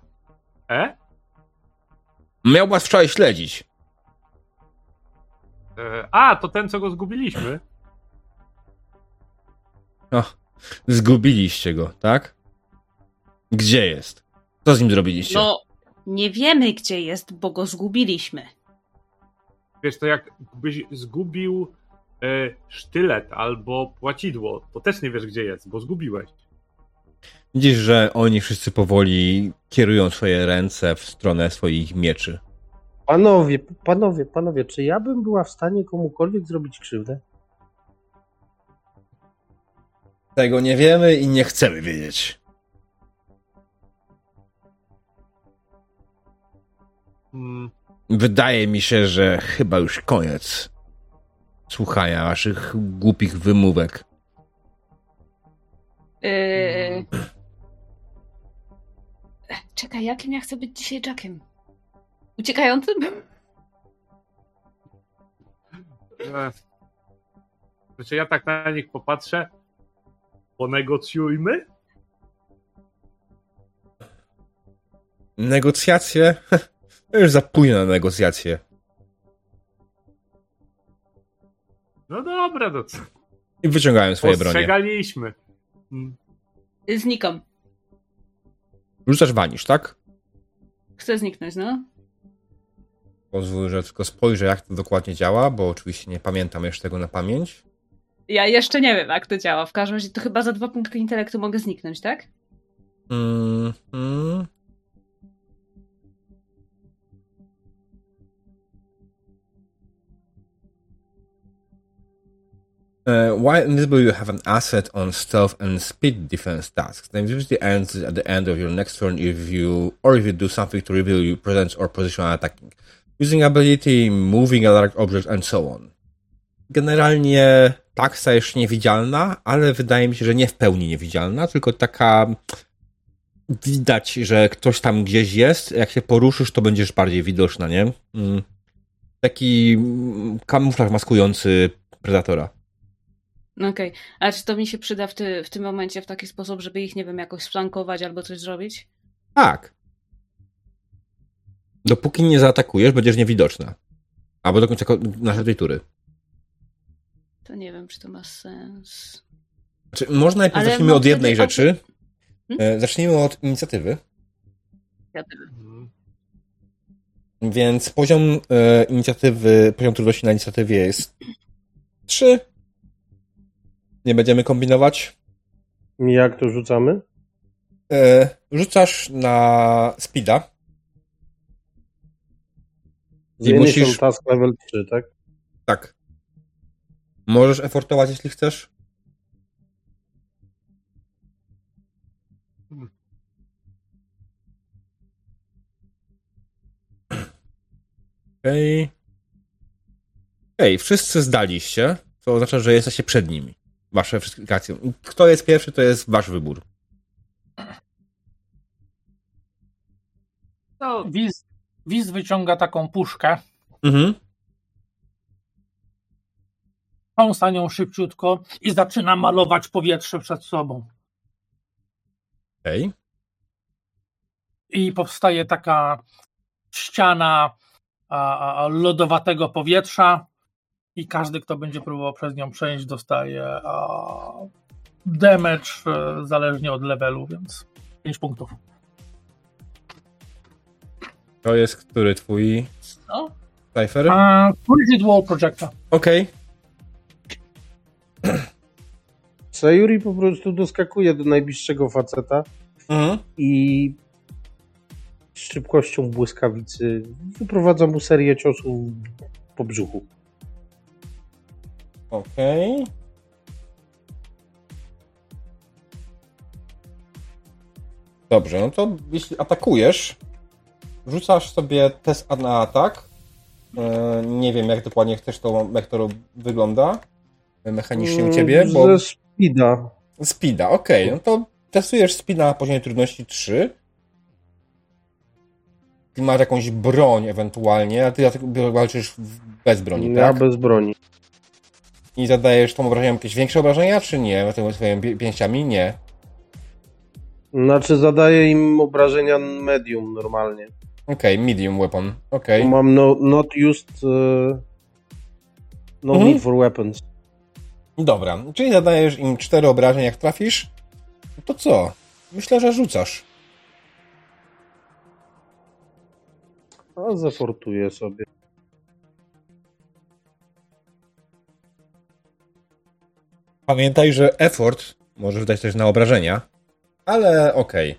e? Miał was wczoraj śledzić. E, a, to ten, co go zgubiliśmy. O, zgubiliście go, tak? Gdzie jest? Co z nim zrobiliście? No, nie wiemy gdzie jest, bo go zgubiliśmy. Wiesz, to jakbyś zgubił e, sztylet albo płacidło, to też nie wiesz, gdzie jest, bo zgubiłeś. Widzisz, że oni wszyscy powoli kierują swoje ręce w stronę swoich mieczy. Panowie, panowie, panowie, czy ja bym była w stanie komukolwiek zrobić krzywdę? Tego nie wiemy i nie chcemy wiedzieć. Hmm. Wydaje mi się, że chyba już koniec słuchania waszych głupich wymówek. Yy... Czekaj, jakim ja chcę być dzisiaj Jackiem? Uciekającym? Znaczy, ja tak na nich popatrzę. Ponegocjujmy? Negocjacje? *laughs* To już za późno na negocjacje. No dobra, no co? I wyciągają swoje bronie. Ostrzegaliśmy. Hmm. Znikam. Rzucasz wanisz, tak? Chcę zniknąć, no. Pozwól, że tylko spojrzę, jak to dokładnie działa, bo oczywiście nie pamiętam jeszcze tego na pamięć. Ja jeszcze nie wiem, jak to działa. W każdym razie to chyba za dwa punkty intelektu mogę zniknąć, tak? Mm, mm. Uh, while invisible, you have an asset on stealth and speed defense tasks. The invisibility ends at the end of your next turn if you, or if you do something to reveal your presence or position attacking. Using ability, moving a large object, and so on. Generalnie tak stajesz się niewidzialna, ale wydaje mi się, że nie w pełni niewidzialna, tylko taka widać, że ktoś tam gdzieś jest. Jak się poruszysz, to będziesz bardziej widoczna, nie? Mm. Taki mm, kamuflaż maskujący predatora. No Okej. A czy to mi się przyda w, ty, w tym momencie w taki sposób, żeby ich, nie wiem, jakoś sflankować albo coś zrobić? Tak. Dopóki nie zaatakujesz, będziesz niewidoczna. Albo do końca ko- naszej tury. To nie wiem, czy to ma sens. Znaczy, może najpierw Ale zacznijmy no od jednej wtedy- rzeczy. Hmm? E, Zacznijmy od inicjatywy. Hmm. Więc poziom e, inicjatywy, poziom trudności na inicjatywie jest 3. Nie będziemy kombinować. Jak to rzucamy? E, rzucasz na speeda. I musisz- task level 3, tak? Tak. Możesz efortować, jeśli chcesz. Okej. Okej, wszyscy zdaliście, co oznacza, że jesteście przed nimi. Wasze wszystkie aplikacje. Kto jest pierwszy, to jest wasz wybór. No, Wiz, Wiz wyciąga taką puszkę, Mhm. kąsa nią szybciutko i zaczyna malować powietrze przed sobą. Okej. I powstaje taka ściana a, a, lodowatego powietrza i każdy, kto będzie próbował przez nią przejść, dostaje a, damage e, zależnie od levelu, więc 5 punktów. To jest który twój No, cypher? A, Frigid Wall Projector. Okej. *clears throat* Sayuri po prostu doskakuje do najbliższego faceta Mhm. i z szybkością błyskawicy wyprowadza mu serię ciosów po brzuchu. Okej. Dobrze, no to jeśli atakujesz, rzucasz sobie test na atak. E, Nie wiem, jak dokładnie chcesz to, jak to wygląda mechanicznie u ciebie, bo... Ze speeda. Speeda, okej, no to testujesz speeda na poziomie trudności 3. Ty masz jakąś broń ewentualnie, a ty walczysz bez broni, Ja tak? bez broni. I zadajesz tą obrażeniom jakieś większe obrażenia, czy nie? Tymi swoimi pięściami? Nie. Znaczy zadaję im obrażenia medium normalnie. Okej, medium weapon. Okej. Bo Mam no, not used... Uh, no Mhm. need for weapons. Dobra, czyli zadajesz im cztery obrażeń, jak trafisz. To co? Myślę, że rzucasz. A zafortuję sobie. Pamiętaj, że effort może wydać też na obrażenia, ale okej.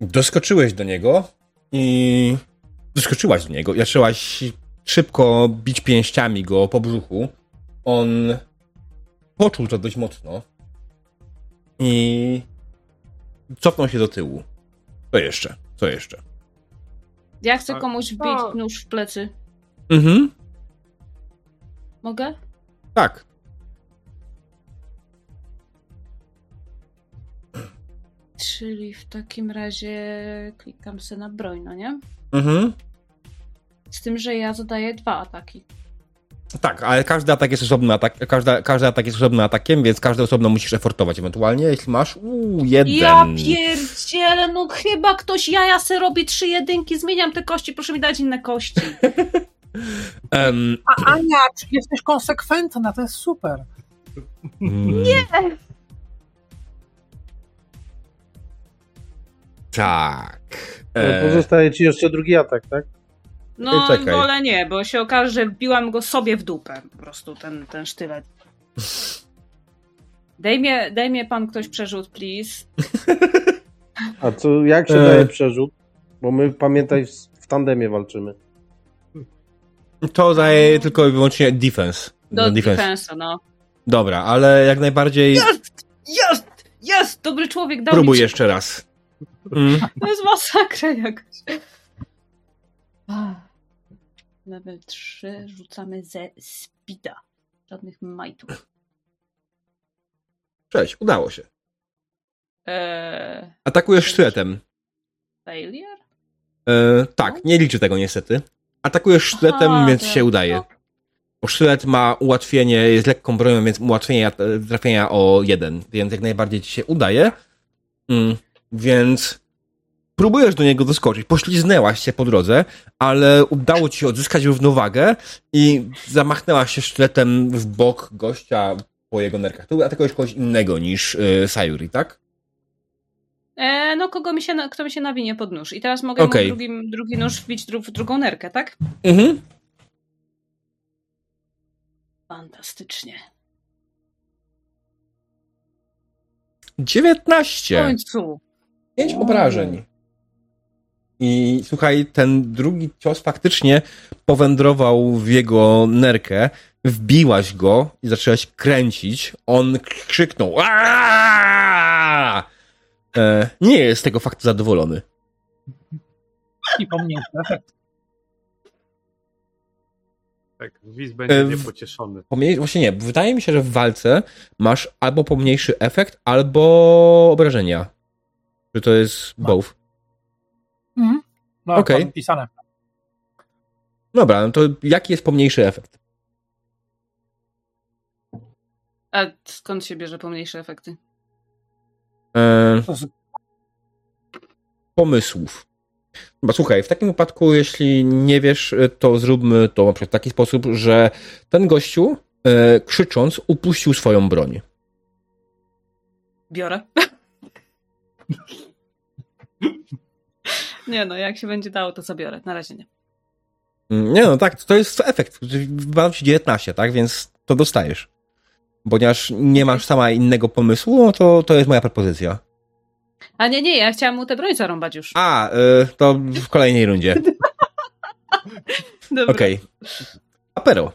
Doskoczyłeś do niego i doskoczyłaś do niego i zaczęłaś szybko bić pięściami go po brzuchu. On poczuł to dość mocno i cofnął się do tyłu. Co jeszcze? Co jeszcze? Ja chcę komuś wbić nóż w plecy. Mhm, Mogę? tak. Czyli w takim razie klikam sobie na broń, no nie? Mhm. Z tym, że ja zadaję dwa ataki. Tak, ale każdy atak jest osobny atak, każda, każdy atak jest osobnym atakiem, więc każdy osobno musisz efortować ewentualnie, jeśli masz uu, jeden. Ja pierdzielę, no chyba ktoś jaja se robi trzy jedynki, zmieniam te kości, proszę mi dać inne kości. *laughs* Em, A Ania, czy jesteś konsekwentna? To jest super. Nie! Tak. E... E, Pozostaje ci jeszcze drugi atak, tak? No, czekaj. wolę nie, bo się okaże, że wbiłam go sobie w dupę, po prostu ten, ten sztylet. *laughs* Daj mnie, daj mnie pan ktoś przerzut, please. A co, jak się E. daje przerzut? Bo my, pamiętaj, w, tandemie walczymy. to daje tylko i wyłącznie defense. Do No, defensa, no. Dobra, ale jak najbardziej Jest! Jest! Jest! Dobry człowiek dał próbuj mi... jeszcze raz. Mm. *laughs* To jest masakra jakaś. Ah. Level 3 rzucamy ze speeda. Żadnych majtów. Cześć, udało się. Eee, Atakujesz sztyletem. failure? E, tak, nie liczy tego niestety. Atakujesz sztyletem, Aha, więc tak. się udaje. Bo sztylet ma ułatwienie, jest lekką bronią, więc ułatwienie e, trafienia o jeden, więc jak najbardziej ci się udaje. Mm, więc próbujesz do niego doskoczyć. Pośliznęłaś się po drodze, ale udało ci się odzyskać równowagę i zamachnęłaś się sztyletem w bok gościa po jego nerkach. Tu atakujesz kogoś innego niż y, Sayuri, tak? Eee, no kogo mi się, kto mi się nawinie pod nóż. I teraz mogę mu drugim, drugi nóż wbić dru, w drugą nerkę, tak? Mhm. Fantastycznie. W 19. końcu. Pięć obrażeń. I słuchaj, ten drugi cios faktycznie powędrował w jego nerkę, wbiłaś go i zaczęłaś kręcić. On krzyknął. "Aaaa!" E, nie jest z tego faktu zadowolony. I pomniejszy efekt. Tak, Wiz będzie E, w- niepocieszony. Pomniej, właśnie nie, wydaje mi się, że w walce masz albo pomniejszy efekt, albo obrażenia. Czy to jest Ma. both? Mhm. No, okay. pisane. Dobra, no to jaki jest pomniejszy efekt? A skąd się bierze pomniejsze efekty? E, z- pomysłów. Chyba słuchaj, w takim wypadku, jeśli nie wiesz, to zróbmy to na przykład w taki sposób, że ten gościu e, krzycząc upuścił swoją broń. Biorę. *laughs* nie no, jak się będzie dało, to zabiorę. Na razie nie. Mm, Nie no, tak, to jest efekt. Wam się 19, tak? Więc to dostajesz. Ponieważ nie masz sama innego pomysłu, no to, to jest moja propozycja. A nie, nie, ja chciałam mu tę broń zarąbać już. A, e, to w kolejnej rundzie. *laughs* Dobra. Okej. Apero.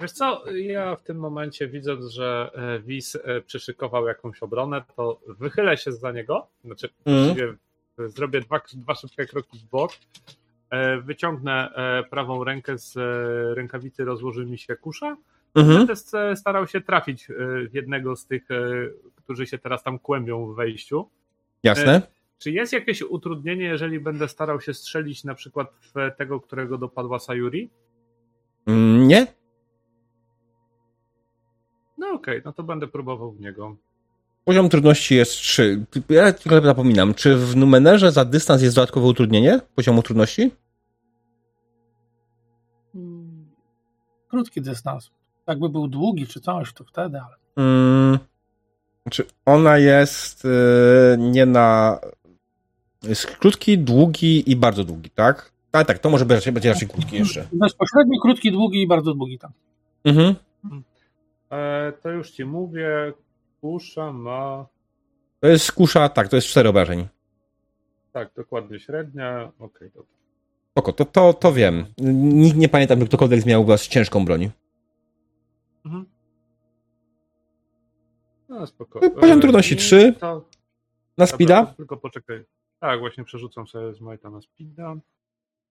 Wiesz co, ja w tym momencie widząc, że e, Wiz e, przyszykował jakąś obronę, to wychylę się za niego, znaczy e, zrobię dwa, dwa szybkie kroki w bok, wyciągnę prawą rękę z rękawicy, rozłoży mi się kusza Mhm. Będę starał się trafić w jednego z tych, którzy się teraz tam kłębią w wejściu. Jasne? Czy jest jakieś utrudnienie, jeżeli będę starał się strzelić na przykład w tego, którego dopadła Sayuri? Mm, Nie? No okej, no to będę próbował w niego. Poziom trudności jest 3. Ja tylko zapominam, czy w Numenerze za dystans jest dodatkowe utrudnienie poziomu trudności? Hmm. Krótki dystans. Jakby był długi czy coś, to wtedy, ale Mm, znaczy ona jest y, nie na... Jest krótki, długi i bardzo długi, tak? Ale tak, to może być raczej, będzie raczej krótki jeszcze. bezpośredni, krótki, długi i bardzo długi tam. Mhm. E, to już ci mówię, kusza ma, To jest kusza, tak, to jest 4 obrażeń. tak, dokładnie średnia, okej, dobra. Spoko, to, to, to wiem. Nikt nie pamiętam, że ktokolwiek miał u was ciężką broń. Mhm. No spoko. Poziom trudności i trzy. To, Na Dobra, speeda? to Tylko poczekaj. Tak, właśnie przerzucam sobie z Majta na speeda.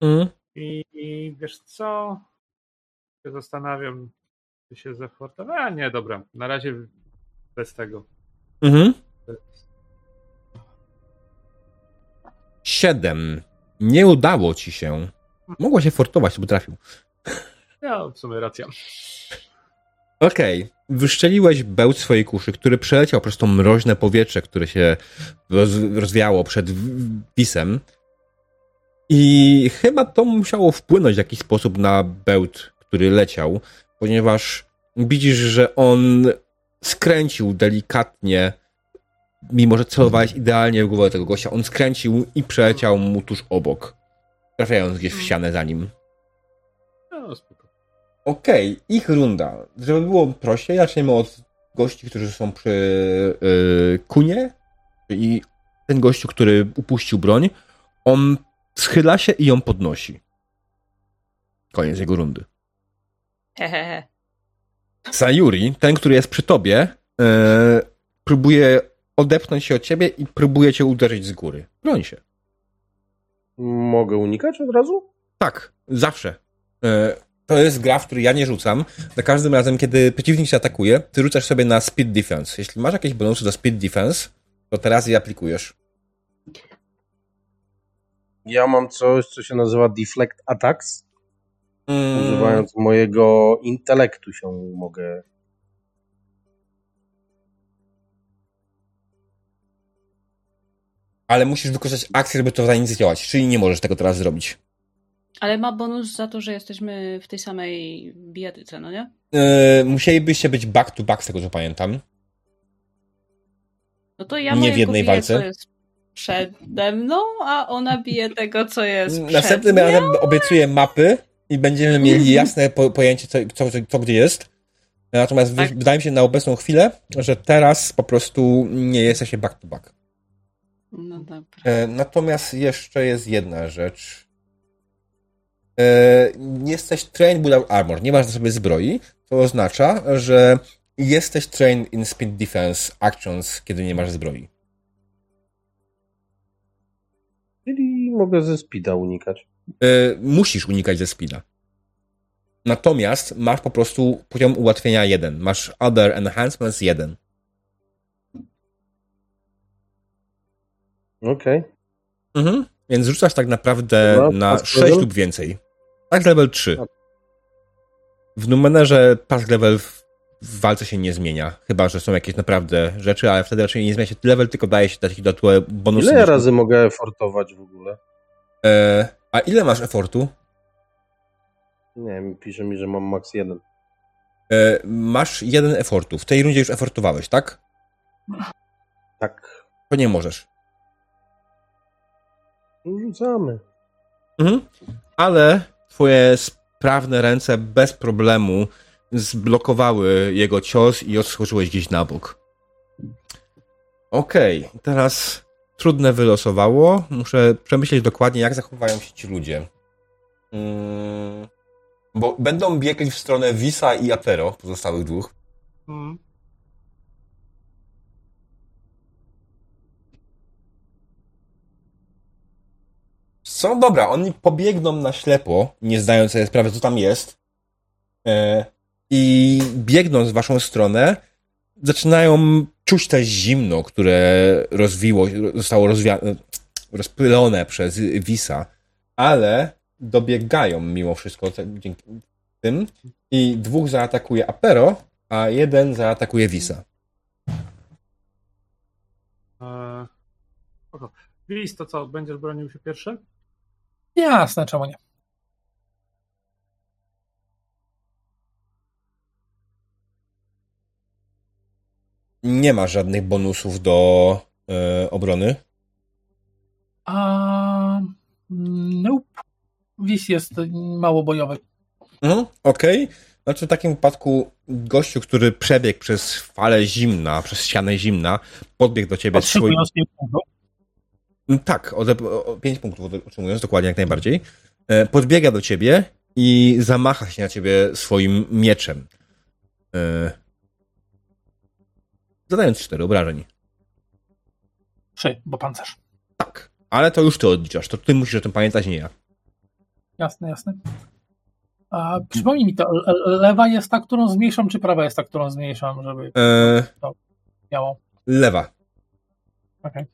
Mhm. I, I wiesz co? Się zastanawiam, czy się zefortować. A nie, dobra. Na razie bez tego. Mhm. Siedem. Nie udało ci się. Mogło się fortować, by trafił. Ja w sumie racja. Okej. Wyszczeliłeś bełt swojej kuszy, który przeleciał przez to mroźne powietrze, które się roz, rozwiało przed wisem. I chyba to musiało wpłynąć w jakiś sposób na bełt, który leciał, ponieważ widzisz, że on skręcił delikatnie, mimo że celowałeś idealnie w głowę tego gościa, on skręcił i przeleciał mu tuż obok, trafiając gdzieś w ścianę za nim. No spoko. Okej, ich runda. Żeby było prościej, zaczniemy od gości, którzy są przy yy, kunie. I ten gościu, który upuścił broń, on schyla się i ją podnosi. Koniec jego rundy. Hehehe. *laughs* Sayuri, ten, który jest przy tobie, yy, próbuje odepchnąć się od ciebie i próbuje cię uderzyć z góry. Broń się. Mogę unikać od razu? Tak, zawsze. E, To jest gra, w której ja nie rzucam. Za każdym razem, kiedy przeciwnik cię atakuje, ty rzucasz sobie na speed defense. Jeśli masz jakieś bonusy do speed defense, to teraz je aplikujesz. Ja mam coś, co się nazywa Deflect Attacks. Mm, Używając mojego intelektu się mogę. Ale musisz wykorzystać akcję, żeby to zainicjować, czyli nie możesz tego teraz zrobić. Ale ma bonus za to, że jesteśmy w tej samej bijatyce, no nie? E, musielibyście być back to back, z tego co pamiętam. No to ja Nie w jednej walce. co jest przede mną, a ona bije tego, co jest Następnym razem obiecuję mapy i będziemy mieli *laughs* jasne po, pojęcie, co, co, co, co gdzie jest. Natomiast Tak. wy- wydaje mi się na obecną chwilę, że teraz po prostu nie jesteście back to back. No dobra. E, Natomiast jeszcze jest jedna rzecz. E, Jesteś trained without armor. Nie masz na sobie zbroi. To oznacza, że jesteś trained in speed defense actions, kiedy nie masz zbroi. Czyli mogę ze speeda unikać. E, Musisz unikać ze speeda. Natomiast masz po prostu poziom ułatwienia 1. Masz other enhancements 1. Okej. Mhm. Więc rzucasz tak naprawdę na pass 6 level? lub więcej. Tak level 3. Tak. W numerze pass level w, w walce się nie zmienia. Chyba, że są jakieś naprawdę rzeczy, ale wtedy raczej nie zmienia się level, tylko daje się takie dodatkowe bonusy. Ile razy mogę efortować w ogóle? E, a ile masz efortu? Nie wiem, pisze mi, że mam max jeden. E, masz jeden efortu. W tej rundzie już efortowałeś, tak? Tak. To nie możesz. Rzucamy. Mhm. Ale twoje sprawne ręce bez problemu zblokowały jego cios i odskoczyłeś gdzieś na bok. Okej, teraz trudne wylosowało. Muszę przemyśleć dokładnie, jak zachowają się ci ludzie. Mm, bo będą biegać w stronę Wisa i Apero, pozostałych dwóch. Mm. Co dobra, oni pobiegną na ślepo, nie zdając sobie sprawy, co tam jest. E, i biegnąc w waszą stronę, zaczynają czuć te zimno, które rozwiło, zostało rozwia- rozpylone przez Wisa, ale dobiegają mimo wszystko dzięki tym i dwóch zaatakuje Apero, a jeden zaatakuje Wisa. Eee, Wis, to co, będziesz bronił się pierwszy? Jasne, czemu nie? Nie ma żadnych bonusów do e, obrony. A, nope. Wis jest mało bojowy. Mhm, Okej. Okay. Znaczy w takim wypadku gościu, który przebiegł przez falę zimna, przez ścianę zimna, podbiegł do ciebie. 5 punktów. Tak, o, o 5 punktów otrzymując, dokładnie jak najbardziej. E, podbiega do ciebie i zamacha się na ciebie swoim mieczem. E, zadając 4 obrażeń. 3, bo pancerz. Tak, ale to już ty odliczasz. To ty musisz o tym pamiętać, nie ja. Jasne, jasne. A przypomnij mi to, lewa jest ta, którą zmniejszam, czy prawa jest ta, którą zmniejszam, żeby e... to miało? Lewa. Okej. Okay.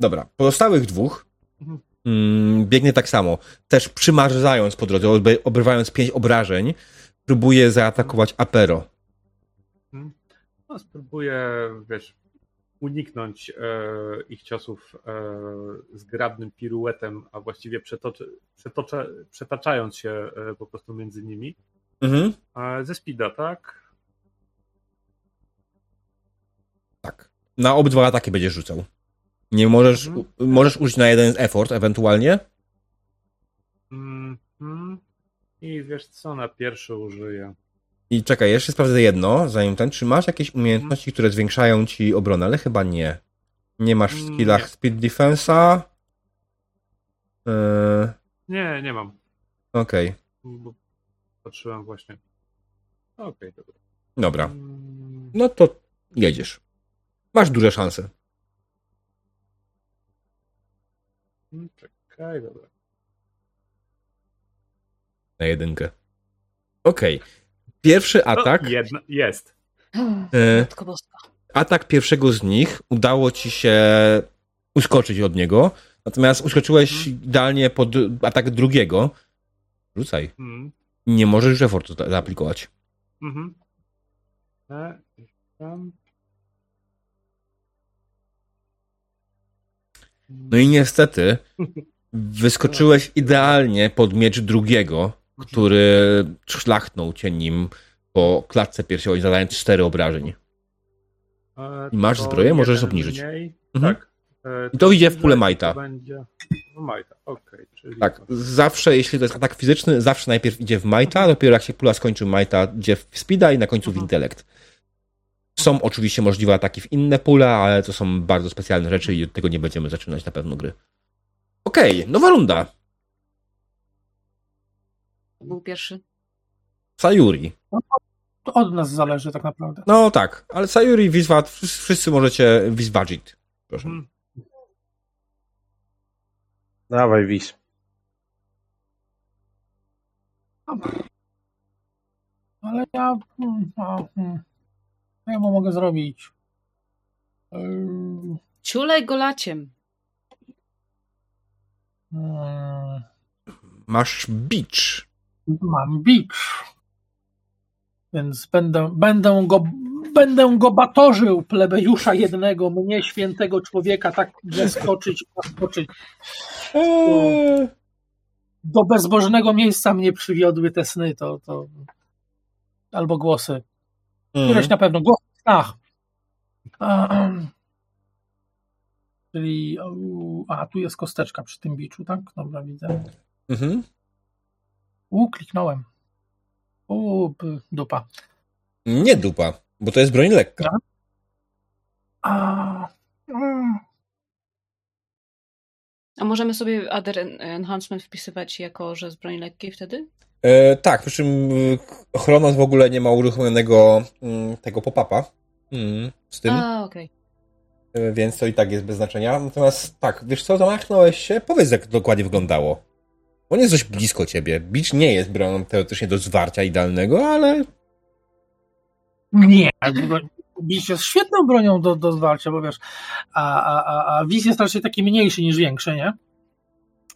Dobra, pozostałych dwóch mm, biegnie tak samo. Też przymarzając po drodze, obrywając pięć obrażeń, próbuje zaatakować Apero. No, spróbuję, wiesz, uniknąć e, ich ciosów e, zgrabnym piruetem, a właściwie przetoczy, przetaczając się e, po prostu między nimi. Mhm. ze speeda, tak? Tak. Na obydwa ataki będziesz rzucał. Nie możesz, mhm. możesz użyć na jeden effort ewentualnie. Mhm. I wiesz co, na pierwszy użyję. I czekaj, jeszcze sprawdzę jedno, zanim ten, czy masz jakieś umiejętności, które zwiększają ci obronę, ale chyba nie. Nie masz w skillach nie. Speed Defense'a? Yy... Nie, nie mam. Okej. Okay. Patrzyłem właśnie. Okej, okay, dobra. Dobra. Mm. No to jedziesz. Masz duże szanse. Hmm, czekaj, dobra. Na jedynkę. Okej. Okay. Pierwszy atak. jedna, jest. E, atak pierwszego z nich udało ci się uskoczyć od niego, natomiast uskoczyłeś hmm. idealnie pod atak drugiego. Rzucaj. Hmm. Nie możesz już effortu zaaplikować. Mhm. E, no i niestety wyskoczyłeś idealnie pod miecz drugiego, który szlachnął cię nim po klatce piersiowej, zadając cztery obrażeń. I masz zbroję, możesz obniżyć. Mhm. Tak. I to idzie w pulę Majta. Będzie w Majta, okej. Okay, tak, zawsze, jeśli to jest atak fizyczny, zawsze najpierw idzie w Majta, dopiero jak się pula skończy Majta, idzie w Speeda i na końcu w mhm. Intelekt. Są oczywiście możliwe ataki w inne pule, ale to są bardzo specjalne rzeczy i od tego nie będziemy zaczynać na pewno gry. Okej, okay, nowa runda był pierwszy? Sayuri. No, to od nas zależy tak naprawdę. No tak, ale Sayuri, Wiswat, wszyscy możecie Wiswajit. Proszę. Hmm. Dawaj, Wis. Ale ja... Hmm, hmm. Co ja mu mogę zrobić? Ciulej go laciem. Masz beach mam beach. Więc będę, będę, go, będę go batorzył, plebejusza jednego, mnie świętego człowieka, tak zeskoczyć, zaskoczyć. Do, do bezbożnego miejsca mnie przywiodły te sny, to, to albo głosy. Któreś mm. na pewno, głos w snach. czyli, a tu jest kosteczka przy tym biczu, tak? Dobra, widzę. Mhm. U, kliknąłem. U, dupa. Nie dupa, bo to jest broń lekka. A, mm. A możemy sobie Other Enhancement wpisywać jako, że z broni lekkiej wtedy? E, tak, przy czym e, Chronos w ogóle nie ma uruchomionego mm, tego pop-upa mm, z tym. A, okej. Okay. E, więc to i tak jest bez znaczenia. Natomiast tak, wiesz co, zamachnąłeś się? Powiedz, jak dokładnie wyglądało. On jest dość blisko ciebie. Bicz nie jest bronią teoretycznie do zwarcia idealnego, ale Nie, Wiz jest świetną bronią do, do zwarcia, bo wiesz, a, a, a, a Wiz jest raczej taki mniejszy niż większy, nie?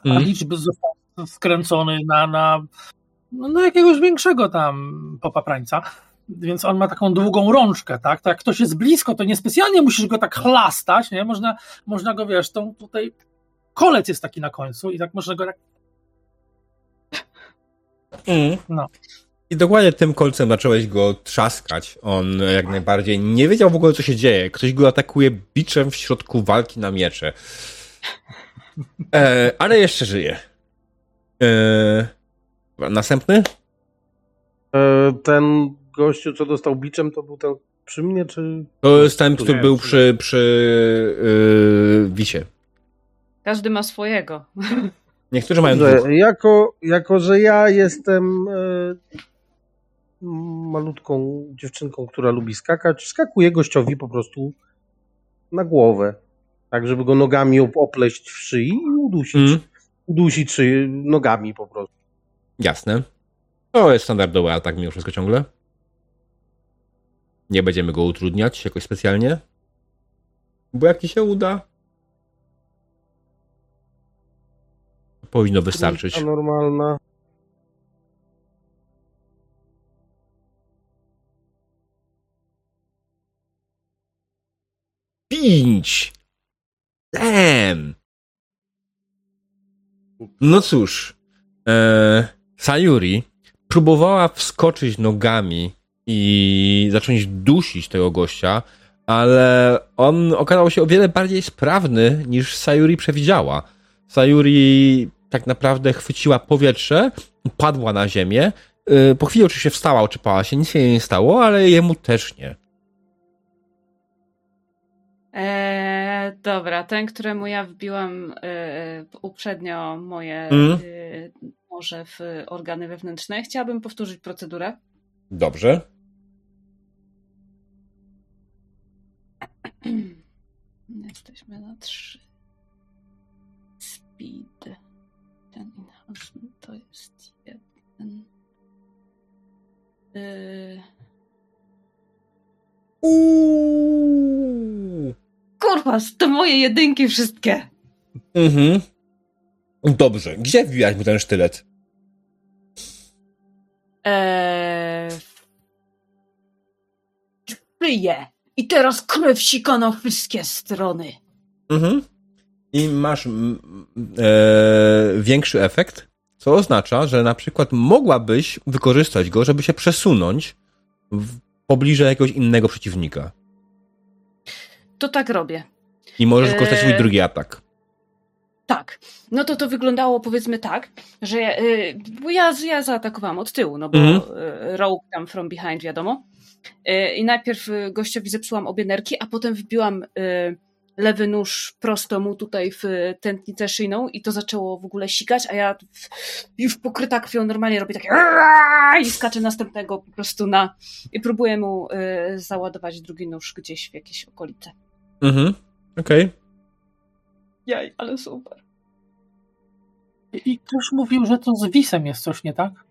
A Mhm. Licz by został skręcony na, na, no, na jakiegoś większego tam popaprańca. Więc on ma taką długą rączkę, tak? To jak ktoś jest blisko, to niespecjalnie musisz go tak chlastać, nie? Można, można go, wiesz, tą tutaj kolec jest taki na końcu i tak można go tak Mm. No. I dokładnie tym kolcem zacząłeś go trzaskać. On jak najbardziej nie wiedział w ogóle, co się dzieje. Ktoś go atakuje biczem w środku walki na miecze. E, ale jeszcze żyje. E, następny? E, Ten gościu, co dostał biczem, to był ten przy mnie, czy... To jest ten, który był przy- przy, przy yy, Wisie. Każdy ma swojego. Niektórzy mają dwóch. Jako, jako, że ja jestem e, malutką dziewczynką, która lubi skakać, skakuję gościowi po prostu na głowę. Tak, żeby go nogami op- opleść w szyi i udusić. Mm, Udusić szyję nogami po prostu. jasne. To jest standardowy atak mimo wszystko ciągle. Nie będziemy go utrudniać jakoś specjalnie. Bo jak ci się uda, powinno wystarczyć. Normalna. Pięć! Damn! No cóż, e, Sayuri próbowała wskoczyć nogami i zacząć dusić tego gościa, ale on okazał się o wiele bardziej sprawny niż Sayuri przewidziała. Sayuri tak naprawdę chwyciła powietrze, padła na ziemię. e, Po chwili oczywiście wstała, oczypała się, nic się jej nie stało, ale jemu też nie. Eee, dobra, ten, któremu ja wbiłam e, uprzednio moje Mm. e, może w organy wewnętrzne, chciałabym powtórzyć procedurę. Dobrze. *clears throat* Jesteśmy na trzy. Speed. Ten enhancement to jest jeden. Yy... Uuu. Kurwa, to moje jedynki wszystkie. Mhm. Dobrze. Gdzie wbiłaś mu ten sztylet? Eee... Szyję. I teraz krew sika na wszystkie strony. Mhm. I masz mm, e, większy efekt, co oznacza, że na przykład mogłabyś wykorzystać go, żeby się przesunąć w pobliże jakiegoś innego przeciwnika. To tak robię. I możesz wykorzystać swój Eee. drugi atak. Tak. No to to wyglądało powiedzmy tak, że ja, y, bo ja, ja zaatakowałam od tyłu, no bo Mhm. y, rogue tam from behind, wiadomo. Y, I najpierw y, gościowi zepsułam obie nerki, a potem wbiłam lewy nóż prosto mu tutaj w tętnicę szyjną i to zaczęło w ogóle sikać, a ja w- już pokryta krwią normalnie robię takie i skaczę następnego po prostu na i próbuję mu y, załadować drugi nóż gdzieś w jakieś okolice. Mhm. Okej. Jaj, ale super. I i ktoś mówił, że to z Wisem jest coś nie tak? *laughs*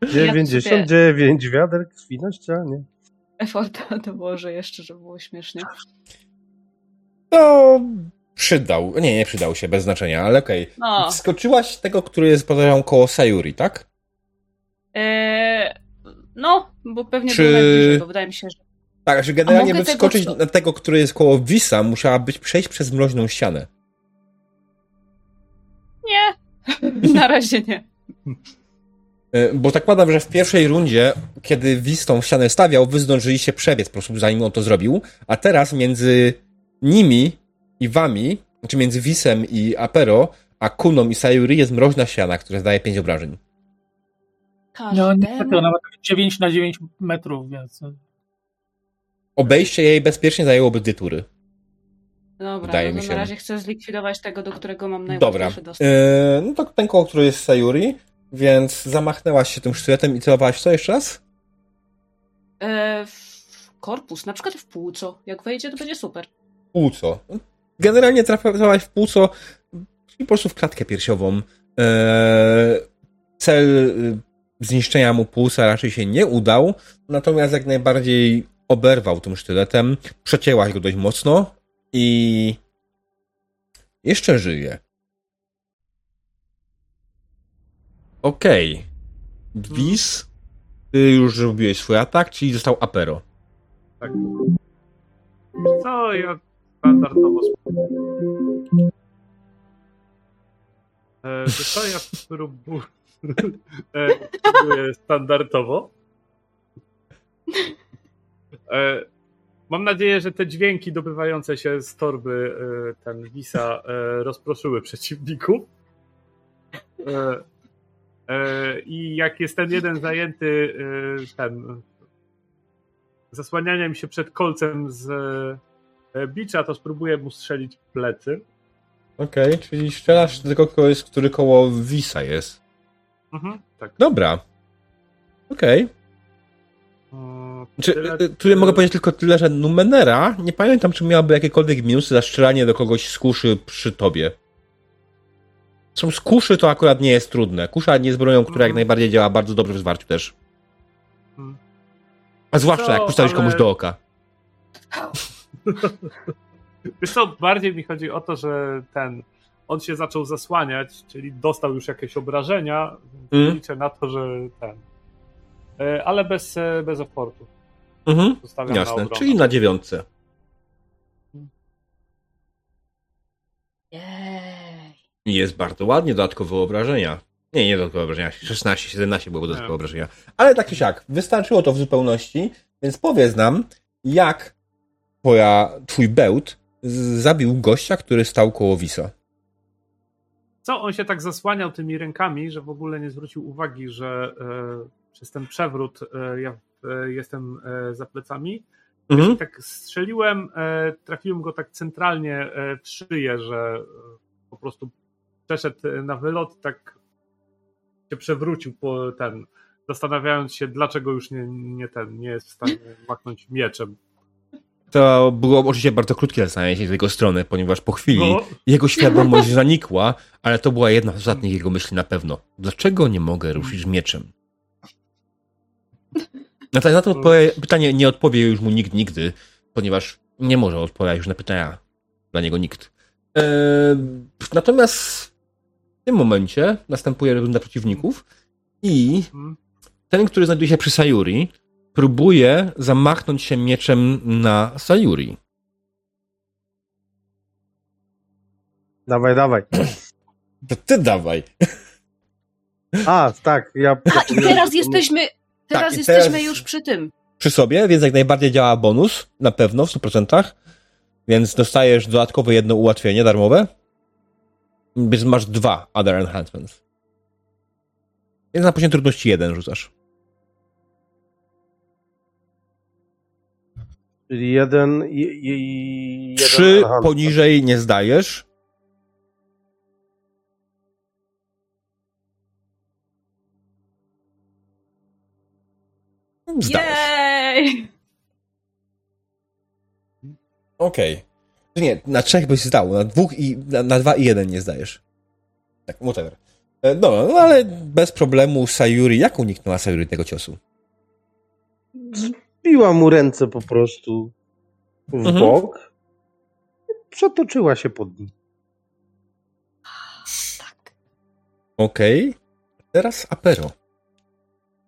*laughs* 99 wiader krwi na ścianie. Eforta *laughs* dołożę jeszcze, żeby było śmiesznie. To przydał. Nie, nie przydał się, bez znaczenia, ale okej. No. Skoczyłaś tego, który jest podejrzewam koło Sayuri, tak? Eee, no, bo pewnie Czy- był najbliżej, bo wydaje mi się, że... Tak, że generalnie by tego wskoczyć co- na tego, który jest koło Wisa, musiałabyś przejść przez mroźną ścianę. Nie, *laughs* na razie nie. *laughs* E, Bo zakładam, że w pierwszej rundzie, kiedy Wis tą ścianę stawiał, wy zdążyliście przebiec po prostu, zanim on to zrobił, a teraz między nimi i wami, znaczy między Wisem i Apero, a Kuną i Sayuri jest mroźna ściana, która zadaje 5 obrażeń. No niestety, ona ma tak 9 na 9 metrów, więc... Obejście jej bezpiecznie zajęłoby dwie tury. Dobra, wydaje no mi się. na razie chcę zlikwidować tego, do którego mam Dobra. najłatwiejszy dostęp. E, no to ten koło, który jest Sayuri, więc zamachnęłaś się tym sztyletem i celowałaś co jeszcze raz? Eee, w korpus, na przykład w płuco. Jak wejdzie, to będzie super. Płuco. Generalnie trafiałaś w płuco po prostu w klatkę piersiową. Eee, cel y, zniszczenia mu płuca raczej się nie udał, natomiast jak najbardziej oberwał tym sztyletem, przecięłaś go dość mocno i jeszcze żyje. Okej. Okay. Ty już zrobiłeś swój atak, czyli został Apero. Tak. Co ja standardowo e, co ja *laughs* e, spróbuję standardowo. E, mam nadzieję, że te dźwięki dobywające się z torby e, ten Wisa e, rozproszyły przeciwników. E, E, I jak jest ten jeden zajęty e, ten zasłanianiem się przed kolcem z e, bicza, to spróbuję mu strzelić w plecy. Okej, okay, czyli strzelasz do kogoś, który koło Wisa jest. Mhm, tak. Dobra. Okej. Okay. Czy, tyle, mogę powiedzieć tylko tyle, że Numenera, nie pamiętam, czy miałaby jakiekolwiek minusy za strzelanie do kogoś z kuszy przy tobie. Są z kuszy to akurat nie jest trudne. Kusza nie jest bronią, która jak mhm. najbardziej działa bardzo dobrze w zwarciu też. Mhm. A zwłaszcza co, jak postawisz ale... komuś do oka. *laughs* Wiesz co, bardziej mi chodzi o to, że ten on się zaczął zasłaniać, czyli dostał już jakieś obrażenia, mm. liczę na to, że ten. E, ale bez, e, bez oportu. Mhm. Jasne, na czyli na dziewiątce. Jest bardzo ładnie, dodatkowe obrażenia. Nie, nie dodatkowe obrażenia. 16, 17 było dodatkowe obrażenia. Ale tak czy siak, wystarczyło to w zupełności, więc powiedz nam, jak twoja, twój bełt zabił gościa, który stał koło Wisa. Co, on się tak zasłaniał tymi rękami, że w ogóle nie zwrócił uwagi, że e, przez ten przewrót e, ja e, jestem e, za plecami. Mhm. Tak strzeliłem, e, trafiłem go tak centralnie e, w szyję, że po prostu przeszedł na wylot, tak się przewrócił po ten, zastanawiając się, dlaczego już nie, nie ten, nie jest w stanie machnąć mieczem. To było oczywiście bardzo krótkie zastanawianie się z jego strony, ponieważ po chwili no. jego świadomość *laughs* zanikła, ale to była jedna z ostatnich jego myśli na pewno. Dlaczego nie mogę ruszyć mieczem? Na to, na to pytanie nie odpowie już mu nikt nigdy, ponieważ nie może odpowiadać już na pytania dla niego nikt. Eee, natomiast w tym momencie następuje runda przeciwników i ten, który znajduje się przy Sayuri, próbuje zamachnąć się mieczem na Sayuri. Dawaj, dawaj. To ty dawaj. A, tak. Ja A, i teraz jesteśmy, teraz tak, jesteśmy teraz już przy tym. Przy sobie, więc jak najbardziej działa bonus, na pewno, w 100%. Więc dostajesz dodatkowe jedno ułatwienie darmowe. Więc masz dwa other enhancements. Więc na poziom trudności jeden rzucasz. Czyli jeden i. Trzy poniżej nie zdajesz. Zdajesz. Okej. Okay. Nie, na trzech byś zdał, na dwóch i na, na dwa i jeden nie zdajesz. Tak, whatever. No, no ale bez problemu Sayuri, jak uniknęła Sayuri tego ciosu? Zbiła mu ręce po prostu w mhm. bok. Przetoczyła się pod nim. Tak. Okej. Okay. Teraz Apero,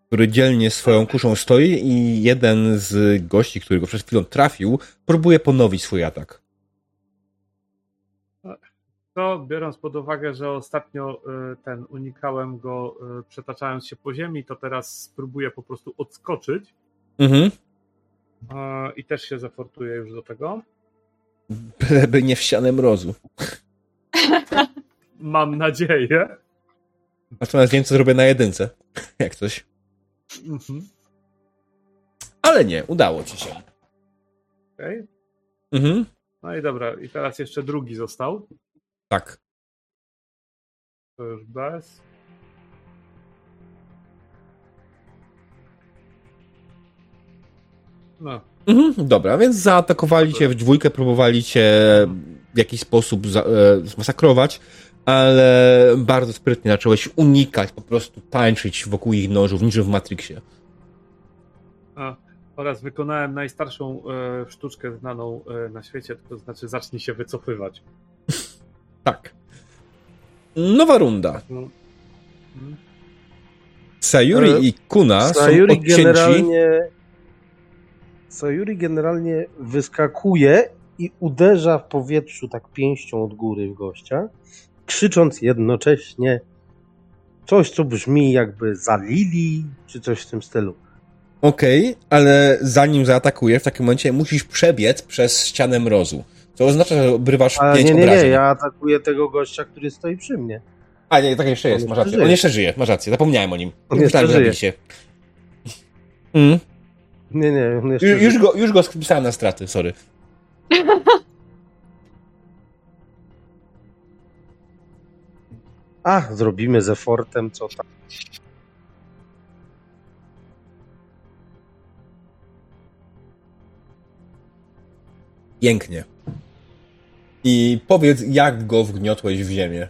który dzielnie swoją kuszą stoi i jeden z gości, który go przed chwilą trafił, próbuje ponowić swój atak. To biorąc pod uwagę, że ostatnio y, ten unikałem go y, przetaczając się po ziemi, to teraz spróbuję po prostu odskoczyć. Mhm. I też się zafortuję już do tego. Byleby nie w ścianę mrozu. *laughs* Mam nadzieję. Natomiast wiem, co zrobię na jedynce. *laughs* Jak coś. Mhm. Ale nie, udało ci się. Okej. Okay. Mhm. No i dobra, i teraz jeszcze drugi został. Tak. To już bez. No. Mhm, dobra, więc zaatakowali cię w dwójkę, próbowali cię w jakiś sposób za, e, zmasakrować, ale bardzo sprytnie zacząłeś unikać, po prostu tańczyć wokół ich nożów, niczym w Matrixie. A, oraz wykonałem najstarszą e, sztuczkę znaną e, na świecie, to znaczy zacznij się wycofywać. Tak. Nowa runda. No. Sayuri E, i Kuna Sayuri są odcięci. generalnie Sayuri generalnie wyskakuje i uderza w powietrzu tak pięścią od góry w gościa, krzycząc jednocześnie coś, co brzmi jakby zalili, czy coś w tym stylu. Okej, ale zanim zaatakuje, w takim momencie musisz przebiec przez ścianę mrozu. Co oznacza, że obrywasz Ale pięć nie, nie, obrażeń. nie, ja atakuję tego gościa, który stoi przy mnie. A nie, tak jeszcze jest, On masz jeszcze rację. żyje. On jeszcze żyje, masz rację, zapomniałem o nim. On Myślałem, że żyje. się. Mm. Nie, nie, on jeszcze Ju- Już go, już go spisałem na straty, sorry. *laughs* A, zrobimy ze fortem, co tam. Pięknie. I powiedz, jak go wgniotłeś w ziemię.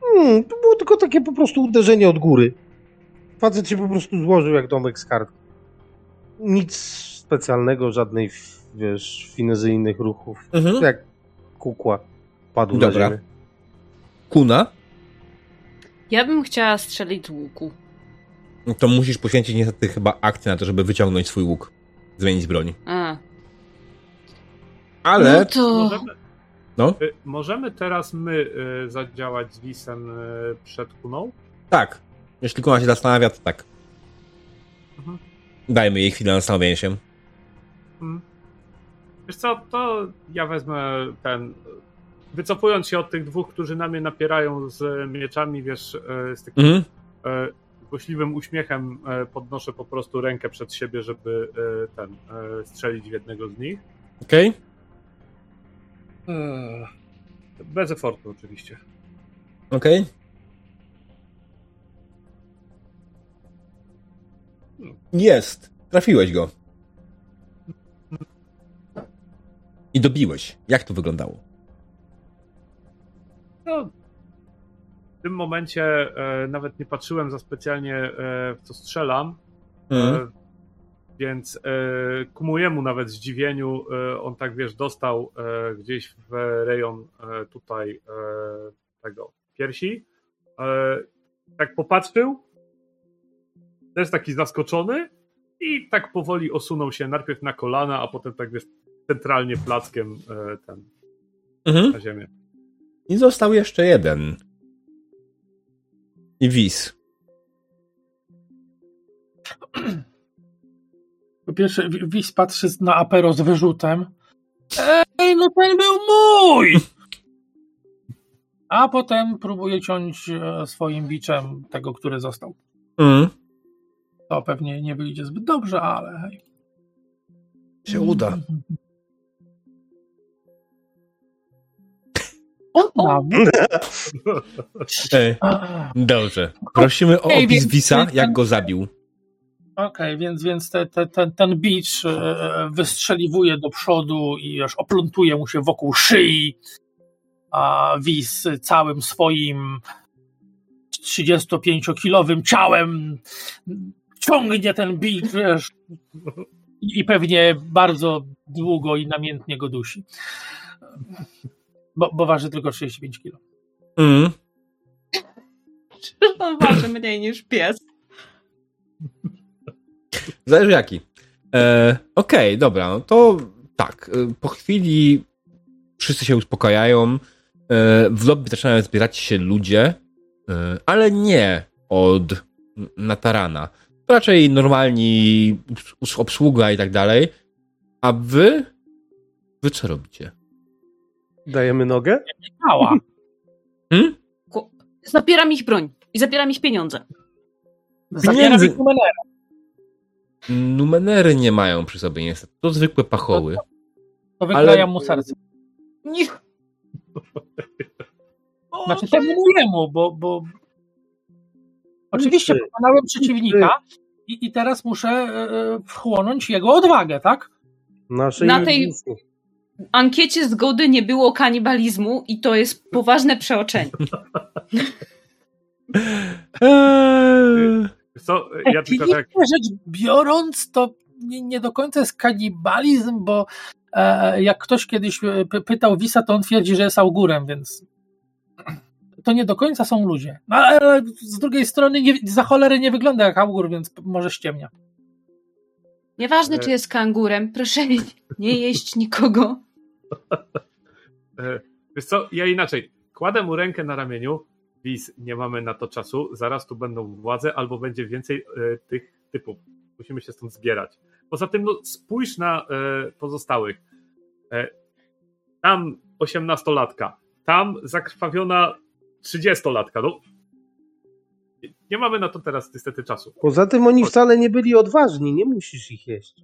Hmm, to było tylko takie po prostu uderzenie od góry. Facet się po prostu złożył jak domek z kart. Nic specjalnego, żadnej, wiesz, finezyjnych ruchów. Mhm. Jak kukła padł Dobra. na ziemię. Kuna, Ja bym chciała strzelić z łuku. to musisz poświęcić niestety chyba akcję na to, żeby wyciągnąć swój łuk. Zmienić broń. A. Ale No to... Możemy, No. y, możemy teraz my y, zadziałać z Wisem y, przed Kuną? tak, jeśli Kuna się zastanawia, to tak. Mhm. Dajmy jej chwilę na zastanowienie się. Mm. Wiesz co, to ja wezmę ten. Wycofując się od tych dwóch, którzy na mnie napierają z mieczami, wiesz, z takim Mhm. złośliwym uśmiechem podnoszę po prostu rękę przed siebie, żeby ten strzelić w jednego z nich. Okej? E, Bez efortu oczywiście. Okej? Jest. Trafiłeś go. I dobiłeś. Jak to wyglądało? No, w tym momencie e, nawet nie patrzyłem za specjalnie e, w co strzelam. Mhm. E, Więc e, ku mojemu nawet zdziwieniu, e, on tak wiesz, dostał e, gdzieś w rejon tutaj tego piersi. Tak popatrzył, też taki zaskoczony i tak powoli osunął się najpierw na kolana, a potem tak wiesz, centralnie plackiem ten, Mhm. na ziemię. I został jeszcze jeden. I Wis. Po pierwsze, Wi- Wis patrzy na Apero z wyrzutem. Ej, no ten był mój! A potem próbuje ciąć e, swoim biczem tego, który został. Mhm. To pewnie nie wyjdzie zbyt dobrze, ale hej. Się uda. *laughs* O, dobrze. Prosimy o opis Wisa, jak go zabił. Okej, więc, więc te, te, ten, ten bicz e, wystrzeliwuje do przodu i aż oplątuje mu się wokół szyi. A Wis całym swoim 35-kilowym ciałem ciągnie ten bicz, wiesz, i pewnie bardzo długo i namiętnie go dusi. Bo, bo waży tylko 35 kilo. Mhm. On waży mniej niż pies. Zależy jaki. E, Okej, dobra, no to tak. e, Po chwili wszyscy się uspokajają. E, w lobby zaczynają zbierać się ludzie, e, ale nie od Natarana. Raczej normalni obs- obsługa i tak dalej. A wy? Wy co robicie? Dajemy nogę? Mała. Hmm? Zabieram ich broń i zabieram ich pieniądze. Zabieram Pieniędzy- ich numerę. Numenery nie mają przy sobie niestety. To zwykłe pachoły. To wykrajam Ale- mu serce. Nie. *laughs* Znaczy temu mojemu, bo, bo oczywiście pokonałem przeciwnika i, i teraz muszę e, e, wchłonąć jego odwagę, tak? Naszej Na tej- ankiecie zgody nie było kanibalizmu i to jest poważne przeoczenie. *laughs* Co, ja tylko tak. Rzecz biorąc, to nie, nie do końca jest kanibalizm, bo e, jak ktoś kiedyś e, py- pytał Wisa, to on twierdzi, że jest augurem, więc to nie do końca są ludzie. No, ale z drugiej strony nie, za cholerę nie wygląda jak augur, więc może ściemnia. Nieważne, czy jest kangurem, proszę nie jeść nikogo. *laughs* E, Wiesz co, ja inaczej. Kładę mu rękę na ramieniu. Wiz, nie mamy na to czasu. Zaraz tu będą władze, albo będzie więcej e, tych typów. Musimy się stąd zbierać. Poza tym, no, spójrz na e, pozostałych. E, tam 18-latka, tam zakrwawiona 30-latka. No, nie- nie mamy na to teraz niestety czasu. Poza tym oni wcale nie byli odważni, nie musisz ich jeść.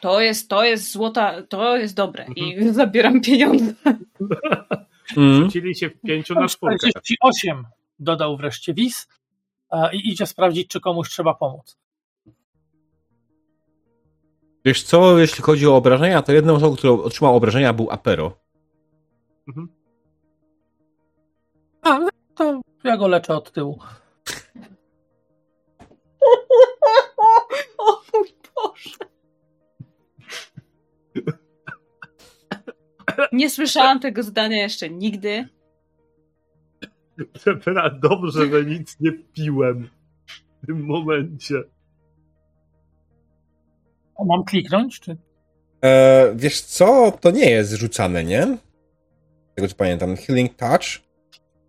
To jest, to jest złota, to jest dobre i *laughs* zabieram pieniądze. *laughs* Mm. Rzucili się w pięciu na czwórkę. 48 dodał wreszcie Wis e, i idzie sprawdzić, czy komuś trzeba pomóc. Wiesz co, jeśli chodzi o obrażenia, to jedną osobą, która otrzymała obrażenia był Apero. Mhm. A, no to ja go leczę od tyłu. *laughs* O mój Boże. Nie słyszałam tego zdania jeszcze nigdy. Dobrze, że nic nie piłem w tym momencie. A mam kliknąć? Czy... E, wiesz co, to nie jest rzucane, nie? Z Tego co pamiętam. Healing Touch.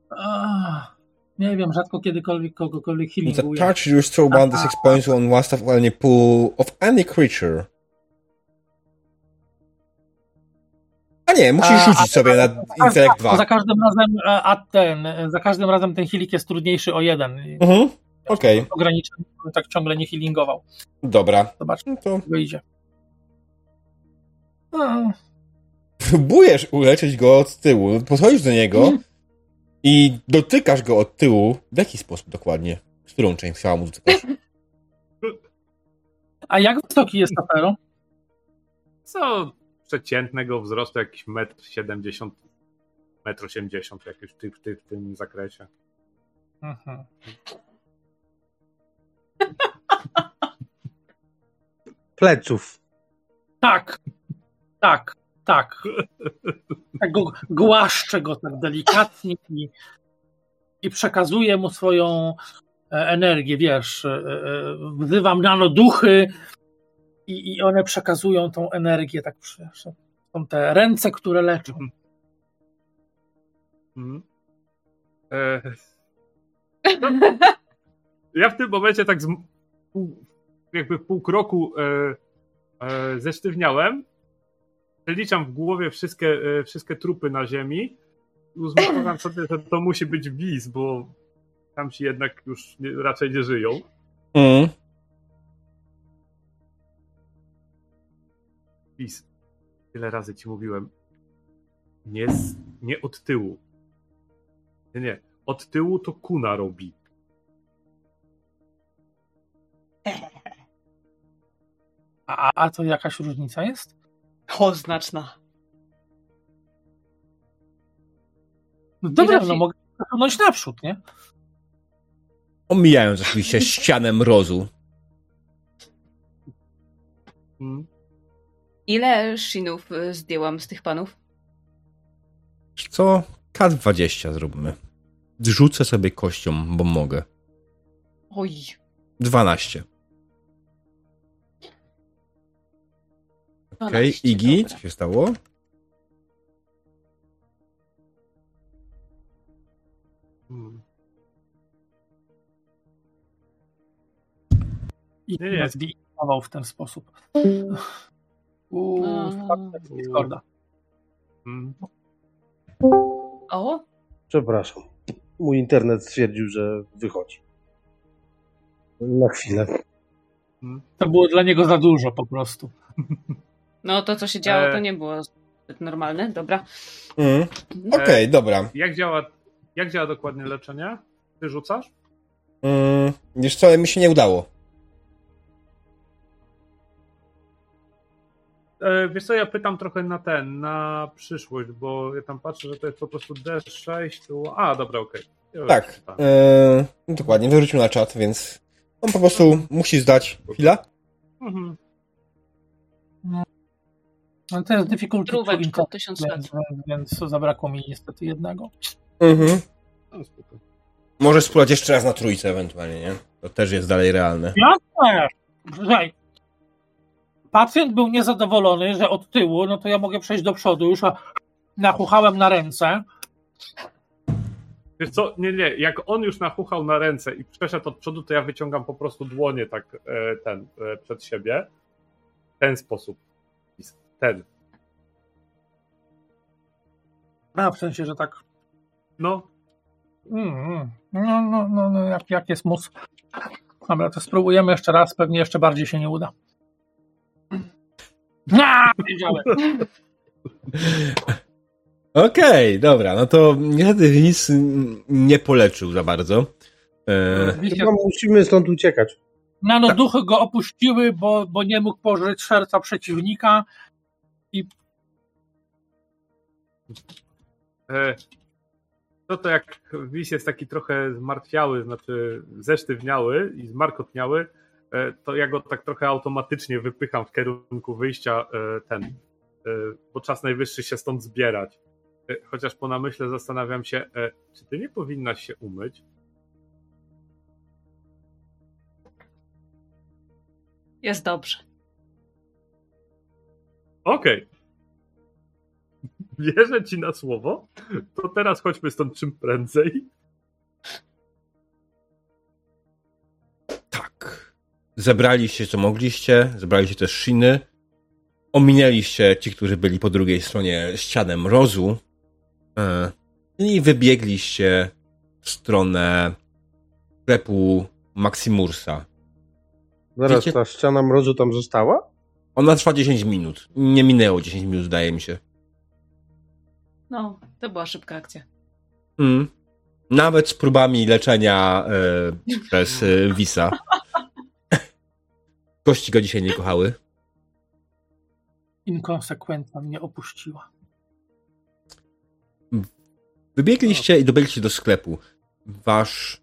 A, nie wiem, rzadko kiedykolwiek kogokolwiek healinguję. touch you throw one d6 points on one staff any pool of any creature. A nie, musisz A, rzucić sobie na intelekt To za 2. każdym razem, e, a ten, e, za każdym razem ten healing jest trudniejszy o jeden. Mhm. Okej, Ograniczony, bym tak ciągle nie healingował. dobra. Zobacz, No to wyjdzie. No, *laughs* próbujesz uleczyć go od tyłu. Podchodzisz do niego i dotykasz go od tyłu. W jaki sposób dokładnie? Z którą część ciała mu dotykasz? *laughs* A jak wysoki jest Apero? Co przeciętnego wzrostu, jakiś 1,70 m, 1,80 m jakoś w, ty, w, ty, w tym zakresie. Mhm. Pleców. Tak, tak, tak. tak głaszczę go tak delikatnie i, i przekazuję mu swoją e, energię, wiesz, e, e, wzywam nano duchy i, i one przekazują tą energię, tak są te ręce, które leczą. Mhm. E, no, *laughs* ja w tym momencie tak z pół, jakby pół kroku e, e, zesztywniałem. Przeliczam w głowie wszystkie, e, wszystkie trupy na ziemi i uzmysłowiam sobie, że to musi być wiz, bo tam ci jednak już nie, raczej nie żyją. Mm. Wiz. Tyle razy ci mówiłem. Nie, z, nie od tyłu. Nie, nie. Od tyłu to kuna robi. A, a to jakaś różnica jest? O, znaczna. No dobra, no mogę przesunąć naprzód, nie? Omijając oczywiście ścianę mrozu. Mm. Ile shinów y, zdjęłam z tych panów? Co? K20 zróbmy. Rzucę sobie kością, bo mogę. Oj. 12. Okej, 12, Igi, dobra. co się stało? Mm. I Nie, w ten sposób. W Discorda. Mm. O, Przepraszam. Mój internet stwierdził, że wychodzi. Na chwilę. To było dla niego za dużo po prostu. no to co się działo, E. to nie było zbyt normalne. Dobra. Mm. Okej, dobra. Jak działa, jak działa dokładnie leczenie? Ty rzucasz? Mm. Wiesz co, mi się nie udało. Wiesz co, ja pytam trochę na ten, na przyszłość, bo ja tam patrzę, że to jest po prostu D6, tu... A, dobra, okej. Okay. Tak, e, no dokładnie, wyrzucił na czat, więc on po prostu musi zdać. Chwila? Mhm. No to jest difficulty intelligence, tysiąc lat. więc, więc zabrakło mi niestety jednego. Mhm. No, spoko. Może spróbować jeszcze raz na trójce ewentualnie, nie? To też jest dalej realne. Ja też. Słuchaj, pacjent był niezadowolony, że od tyłu, no to ja mogę przejść do przodu. Już nachuchałem na ręce. Wiesz co, nie, nie, jak on już nachuchał na ręce i przeszedł od przodu, to ja wyciągam po prostu dłonie tak e, ten, e, przed siebie. W ten sposób. Ten. A w sensie, że tak. No, Mm, mm. No, no, no, no jak, jak jest mus. Dobra, to spróbujemy jeszcze raz, pewnie jeszcze bardziej się nie uda. A, wiedziałem. Okej, dobra, no to niestety Winis nie poleczył za bardzo. E, Chyba musimy stąd uciekać. Nanoduchy go opuściły, bo, bo nie mógł pożyć serca przeciwnika. E, No to jak Wis jest taki trochę zmartwiały, znaczy zesztywniały i zmarkotniały, to ja go tak trochę automatycznie wypycham w kierunku wyjścia e, ten, e, bo czas najwyższy się stąd zbierać. E, Chociaż po namyśle zastanawiam się, e, czy ty nie powinnaś się umyć? Jest dobrze. Okej. *laughs* Wierzę ci na słowo. To teraz chodźmy stąd czym prędzej. Zebraliście co mogliście, zebraliście też shiny. Ominęliście ci, którzy byli po drugiej stronie ściany mrozu. E, I wybiegliście w stronę sklepu Maximursa. Zaraz, Wiecie- ta ściana mrozu tam została? Ona trwa 10 minut. Nie minęło 10 minut, zdaje mi się. No, to była szybka akcja. Mm. Nawet z próbami leczenia e, przez e, Wisa. *laughs* Kości go dzisiaj nie kochały. Inkonsekwentna mnie opuściła. Wybiegliście i dobiegliście do sklepu. Wasz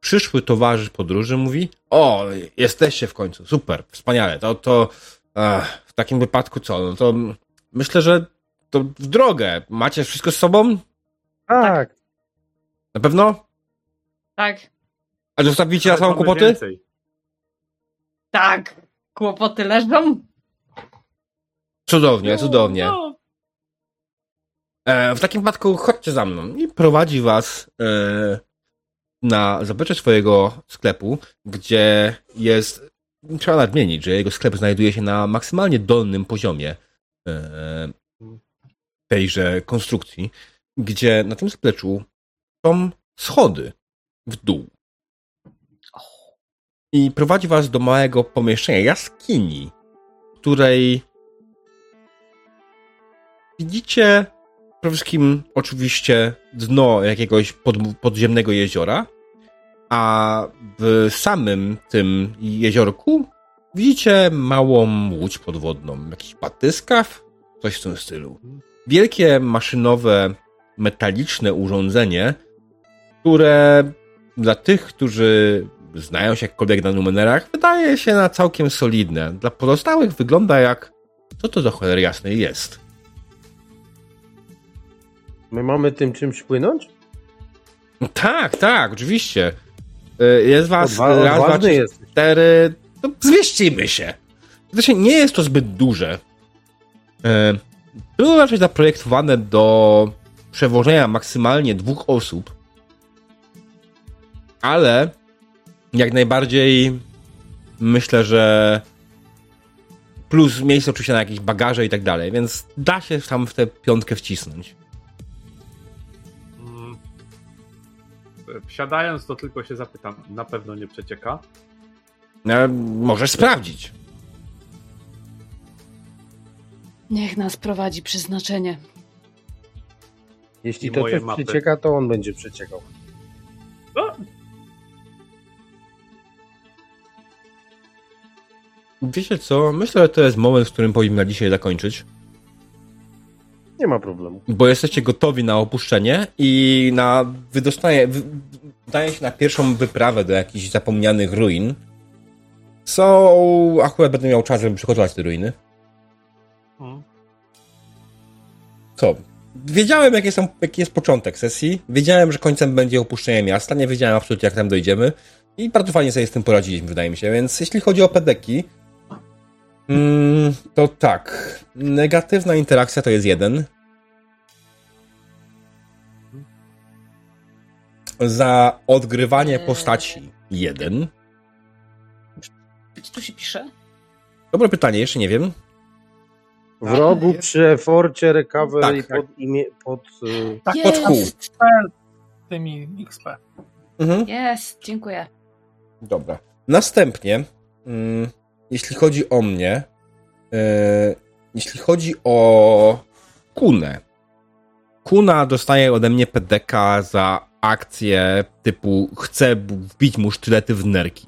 przyszły towarzysz podróży mówi: O, jesteście w końcu, super, wspaniale. To, to ach, w takim wypadku co? No to myślę, że to w drogę. Macie wszystko z sobą? Tak. Na pewno? Tak, A zostawicie na samą kłopoty? więcej. Tak. Kłopoty leżą. Cudownie, cudownie. No, E, w takim wypadku chodźcie za mną. I prowadzi was e, na zaplecze swojego sklepu, gdzie jest. Trzeba nadmienić, że jego sklep znajduje się na maksymalnie dolnym poziomie e, tejże konstrukcji, gdzie na tym zapleczu są schody w dół. I prowadzi was do małego pomieszczenia, jaskini, której widzicie przede wszystkim oczywiście dno jakiegoś pod, podziemnego jeziora, a w samym tym jeziorku widzicie małą łódź podwodną, jakiś batyskaw, coś w tym stylu. Wielkie maszynowe, metaliczne urządzenie, które dla tych, którzy znają się jakkolwiek na numenerach, wydaje się na całkiem solidne. Dla pozostałych wygląda jak co to za cholery jasnej jest. My mamy tym czymś płynąć? Tak, tak, oczywiście. Y, Jest was Odwa- raz, dwa, trzy, jesteś. cztery. No, zmieścimy się. Zresztą nie jest to zbyt duże. Y, Było raczej zaprojektowane do przewożenia maksymalnie dwóch osób. Ale jak najbardziej myślę, że plus miejsce oczywiście na jakieś bagaże i tak dalej, więc da się tam w tę piątkę wcisnąć. Mm. Wsiadając, to tylko się zapytam. Na pewno nie przecieka. No, możesz sprawdzić. Niech nas prowadzi przeznaczenie. Jeśli I to coś mapy. przecieka, to on będzie przeciekał. O, Wiecie co? Myślę, że to jest moment, w którym powinniśmy na dzisiaj zakończyć. Nie ma problemu. Bo jesteście gotowi na opuszczenie i na wydostanie, wy, wydaje się na pierwszą wyprawę do jakichś zapomnianych ruin. Co akurat będę miał czas, żeby przygotować te ruiny. Hmm. Co? Wiedziałem, jaki jest, jaki jest początek sesji. Wiedziałem, że końcem będzie opuszczenie miasta. Nie wiedziałem absolutnie, jak tam dojdziemy. I bardzo fajnie sobie z tym poradziliśmy, wydaje mi się. Więc jeśli chodzi o pedeki, mm, to tak. Negatywna interakcja to jest jeden. Za odgrywanie Eee. postaci jeden. Co tu się pisze? Dobre pytanie, jeszcze nie wiem. W rogu przy eforcie recovery Tak, tak. pod imię, pod... y, Tak, Jest. Pod kół. tymi XP. Mhm. Jest, dziękuję. Dobra. Następnie, mm, jeśli chodzi o mnie, e, jeśli chodzi o Kunę. Kuna dostaje ode mnie PDK za akcję typu chcę wbić mu sztylety w nerki.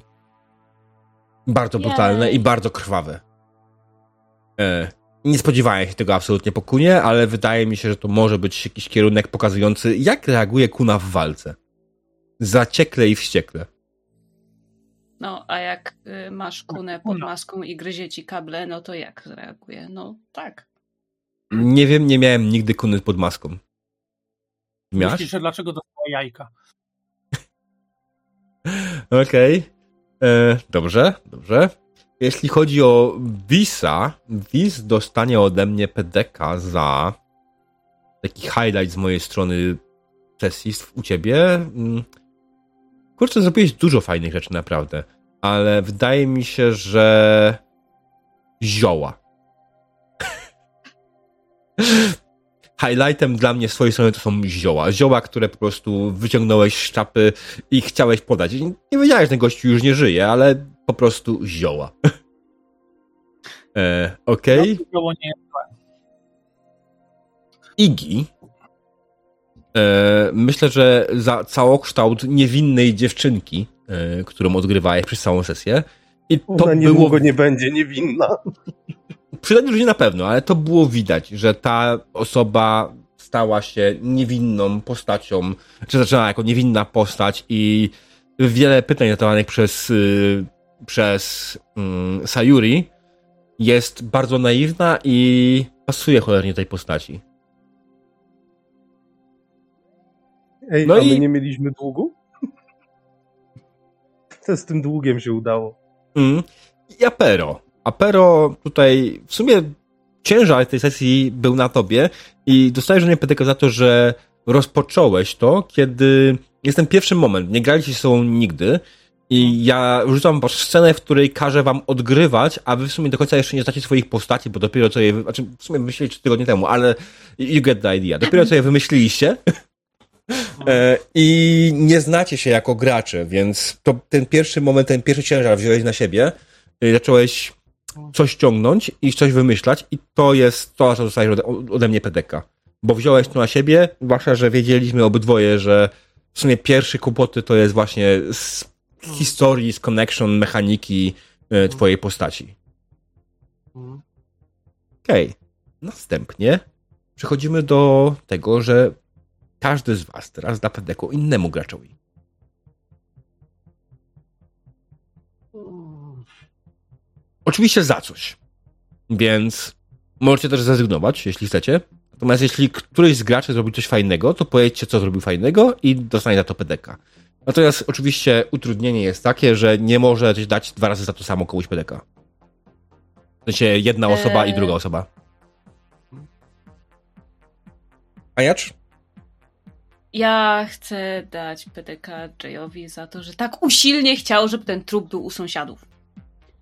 Bardzo brutalne i bardzo krwawe. E, nie spodziewałem się tego absolutnie po Kunie, ale wydaje mi się, że to może być jakiś kierunek pokazujący, jak reaguje Kuna w walce. Zaciekle i wściekle. No, a jak y, masz kunę pod maską i gryzie ci kable, no to jak zareaguje? No tak. Nie wiem, nie miałem nigdy kuny pod maską. Miałeś? Myślisz, że dlaczego dostała jajka? *laughs* Okej. E, Dobrze, dobrze. Jeśli chodzi o Visa, Vis dostanie ode mnie PDK za taki highlight z mojej strony sesji u ciebie. Kurczę, zrobiłeś dużo fajnych rzeczy, naprawdę. Ale wydaje mi się, że zioła. *laughs* Highlightem dla mnie z twojej strony to są zioła. Zioła, które po prostu wyciągnąłeś z czapy i chciałeś podać. Nie wiedziałeś, że ten gościu już nie żyje, ale po prostu zioła. *laughs* e, Okej. Iggy. E, myślę, że za całokształt niewinnej dziewczynki, e, którą odgrywałeś przez całą sesję. I to Ona było. nie będzie niewinna. Przy tej drużynie na pewno, ale to było widać, że ta osoba stała się niewinną postacią, czy zaczynała jako niewinna postać i wiele pytań zadawanych przez, y, przez mm, Sayuri jest bardzo naiwna i pasuje cholernie tej postaci. Ej, No a my i- nie mieliśmy długu? *laughs* Co z tym długiem się udało? Mm. I Apero. Apero tutaj w sumie ciężar tej sesji był na tobie i dostajesz mnie PDK za to, że rozpocząłeś to, kiedy jest ten pierwszy moment. Nie graliście ze sobą nigdy i ja rzucam was scenę, w której każę wam odgrywać, a wy w sumie do końca jeszcze nie znacie swoich postaci, bo dopiero co je, znaczy w sumie wymyśliliście trzy tygodnie temu, ale you get the idea. Dopiero co je wymyśliliście *laughs* i nie znacie się jako gracze, więc to ten pierwszy moment, ten pierwszy ciężar wziąłeś na siebie, zacząłeś coś ciągnąć i coś wymyślać i to jest to, co dostajesz ode, ode mnie PDK. Bo wziąłeś to na siebie, zwłaszcza, że wiedzieliśmy obydwoje, że w sumie pierwsze kłopoty to jest właśnie z historii, z connection, mechaniki e, twojej postaci. Mhm. Okej. Następnie przechodzimy do tego, że każdy z was teraz da PDK innemu graczowi. Oczywiście za coś. Więc możecie też zrezygnować, jeśli chcecie. Natomiast jeśli któryś z graczy zrobił coś fajnego, to powiedzcie, co zrobił fajnego i dostanie za to PDK. Natomiast oczywiście utrudnienie jest takie, że nie możecie dać dwa razy za to samo komuś PDK. W sensie jedna osoba i Eee. druga osoba. Aniacz? Ja chcę dać PDK Jayowi za to, że tak usilnie chciał, żeby ten trup był u sąsiadów.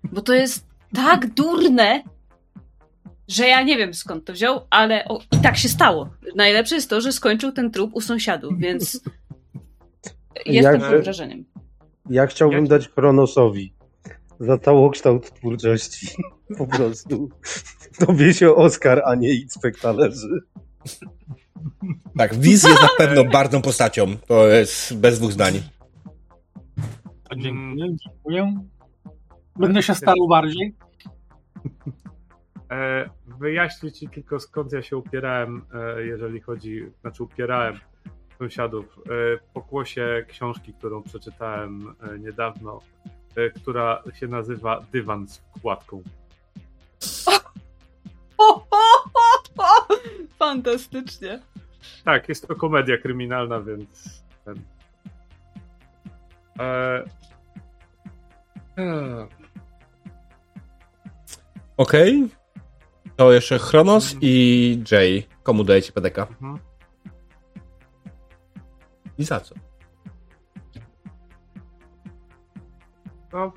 Bo to jest tak durne, że ja nie wiem skąd to wziął, ale o, i tak się stało. Najlepsze jest to, że skończył ten trup u sąsiadów, więc *laughs* jestem Jak- pod wrażeniem. Ja chciałbym Jak- dać Kronosowi za całokształt twórczości. Po prostu. Tobie się Oscar, a nie Icpek należy. Tak, Wiz jest na pewno bardzo postacią. To jest bez dwóch zdań. Dziękuję, dziękuję. Będę się starał bardziej. E, wyjaśnię ci tylko skąd ja się upierałem, e, jeżeli chodzi, znaczy upierałem sąsiadów e, pokłosie książki, którą przeczytałem e, niedawno, która się nazywa Dywan z wkładką. *laughs* Fantastycznie. Tak, jest to komedia kryminalna, więc ten. E... e, Okej. To jeszcze Chronos i Jay. Komu dajecie PDK? mhm. I za co? No.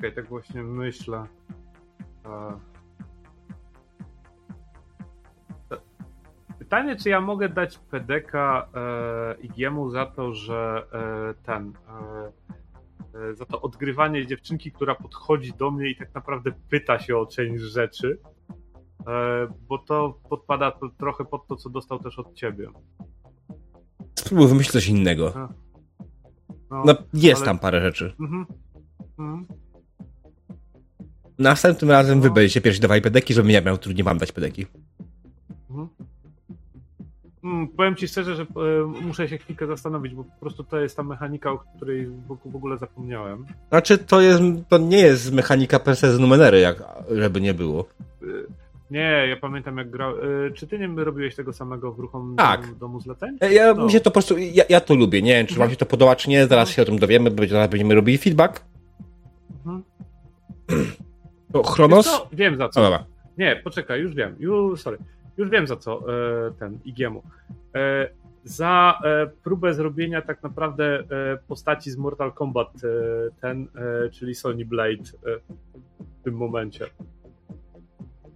Czekaj, tak właśnie myślę. Pytanie, czy ja mogę dać PDK e, Igiemu za to, że e, ten. E, e, za to odgrywanie dziewczynki, która podchodzi do mnie i tak naprawdę pyta się o część rzeczy. E, bo to podpada to trochę pod to, co dostał też od ciebie. Spróbuj wymyślić coś innego. No, No, jest ale- tam parę rzeczy. Mhm. Mhm. Następnym razem wy będziecie pierwsi dawali pedeki, żebym ja miał trudniej wam dać pedeki. Mhm. Mm, powiem ci szczerze, że e, muszę się chwilkę zastanowić, bo po prostu to jest ta mechanika, o której w, w ogóle zapomniałem. Znaczy, to jest, to nie jest mechanika per se z numenery, jak, żeby nie było. E, nie, ja pamiętam jak grał. E, czy ty nie robiłeś tego samego w ruchom Tak. domu, domu zleceń? E, Ja, No. mi się to po prostu, ja, ja to lubię, nie wiem, czy wam się to podoba, czy nie, zaraz się o tym dowiemy, bo zaraz będziemy robili feedback. Mhm. To Chronos? co? Wiem za co. dobra. Nie, poczekaj, już wiem. Już, sorry. Już wiem za co e, ten Igiemu. E, za e, próbę zrobienia tak naprawdę e, postaci z Mortal Kombat, e, ten, e, czyli Sony Blade e, w tym momencie.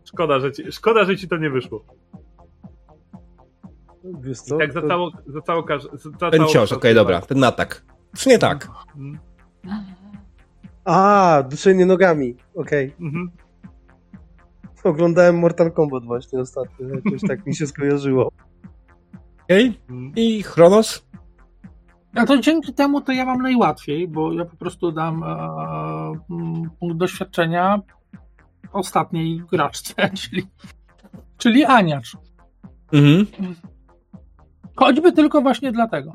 Szkoda, że ci, szkoda, że ci to nie wyszło. Wiesz co? I tak za to- całą, za całą, każ- za Ten całą cios, okej, dobra, ten atak. Czy nie tak? Mhm. A, duszenie nogami. Okej. Mhm. Oglądałem Mortal Kombat właśnie ostatnio. Jakoś tak mi się skojarzyło. Okej? Mhm. I Chronos? A to dzięki temu to ja mam najłatwiej, bo ja po prostu dam e, mm, punkt doświadczenia ostatniej graczce, *laughs* czyli, czyli Aniacz. Mhm. Choćby tylko właśnie dlatego.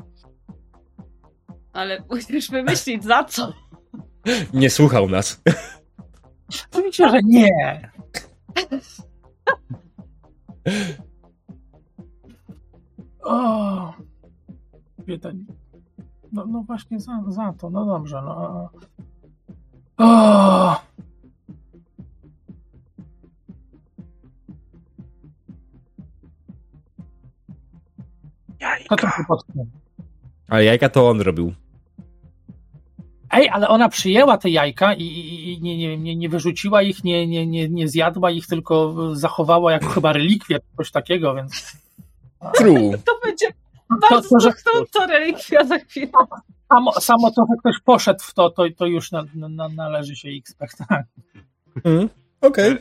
Ale *laughs* musisz wymyślić za co. Nie słuchał nas. Oczywiście, że nie. O. No, no właśnie za, za to, no dobrze. No. O, kto to? Ale jajka to on robił. Ej, ale ona przyjęła te jajka i, i, i nie, nie, nie, nie wyrzuciła ich, nie, nie, nie, nie zjadła ich, tylko zachowała jako chyba relikwię, coś takiego, więc True. *laughs* To będzie to, bardzo to, że to relikwia za chwilę. samo, samo to, że ktoś poszedł w to, to, to już na, na, należy się. Tak. Mhm. Okej.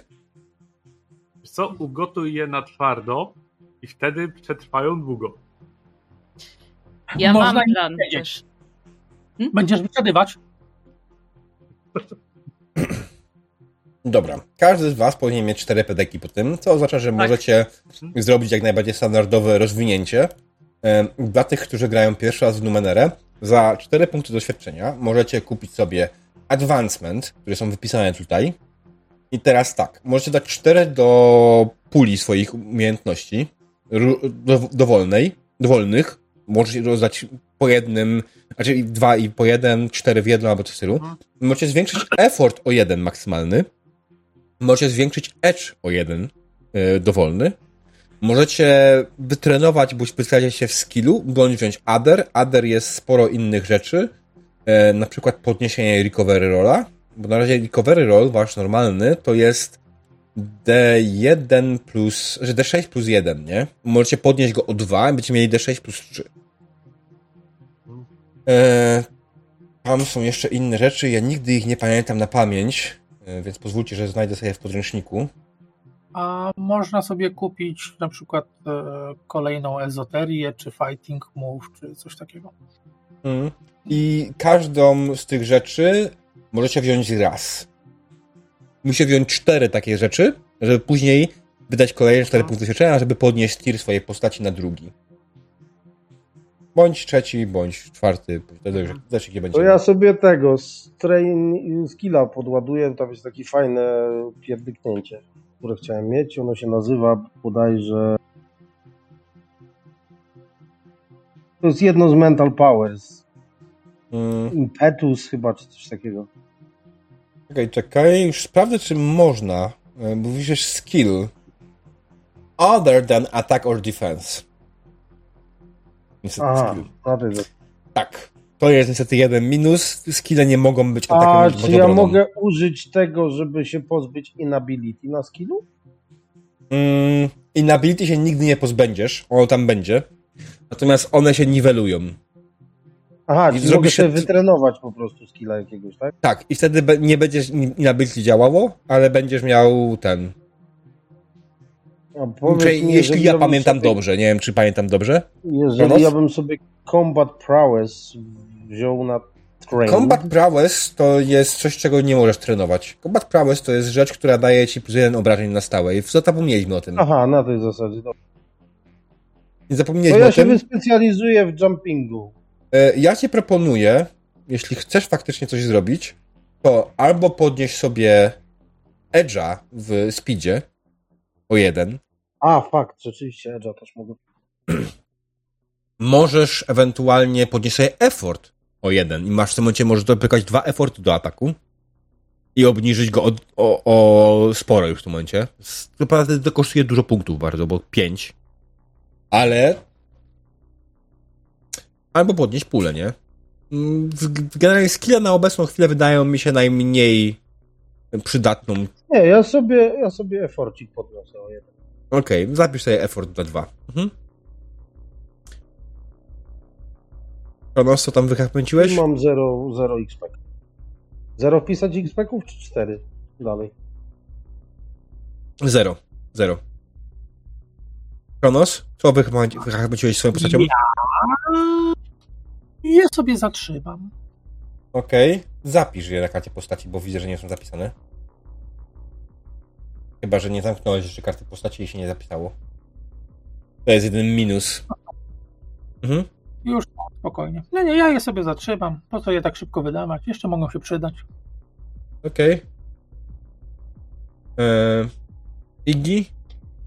Wiesz co, ugotuj je na twardo i wtedy przetrwają długo. Ja Można mam plan powiedzieć. Też. Będziesz wysiadywać? Dobra. Każdy z was powinien mieć cztery pedeki po tym, co oznacza, że możecie zrobić jak najbardziej standardowe rozwinięcie. Dla tych, którzy grają pierwszy raz w Numenerę, za 4 punkty doświadczenia możecie kupić sobie Advancement, które są wypisane tutaj. I teraz tak, możecie dać 4 do puli swoich umiejętności, do, dowolnej, dowolnych. Możecie rozdać po jednym, znaczy dwa i po jeden, cztery w jedno albo coś w stylu. Mhm. Możecie zwiększyć effort o jeden maksymalny. Możecie zwiększyć edge o jeden yy, dowolny. Możecie wytrenować, bądź wyspecjalizować się w skillu, bądź wziąć Adder. Adder jest sporo innych rzeczy, e, na przykład podniesienie recovery rolla, bo na razie recovery roll, wasz normalny, to jest D1 plus, że D6 plus 1, nie? Możecie podnieść go o 2 i będziecie mieli D6 plus 3. E, tam są jeszcze inne rzeczy, ja nigdy ich nie pamiętam na pamięć, e, więc pozwólcie, że znajdę sobie w podręczniku. A można sobie kupić na przykład e, kolejną ezoterię, czy fighting move, czy coś takiego. Mhm. I każdą z tych rzeczy możecie wziąć raz. Musicie wziąć cztery takie rzeczy, żeby później wydać kolejne cztery punkty doświadczenia, żeby podnieść tier swojej postaci na drugi. Bądź trzeci, bądź czwarty. Wtedy już też jakie będzie. To ja sobie tego strain skilla podładuję, tam jest takie fajne pierdyknięcie, które chciałem mieć. Ono się nazywa bodajże... To jest jedno z Mental Powers. Mm, Impetus chyba, czy coś takiego. Czekaj, czekaj. Już sprawdzę, czy można. e, Bo Mówisz skill. Other than attack or defense. Niestety Aha, skill. Tak. To jest niestety jeden minus. Skille nie mogą być A atakiem bądź czy ja obroną. mogę użyć tego, żeby się pozbyć inability na skillu? Mm, inability się nigdy nie pozbędziesz. Ono tam będzie. Natomiast one się niwelują. Aha, I czyli mogę się- sobie wytrenować po prostu skilla jakiegoś, tak? Tak, i wtedy nie będziesz inability działało, ale będziesz miał ten. Czyli, mi, jeśli ja pamiętam sobie, dobrze, nie wiem czy pamiętam dobrze. Jeżeli ja bym sobie combat prowess wziął na train, Combat prowess to jest coś, czego nie możesz trenować. Combat prowess to jest rzecz, która daje ci plus jeden obrażeń na stałe i zapomnieliśmy o tym. Aha, na tej zasadzie. Dobra. Nie zapomnieliśmy ja o się tym. wyspecjalizuję w jumpingu. E, Ja ci proponuję, jeśli chcesz faktycznie coś zrobić, to albo podnieś sobie Edge'a w speedzie o jeden, A, fakt, rzeczywiście, Edge'a też mogę. możesz ewentualnie podnieść sobie effort o jeden i masz w tym momencie możesz dopykać dwa efforty do ataku i obniżyć go o, o, o sporo już w tym momencie. Naprawdę to kosztuje dużo punktów bardzo, bo pięć. Ale albo podnieść pulę, nie? Mm, w- Generalnie skille na obecną chwilę wydają mi się najmniej przydatną. Nie, ja sobie, ja sobie efforcik podniosę o jeden. Okej, zapisz sobie effort dla dwa. Mhm. Kronos, co tam wykręciłeś? Mam 0, 0 XP. 0 wpisać XP-ków czy 4 dalej? Zero. Zero. Kronos, co wykręci- wykręciłeś swoją postacią? Ja sobie zatrzymam. Okej. Zapisz je na karcie postaci, bo widzę, że nie są zapisane. Chyba, że nie zamknąłeś jeszcze karty postaci i się nie zapisało. To jest jeden minus. Mhm. Już spokojnie. Nie, nie, ja je sobie zatrzymam. Po co je tak szybko wydawać? Jeszcze mogą się przydać. Okej. Eee, Iggy?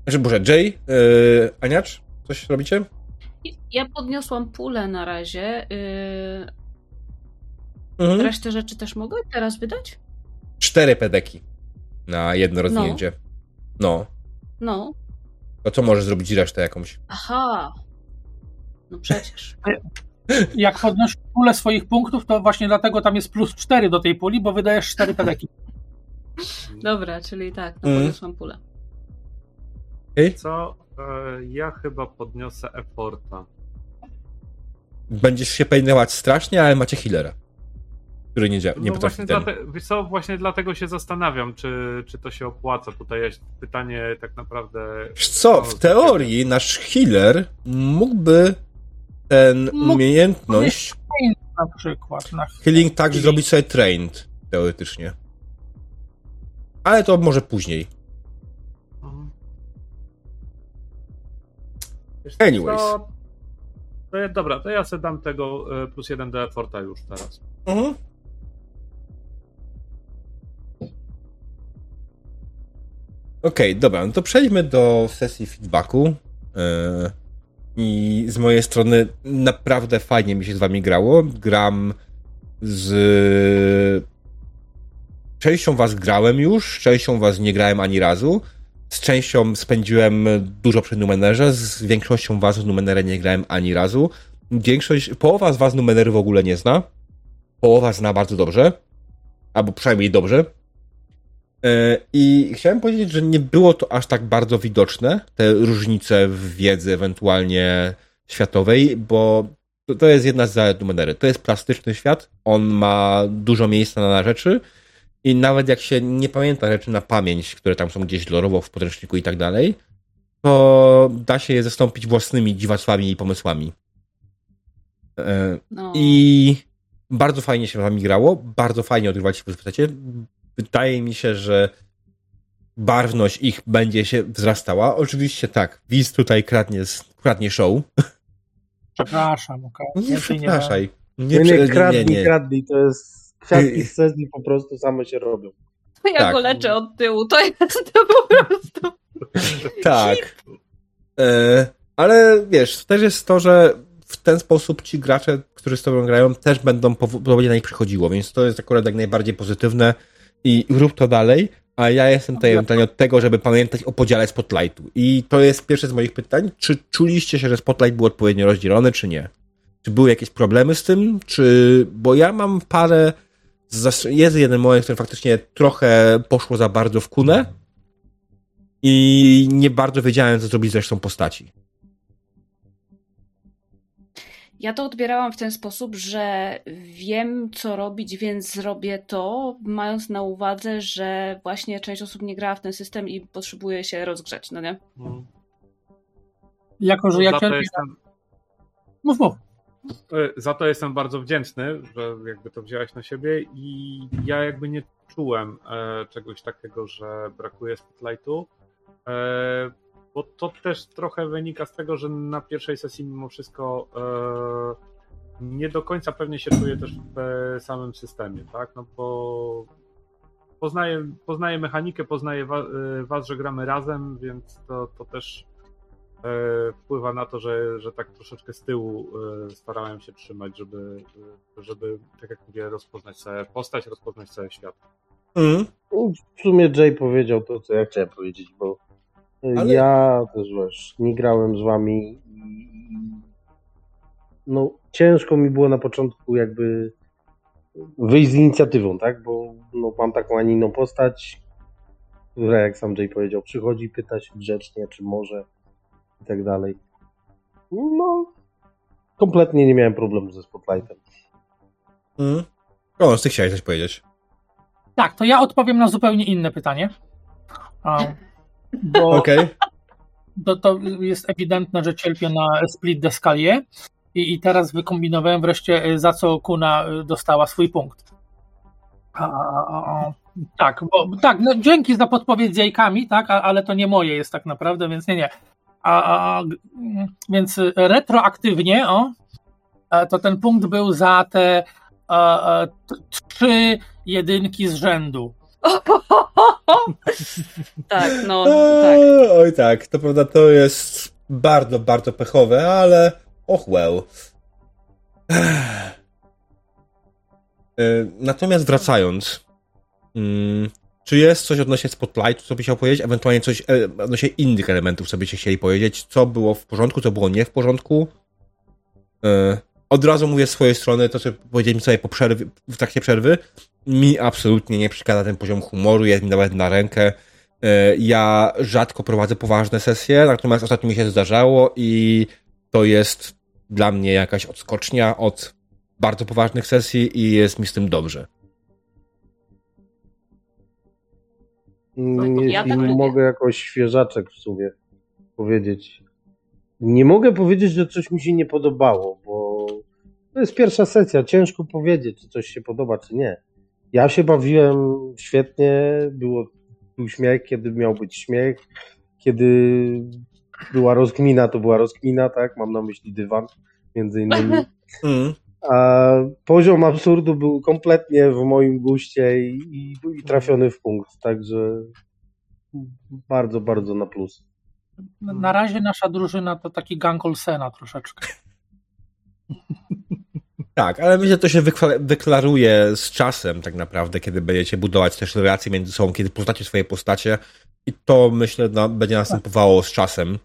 Znaczy, Boże, Jay? Eee, Aniacz? Coś robicie? Ja podniosłam pulę na razie. Yy, Mhm. resztę rzeczy też mogę teraz wydać? Cztery pedeki na jedno rozwinięcie. No. No. To co możesz zrobić resztę jakąś? Aha. No przecież. *laughs* Jak podnosisz pulę swoich punktów, to właśnie dlatego tam jest plus 4 do tej puli, bo wydajesz 4 pedeki. Dobra, czyli tak, no podniosłam pulę. Co? E, ja chyba podniosę efforta. Będziesz się pełnować strasznie, ale macie healera. Który nie, dzia- nie no potrafi właśnie, dlate, wiesz co, właśnie dlatego się zastanawiam, czy, czy to się opłaca. Tutaj jest pytanie tak naprawdę. Wiesz co, no, w teorii nasz healer mógłby ten Mógł- umiejętność Na przykład. Na healing tak zrobić sobie trained, teoretycznie. Ale to może później. Wiesz co, Anyways. To ja, dobra, to ja sobie dam tego e, plus jeden do efforta już teraz. Mhm. Okej, dobra, no to przejdźmy do sesji feedbacku. Yy, I z mojej strony naprawdę fajnie mi się z wami grało. Gram z. Częścią was grałem już, częścią was nie grałem ani razu. Z częścią spędziłem dużo przy Numenerze, z większością was w Numenerę nie grałem ani razu. Większość, połowa z was Numenery w ogóle nie zna. Połowa zna bardzo dobrze. Albo przynajmniej dobrze. E, I chciałem powiedzieć, że nie było to aż tak bardzo widoczne, te różnice w wiedzy ewentualnie światowej, bo to, jest jedna z zalet Numenery. To jest plastyczny świat, on ma dużo miejsca na rzeczy i nawet jak się nie pamięta rzeczy na pamięć, które tam są gdzieś lorowo w podręczniku i tak dalej, to da się je zastąpić własnymi dziwactwami i pomysłami. E, No. I bardzo fajnie się wami grało, bardzo fajnie odgrywaliście w postacie. Wydaje mi się, że barwność ich będzie się wzrastała. Oczywiście tak, Wiz tutaj kradnie, kradnie show. Przepraszam, okej. Nie Więcej przepraszaj. Nie, Nie, nie, nie, kradnij, nie, nie. kradnij, to jest kwiatki z sesji po prostu same się robią. Ja tak. go leczę od tyłu, to jest to po prostu. *laughs* Tak. E, ale wiesz, też jest to, że w ten sposób ci gracze, którzy z tobą grają, też będą powoli na nich przychodziło, więc to jest akurat jak najbardziej pozytywne i rób to dalej, a ja jestem tutaj ewentualnie od tego, żeby pamiętać o podziale Spotlightu. I to jest pierwsze z moich pytań, czy czuliście się, że Spotlight był odpowiednio rozdzielony, czy nie? Czy były jakieś problemy z tym, czy... Bo ja mam parę... Jest jeden moment, w którym faktycznie trochę poszło za bardzo w kunę, i nie bardzo wiedziałem, co zrobić z resztą postaci. Ja to odbierałam w ten sposób, że wiem, co robić, więc zrobię to, mając na uwadze, że właśnie część osób nie grała w ten system i potrzebuje się rozgrzać, no nie? Mm. Jako, że ja Za to cierpię... jestem, Mów, mów. E, za to jestem bardzo wdzięczny, że jakby to wziąłeś na siebie i ja jakby nie czułem e, czegoś takiego, że brakuje spotlightu, e, bo to też trochę wynika z tego, że na pierwszej sesji mimo wszystko e, nie do końca pewnie się czuję też w samym systemie, tak? No bo poznaję, poznaję mechanikę, poznaję e, was, że gramy razem, więc to, to też wpływa na to, że, że tak troszeczkę z tyłu e, starałem się trzymać, żeby, e, żeby tak jak mówię, rozpoznać sobie postać, rozpoznać cały świat. Mm. W sumie Jay powiedział to, co ja chciałem powiedzieć, bo Ale- ja też wiesz, nie grałem z wami i no ciężko mi było na początku jakby wyjść z inicjatywą, tak? Bo no, mam taką, a nie inną postać, która jak sam Jay powiedział, przychodzi, pyta się grzecznie, czy może i tak dalej. No, kompletnie nie miałem problemu ze Spotlightem. Mm. O, ty chciałeś coś powiedzieć. Tak, to ja odpowiem na zupełnie inne pytanie. *laughs* Okej. to, to jest ewidentne, że cierpię na split d'escalier i, i teraz wykombinowałem wreszcie, y, za co Kuna y, dostała swój punkt. A, a, a, a. Tak, bo tak, no, dzięki za podpowiedź z jajkami, tak, ale to nie moje jest tak naprawdę, więc nie, nie. A, a, a, więc retroaktywnie, o, e, to ten punkt był za te e, e, t- trzy jedynki z rzędu. *laughs* tak, no, tak. Oj tak, to prawda, to jest bardzo, bardzo pechowe, ale och well. E, Natomiast wracając, mm, czy jest coś odnośnie Spotlightu, co byś chciał powiedzieć? Ewentualnie coś e, odnośnie innych elementów, co byście chcieli powiedzieć? Co było w porządku, co było nie w porządku? E, Od razu mówię z swojej strony, to co powiedziałem sobie po przerwie, w trakcie przerwy, mi absolutnie nie przeszkadza ten poziom humoru, jest mi nawet na rękę. E, Ja rzadko prowadzę poważne sesje, natomiast ostatnio mi się zdarzało i to jest dla mnie jakaś odskocznia od bardzo poważnych sesji i jest mi z tym dobrze. Mm, ja Jeśli tak lubię. mogę jakoś świeżaczek w sumie powiedzieć. Nie mogę powiedzieć, że coś mi się nie podobało, bo to jest pierwsza sesja. Ciężko powiedzieć, czy coś się podoba, czy nie. Ja się bawiłem świetnie, było, był śmiech, kiedy miał być śmiech, kiedy była rozkmina, to była rozkmina, tak? Mam na myśli dywan, między innymi. *laughs* A poziom absurdu był kompletnie w moim guście i, i, i trafiony w punkt, także bardzo, bardzo na plus. Na na razie nasza drużyna to taki gang Olsena troszeczkę. *laughs* Tak, ale myślę, że to się wyklaruje z czasem tak naprawdę, kiedy będziecie budować też relacje między sobą, kiedy poznacie swoje postacie i to myślę na, będzie następowało z czasem.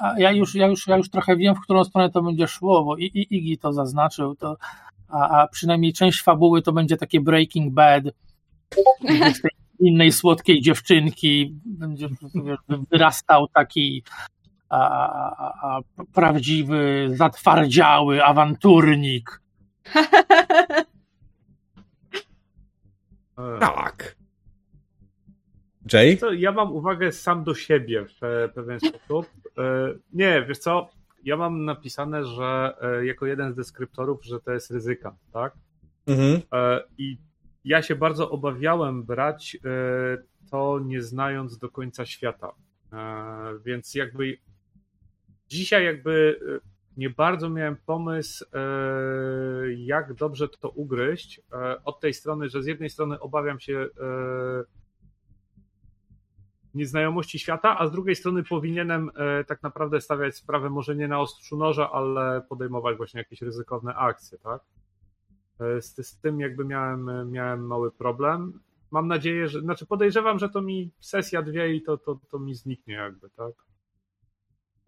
A ja już, ja, już, ja już trochę wiem, w którą stronę to będzie szło, bo I, I, Igi to zaznaczył, to, a, a przynajmniej część fabuły to będzie takie Breaking Bad, gdzie z tej innej słodkiej dziewczynki będzie wyrastał taki a, a, a, prawdziwy, zatwardziały awanturnik. *laughs* E, Tak. Jay? Co, ja mam uwagę sam do siebie w pewien sposób. E, Nie, wiesz co? ja mam napisane, że e, jako jeden z deskryptorów, że to jest ryzyka, tak? Mhm. E, I ja się bardzo obawiałem brać to nie znając do końca świata. Więc jakby dzisiaj jakby nie bardzo miałem pomysł, jak dobrze to ugryźć. Od tej strony, że z jednej strony obawiam się nieznajomości świata, a z drugiej strony powinienem e, tak naprawdę stawiać sprawę może nie na ostrzu noża, ale podejmować właśnie jakieś ryzykowne akcje, tak? E, z, z tym jakby miałem, miałem mały problem. Mam nadzieję, że, znaczy podejrzewam, że to mi sesja dwie i to, to, to mi zniknie jakby, tak?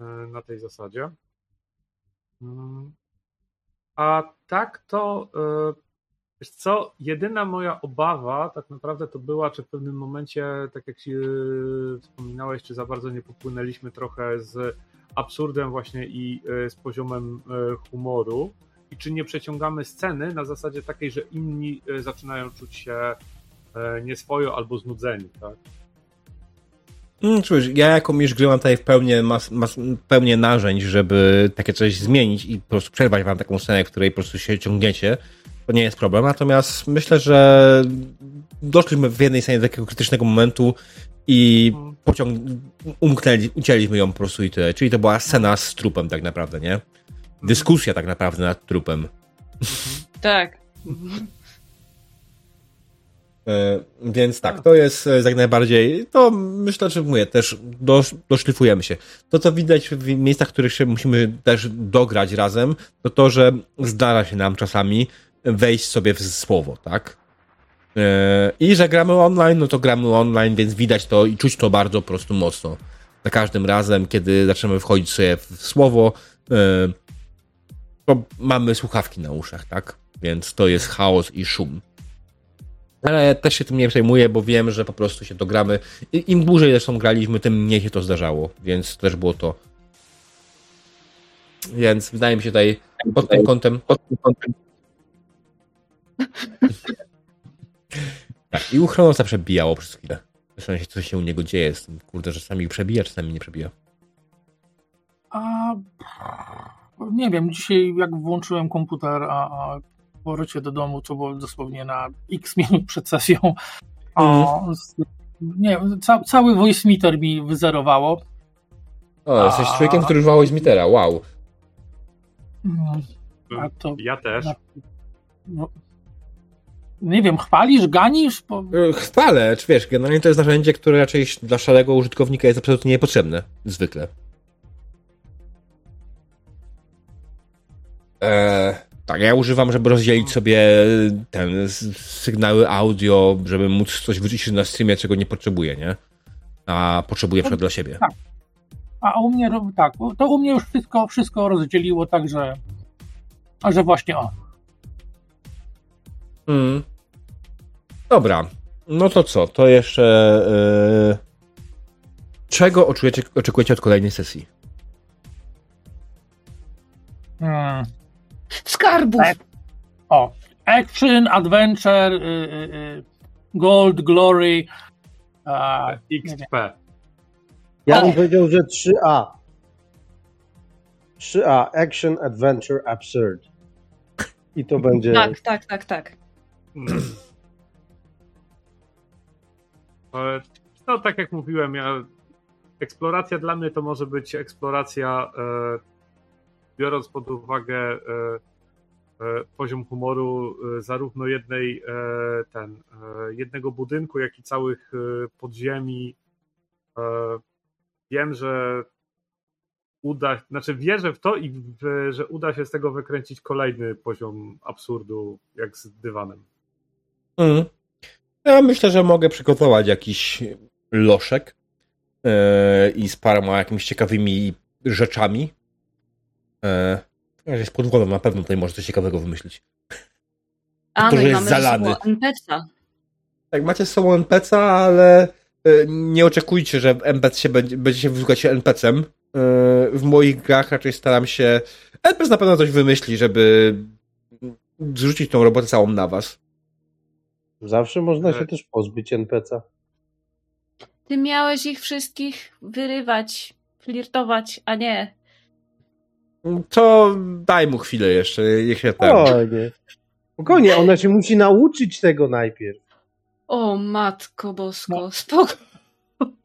E, na tej zasadzie. Mm. A tak to Wiesz co, jedyna moja obawa tak naprawdę to była, czy w pewnym momencie, tak jak się wspominałeś, czy za bardzo nie popłynęliśmy trochę z absurdem właśnie i e, z poziomem e, humoru i czy nie przeciągamy sceny na zasadzie takiej, że inni e, zaczynają czuć się nieswojo albo znudzeni, tak? Mm, cóż, ja jako mistrz gry mam tutaj w pełni, mas, mas, narzędzi, żeby takie coś zmienić i po prostu przerwać wam taką scenę, w której po prostu się ciągniecie to nie jest problem. Natomiast myślę, że doszliśmy w jednej scenie do takiego krytycznego momentu i pociąg umknęli, ucięliśmy ją po prostu i tyle. Czyli to była scena z trupem tak naprawdę, nie? Dyskusja tak naprawdę nad trupem. Tak. E, więc tak, to jest e, jak najbardziej, to myślę, że mówię, też dosz, doszlifujemy się. To, co widać w miejscach, w których się musimy też dograć razem, to to, że zdarza się nam czasami wejść sobie w słowo, tak? E, I że gramy online, no to gramy online, więc widać to i czuć to bardzo prostu mocno. Za każdym razem, kiedy zaczynamy wchodzić sobie w słowo, e, to mamy słuchawki na uszach, tak? Więc to jest chaos i szum. Ale też się tym nie przejmuję, bo wiem, że po prostu się dogramy. Im dłużej zresztą graliśmy, tym mniej się to zdarzało, więc też było to. Więc wydaje mi się tutaj pod tym kątem, pod tym kątem tak, i u Chronosa przebijało przez chwilę. Zresztą się, co się u niego dzieje z tym, kurde, że czasami przebija, czasami nie przebija. A nie wiem, dzisiaj jak włączyłem komputer, a, a powrocie do domu, to było dosłownie na x minut przed sesją, a, mm. nie ca, cały voice meter mi wyzerowało. O, jesteś a... człowiekiem, który używał voice metera, wow. Mm, to, ja też. Na, no, nie wiem, chwalisz, ganisz? Bo... E, chwalę, czy wiesz, generalnie to jest narzędzie, które raczej dla szarego użytkownika jest absolutnie niepotrzebne, zwykle. Eee, tak, ja używam, żeby rozdzielić sobie ten sygnały audio, żeby móc coś wrzucić na streamie, czego nie potrzebuję, nie? A potrzebuję przykład dla siebie. Tak. A u mnie, tak, to u mnie już wszystko, wszystko rozdzieliło, także, a że właśnie o. Mm. Dobra, no to co? To jeszcze. Yy... Czego oczekujecie, oczekujecie od kolejnej sesji? Hmm. Skarbów! Tak. O, action, adventure, yy, yy, gold, glory. XP. Ja bym powiedział, że 3A. 3A, action, adventure, absurd. I to będzie. Tak, tak, tak, tak. No, tak jak mówiłem, ja, eksploracja dla mnie to może być eksploracja, e, biorąc pod uwagę e, e, poziom humoru zarówno jednej, ten, jednego budynku, jak i całych podziemi. wiem, że uda, znaczy wierzę w to i w, że uda się z tego wykręcić kolejny poziom absurdu, jak z dywanem. Mm. Ja myślę, że mogę przygotować jakiś loszek yy, i z paroma jakimiś ciekawymi rzeczami. Yy, jest pod wodą, na pewno tutaj może coś ciekawego wymyślić. A, to, no że jest zalany. NPC-a. Tak, macie z sobą NPC, ale yy, nie oczekujcie, że NPC się będzie, wysłuchać się NPC-em. Yy, w moich grach raczej staram się. NPC na pewno coś wymyśli, żeby zrzucić tą robotę całą na was. Zawsze można się też pozbyć NPC. Ty miałeś ich wszystkich wyrywać, flirtować, a nie. To daj mu chwilę jeszcze, niech się ten... Spokojnie. Spokojnie, ona się musi nauczyć tego najpierw. O matko bosko, No. spoko.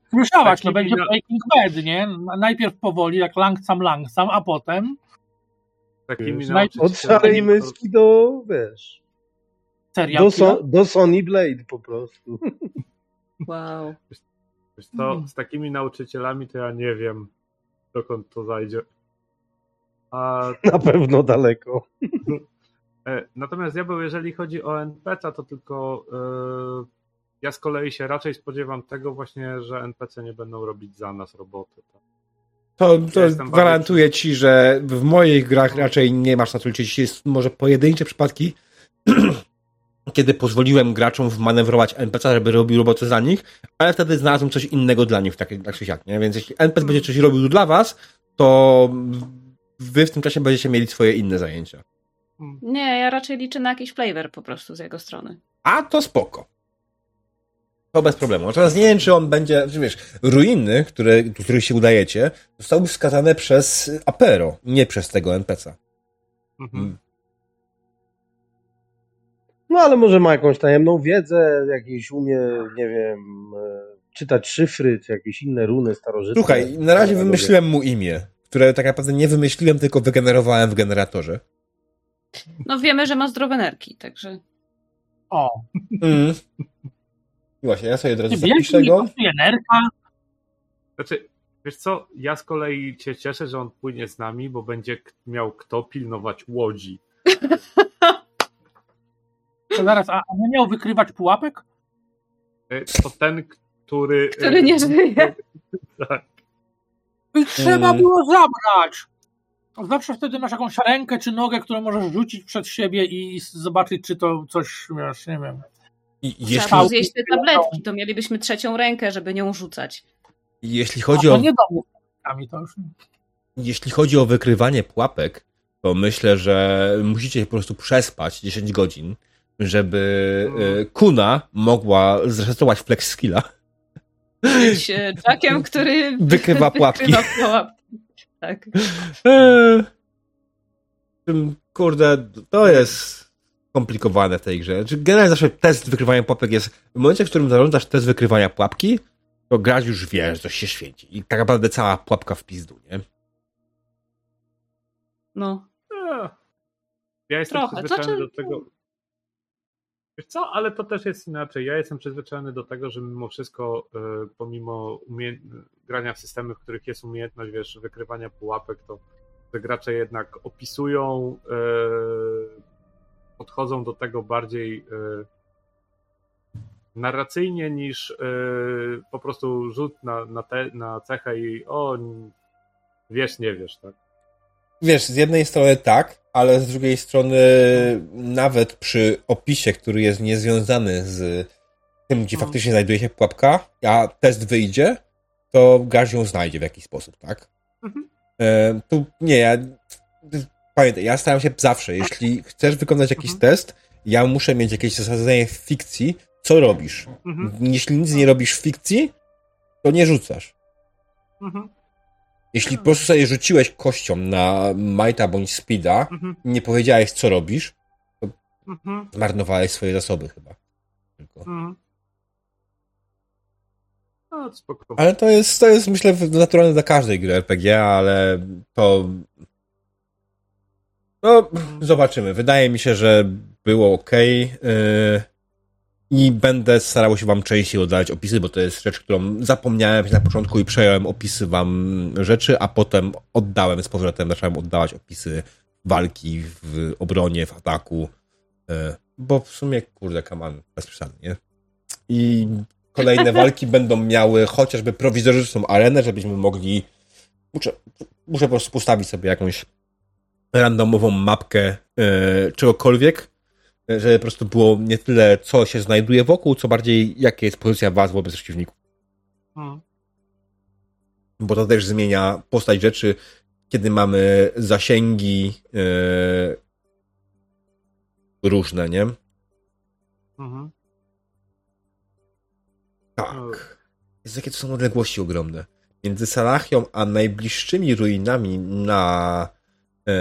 Słyszałaś, to będzie wina- Breaking Bad, nie? Najpierw powoli, jak langsam, langsam, a potem Takimi Od szarej myszki do, wiesz, serial do, so, do Sony Blade po prostu. Wow. Wiesz co, z takimi nauczycielami to ja nie wiem, dokąd to zajdzie. A, Na pewno daleko. e, natomiast diabeł, jeżeli chodzi o NPC, to tylko e, ja z kolei się raczej spodziewam tego właśnie, że NPC nie będą robić za nas roboty. Tak? To, to Ja gwarantuję ci, że w moich grach raczej nie masz na to liczyć. Jest może pojedyncze przypadki, *clears throat* kiedy pozwoliłem graczom wmanewrować NPC, żeby robił roboty za nich, ale wtedy znalazłem coś innego dla nich, tak, tak czy siak, nie? Więc jeśli NPC będzie coś robił dla was, to wy w tym czasie będziecie mieli swoje inne zajęcia. Nie, ja raczej liczę na jakiś flavor po prostu z jego strony. A to spoko. To bez problemu. Natomiast nie wiem, czy on będzie, czy wiesz, ruiny, które, do których się udajecie, zostały wskazane przez Apero, nie przez tego NPC. Mhm. No ale może ma jakąś tajemną wiedzę, jakieś umie, nie wiem, e, czytać szyfry, czy jakieś inne runy starożytne. Słuchaj, na razie wymyśliłem mu imię, które tak naprawdę nie wymyśliłem, tylko wygenerowałem w generatorze. No wiemy, że ma zdrowe nerki, także O, Mm. I Właśnie, ja sobie od razu zapiszę go. nerka. Znaczy, wiesz co, ja z kolei się cieszę, że on płynie z nami, bo będzie miał kto pilnować łodzi. *laughs* To zaraz, a, nie miał wykrywać pułapek? E, To ten, który... e, który nie żyje. *laughs* Tak. I trzeba Mm. było zabrać. Zawsze wtedy masz jakąś rękę czy nogę, którą możesz rzucić przed siebie i zobaczyć, czy to coś, wiesz, nie wiem. I Trzeba jeśli, było zjeść te tabletki, to mielibyśmy trzecią rękę, żeby nią rzucać. jeśli, A chodzi to o, nie domu. to już nie. jeśli chodzi o wykrywanie pułapek, to myślę, że musicie po prostu przespać 10 godzin, żeby e, Kuna mogła zresetować flex skilla. Być e, Jackiem, który *laughs* Wykrywa pułapki. wykrywa pułapki. Tak. Tym, Kurde, to jest skomplikowane w tej grze. Znaczy, Generalnie zawsze test wykrywania pułapek jest. W momencie, w którym zarządzasz test wykrywania pułapki, to gracz już wie, że coś się świeci. I tak naprawdę cała pułapka w pizdu, nie? No. Ja jestem Trochę, przyzwyczajony znaczy- do tego. Co, ale to też jest inaczej. Ja jestem przyzwyczajony do tego, że mimo wszystko, e, pomimo grania w systemy, w których jest umiejętność, wiesz, wykrywania pułapek, to że gracze jednak opisują, e, podchodzą do tego bardziej e, narracyjnie niż po prostu rzut na, na, te, na cechę i o, wiesz, nie wiesz, tak? Wiesz, z jednej strony tak, ale z drugiej strony nawet przy opisie, który jest niezwiązany z tym, gdzie No. faktycznie znajduje się pułapka, a test wyjdzie, to gracz ją znajdzie w jakiś sposób, tak? Mhm. E, tu nie, ja pamiętaj, ja staram się zawsze, jeśli chcesz wykonać jakiś Mhm. test, ja muszę mieć jakieś zasadzenie w fikcji, co robisz. Mhm, Jeśli nic nie robisz w fikcji, to nie rzucasz. mhm, Jeśli po prostu sobie rzuciłeś kością na Mighta bądź Speeda, mhm, nie powiedziałeś, co robisz, mhm, zmarnowałeś swoje zasoby chyba. Tylko. mhm. No. Ale to jest, to jest myślę naturalne dla każdej gry RPG, ale to no, zobaczymy. Wydaje mi się, że było ok. I będę starał się wam częściej oddawać opisy, bo to jest rzecz, którą zapomniałem na początku i przejąłem opisy wam rzeczy, a potem oddałem z powrotem, zacząłem oddawać opisy walki w obronie, w ataku. Yy, Bo w sumie, kurde, kaman, bez przesady, nie? I kolejne *laughs* walki będą miały chociażby prowizoryczną arenę, żebyśmy mogli. Muszę, muszę po prostu postawić sobie jakąś randomową mapkę yy, czegokolwiek, yy, żeby po prostu było nie tyle, co się znajduje wokół, co bardziej, jaka jest pozycja was wobec przeciwników. Mhm. Bo to też zmienia postać rzeczy, kiedy mamy zasięgi yy, różne, nie? Mhm. Tak. Jest jakie to są odległości ogromne. Między Salachią a najbliższymi ruinami na e,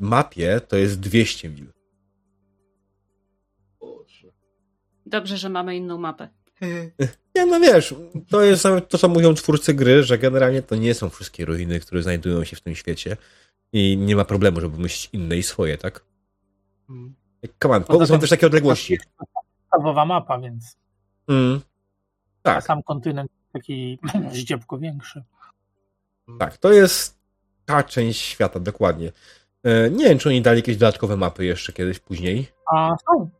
mapie to jest 200 mil. Dobrze, że mamy inną mapę. *laughs* Nie, no wiesz, to jest to, co mówią twórcy gry, że generalnie to nie są wszystkie ruiny, które znajdują się w tym świecie i nie ma problemu, żeby myśleć inne i swoje, tak? Mm. Come on, Poza są tym- też takie odległości. Podstawowa mapa, więc Mm. a Tak, sam kontynent taki *clears throat* ździebko większy. tak, to jest ta część świata, dokładnie. E, Nie wiem, czy oni dali jakieś dodatkowe mapy jeszcze kiedyś później. A są.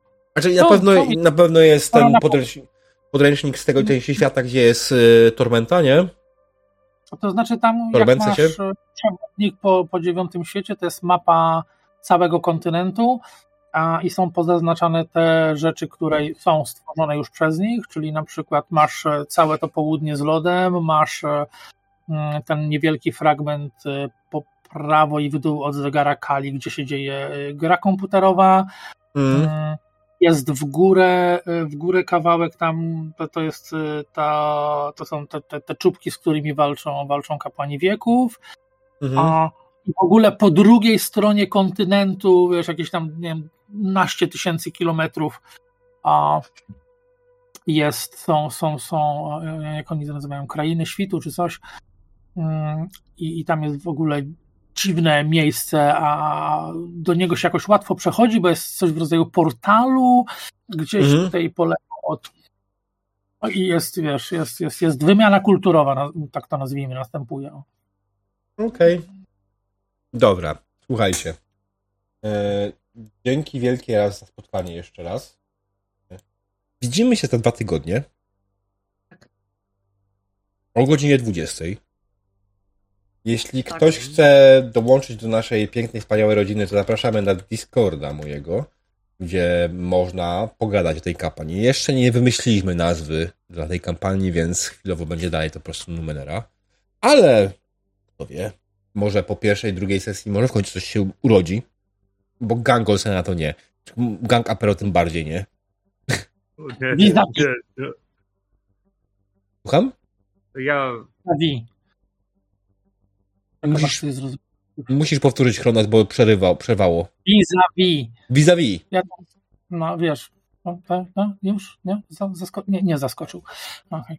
Znaczy, na Są, pewno, są. na pewno jest ten na- podręcznik, podręcznik z tego części świata, gdzie jest e, Tormenta, nie? To znaczy tam jak Torbence masz przewodnik po, po dziewiątym świecie, to jest mapa całego kontynentu a, i są pozaznaczane te rzeczy, które są stworzone już przez nich, czyli na przykład masz e, całe to południe z lodem, masz e, mm, ten niewielki fragment e, po prawo i w dół od zegara Kali, gdzie się dzieje gra komputerowa, Mm. Jest w górę, w górę kawałek tam, to, to jest y, ta, to są te, te, te czubki, z którymi walczą, walczą kapłani wieków, Mhm. a w ogóle po drugiej stronie kontynentu, wiesz, jakieś tam, nie wiem, naście tysięcy kilometrów, a jest, są, są, są, e, jak oni to nazywają, krainy świtu czy coś, Mm, i, i tam jest w ogóle dziwne miejsce, a do niego się jakoś łatwo przechodzi, bo jest coś w rodzaju portalu, gdzieś Mhm. tutaj po lewo od no i jest, wiesz, jest, jest, jest wymiana kulturowa, tak to nazwijmy, następuje. Okej. Dobra, słuchajcie. E, dzięki wielkie raz za spotkanie jeszcze raz. Widzimy się za dwa tygodnie. O godzinie 20. Jeśli Tak. ktoś chce dołączyć do naszej pięknej, wspaniałej rodziny, to zapraszamy na Discorda mojego, gdzie można pogadać o tej kampanii. Jeszcze nie wymyśliliśmy nazwy dla tej kampanii, więc chwilowo będzie dalej to po prostu Numenera. Ale, kto wie, może po pierwszej, drugiej sesji, może w końcu coś się urodzi. Bo gang Olsena na to nie. Gang Apero tym bardziej nie. Nie, nie, nie. Słucham? Ja. Musisz- Vis-a-vis. Musisz powtórzyć Kronos, bo przerywał, przerwało. Vis-a-vis. Ja, no wiesz, no, tak, no, już, nie? Za- Zasko- nie, nie zaskoczył. Okej.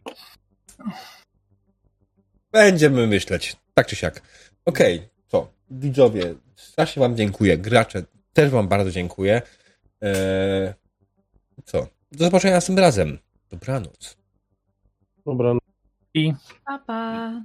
Będziemy myśleć. Tak czy siak. Okej, co? Widzowie, strasznie wam dziękuję. Gracze, też wam bardzo dziękuję. Eee, co? Do zobaczenia następnym razem. Dobranoc. Dobra, I Pa, pa.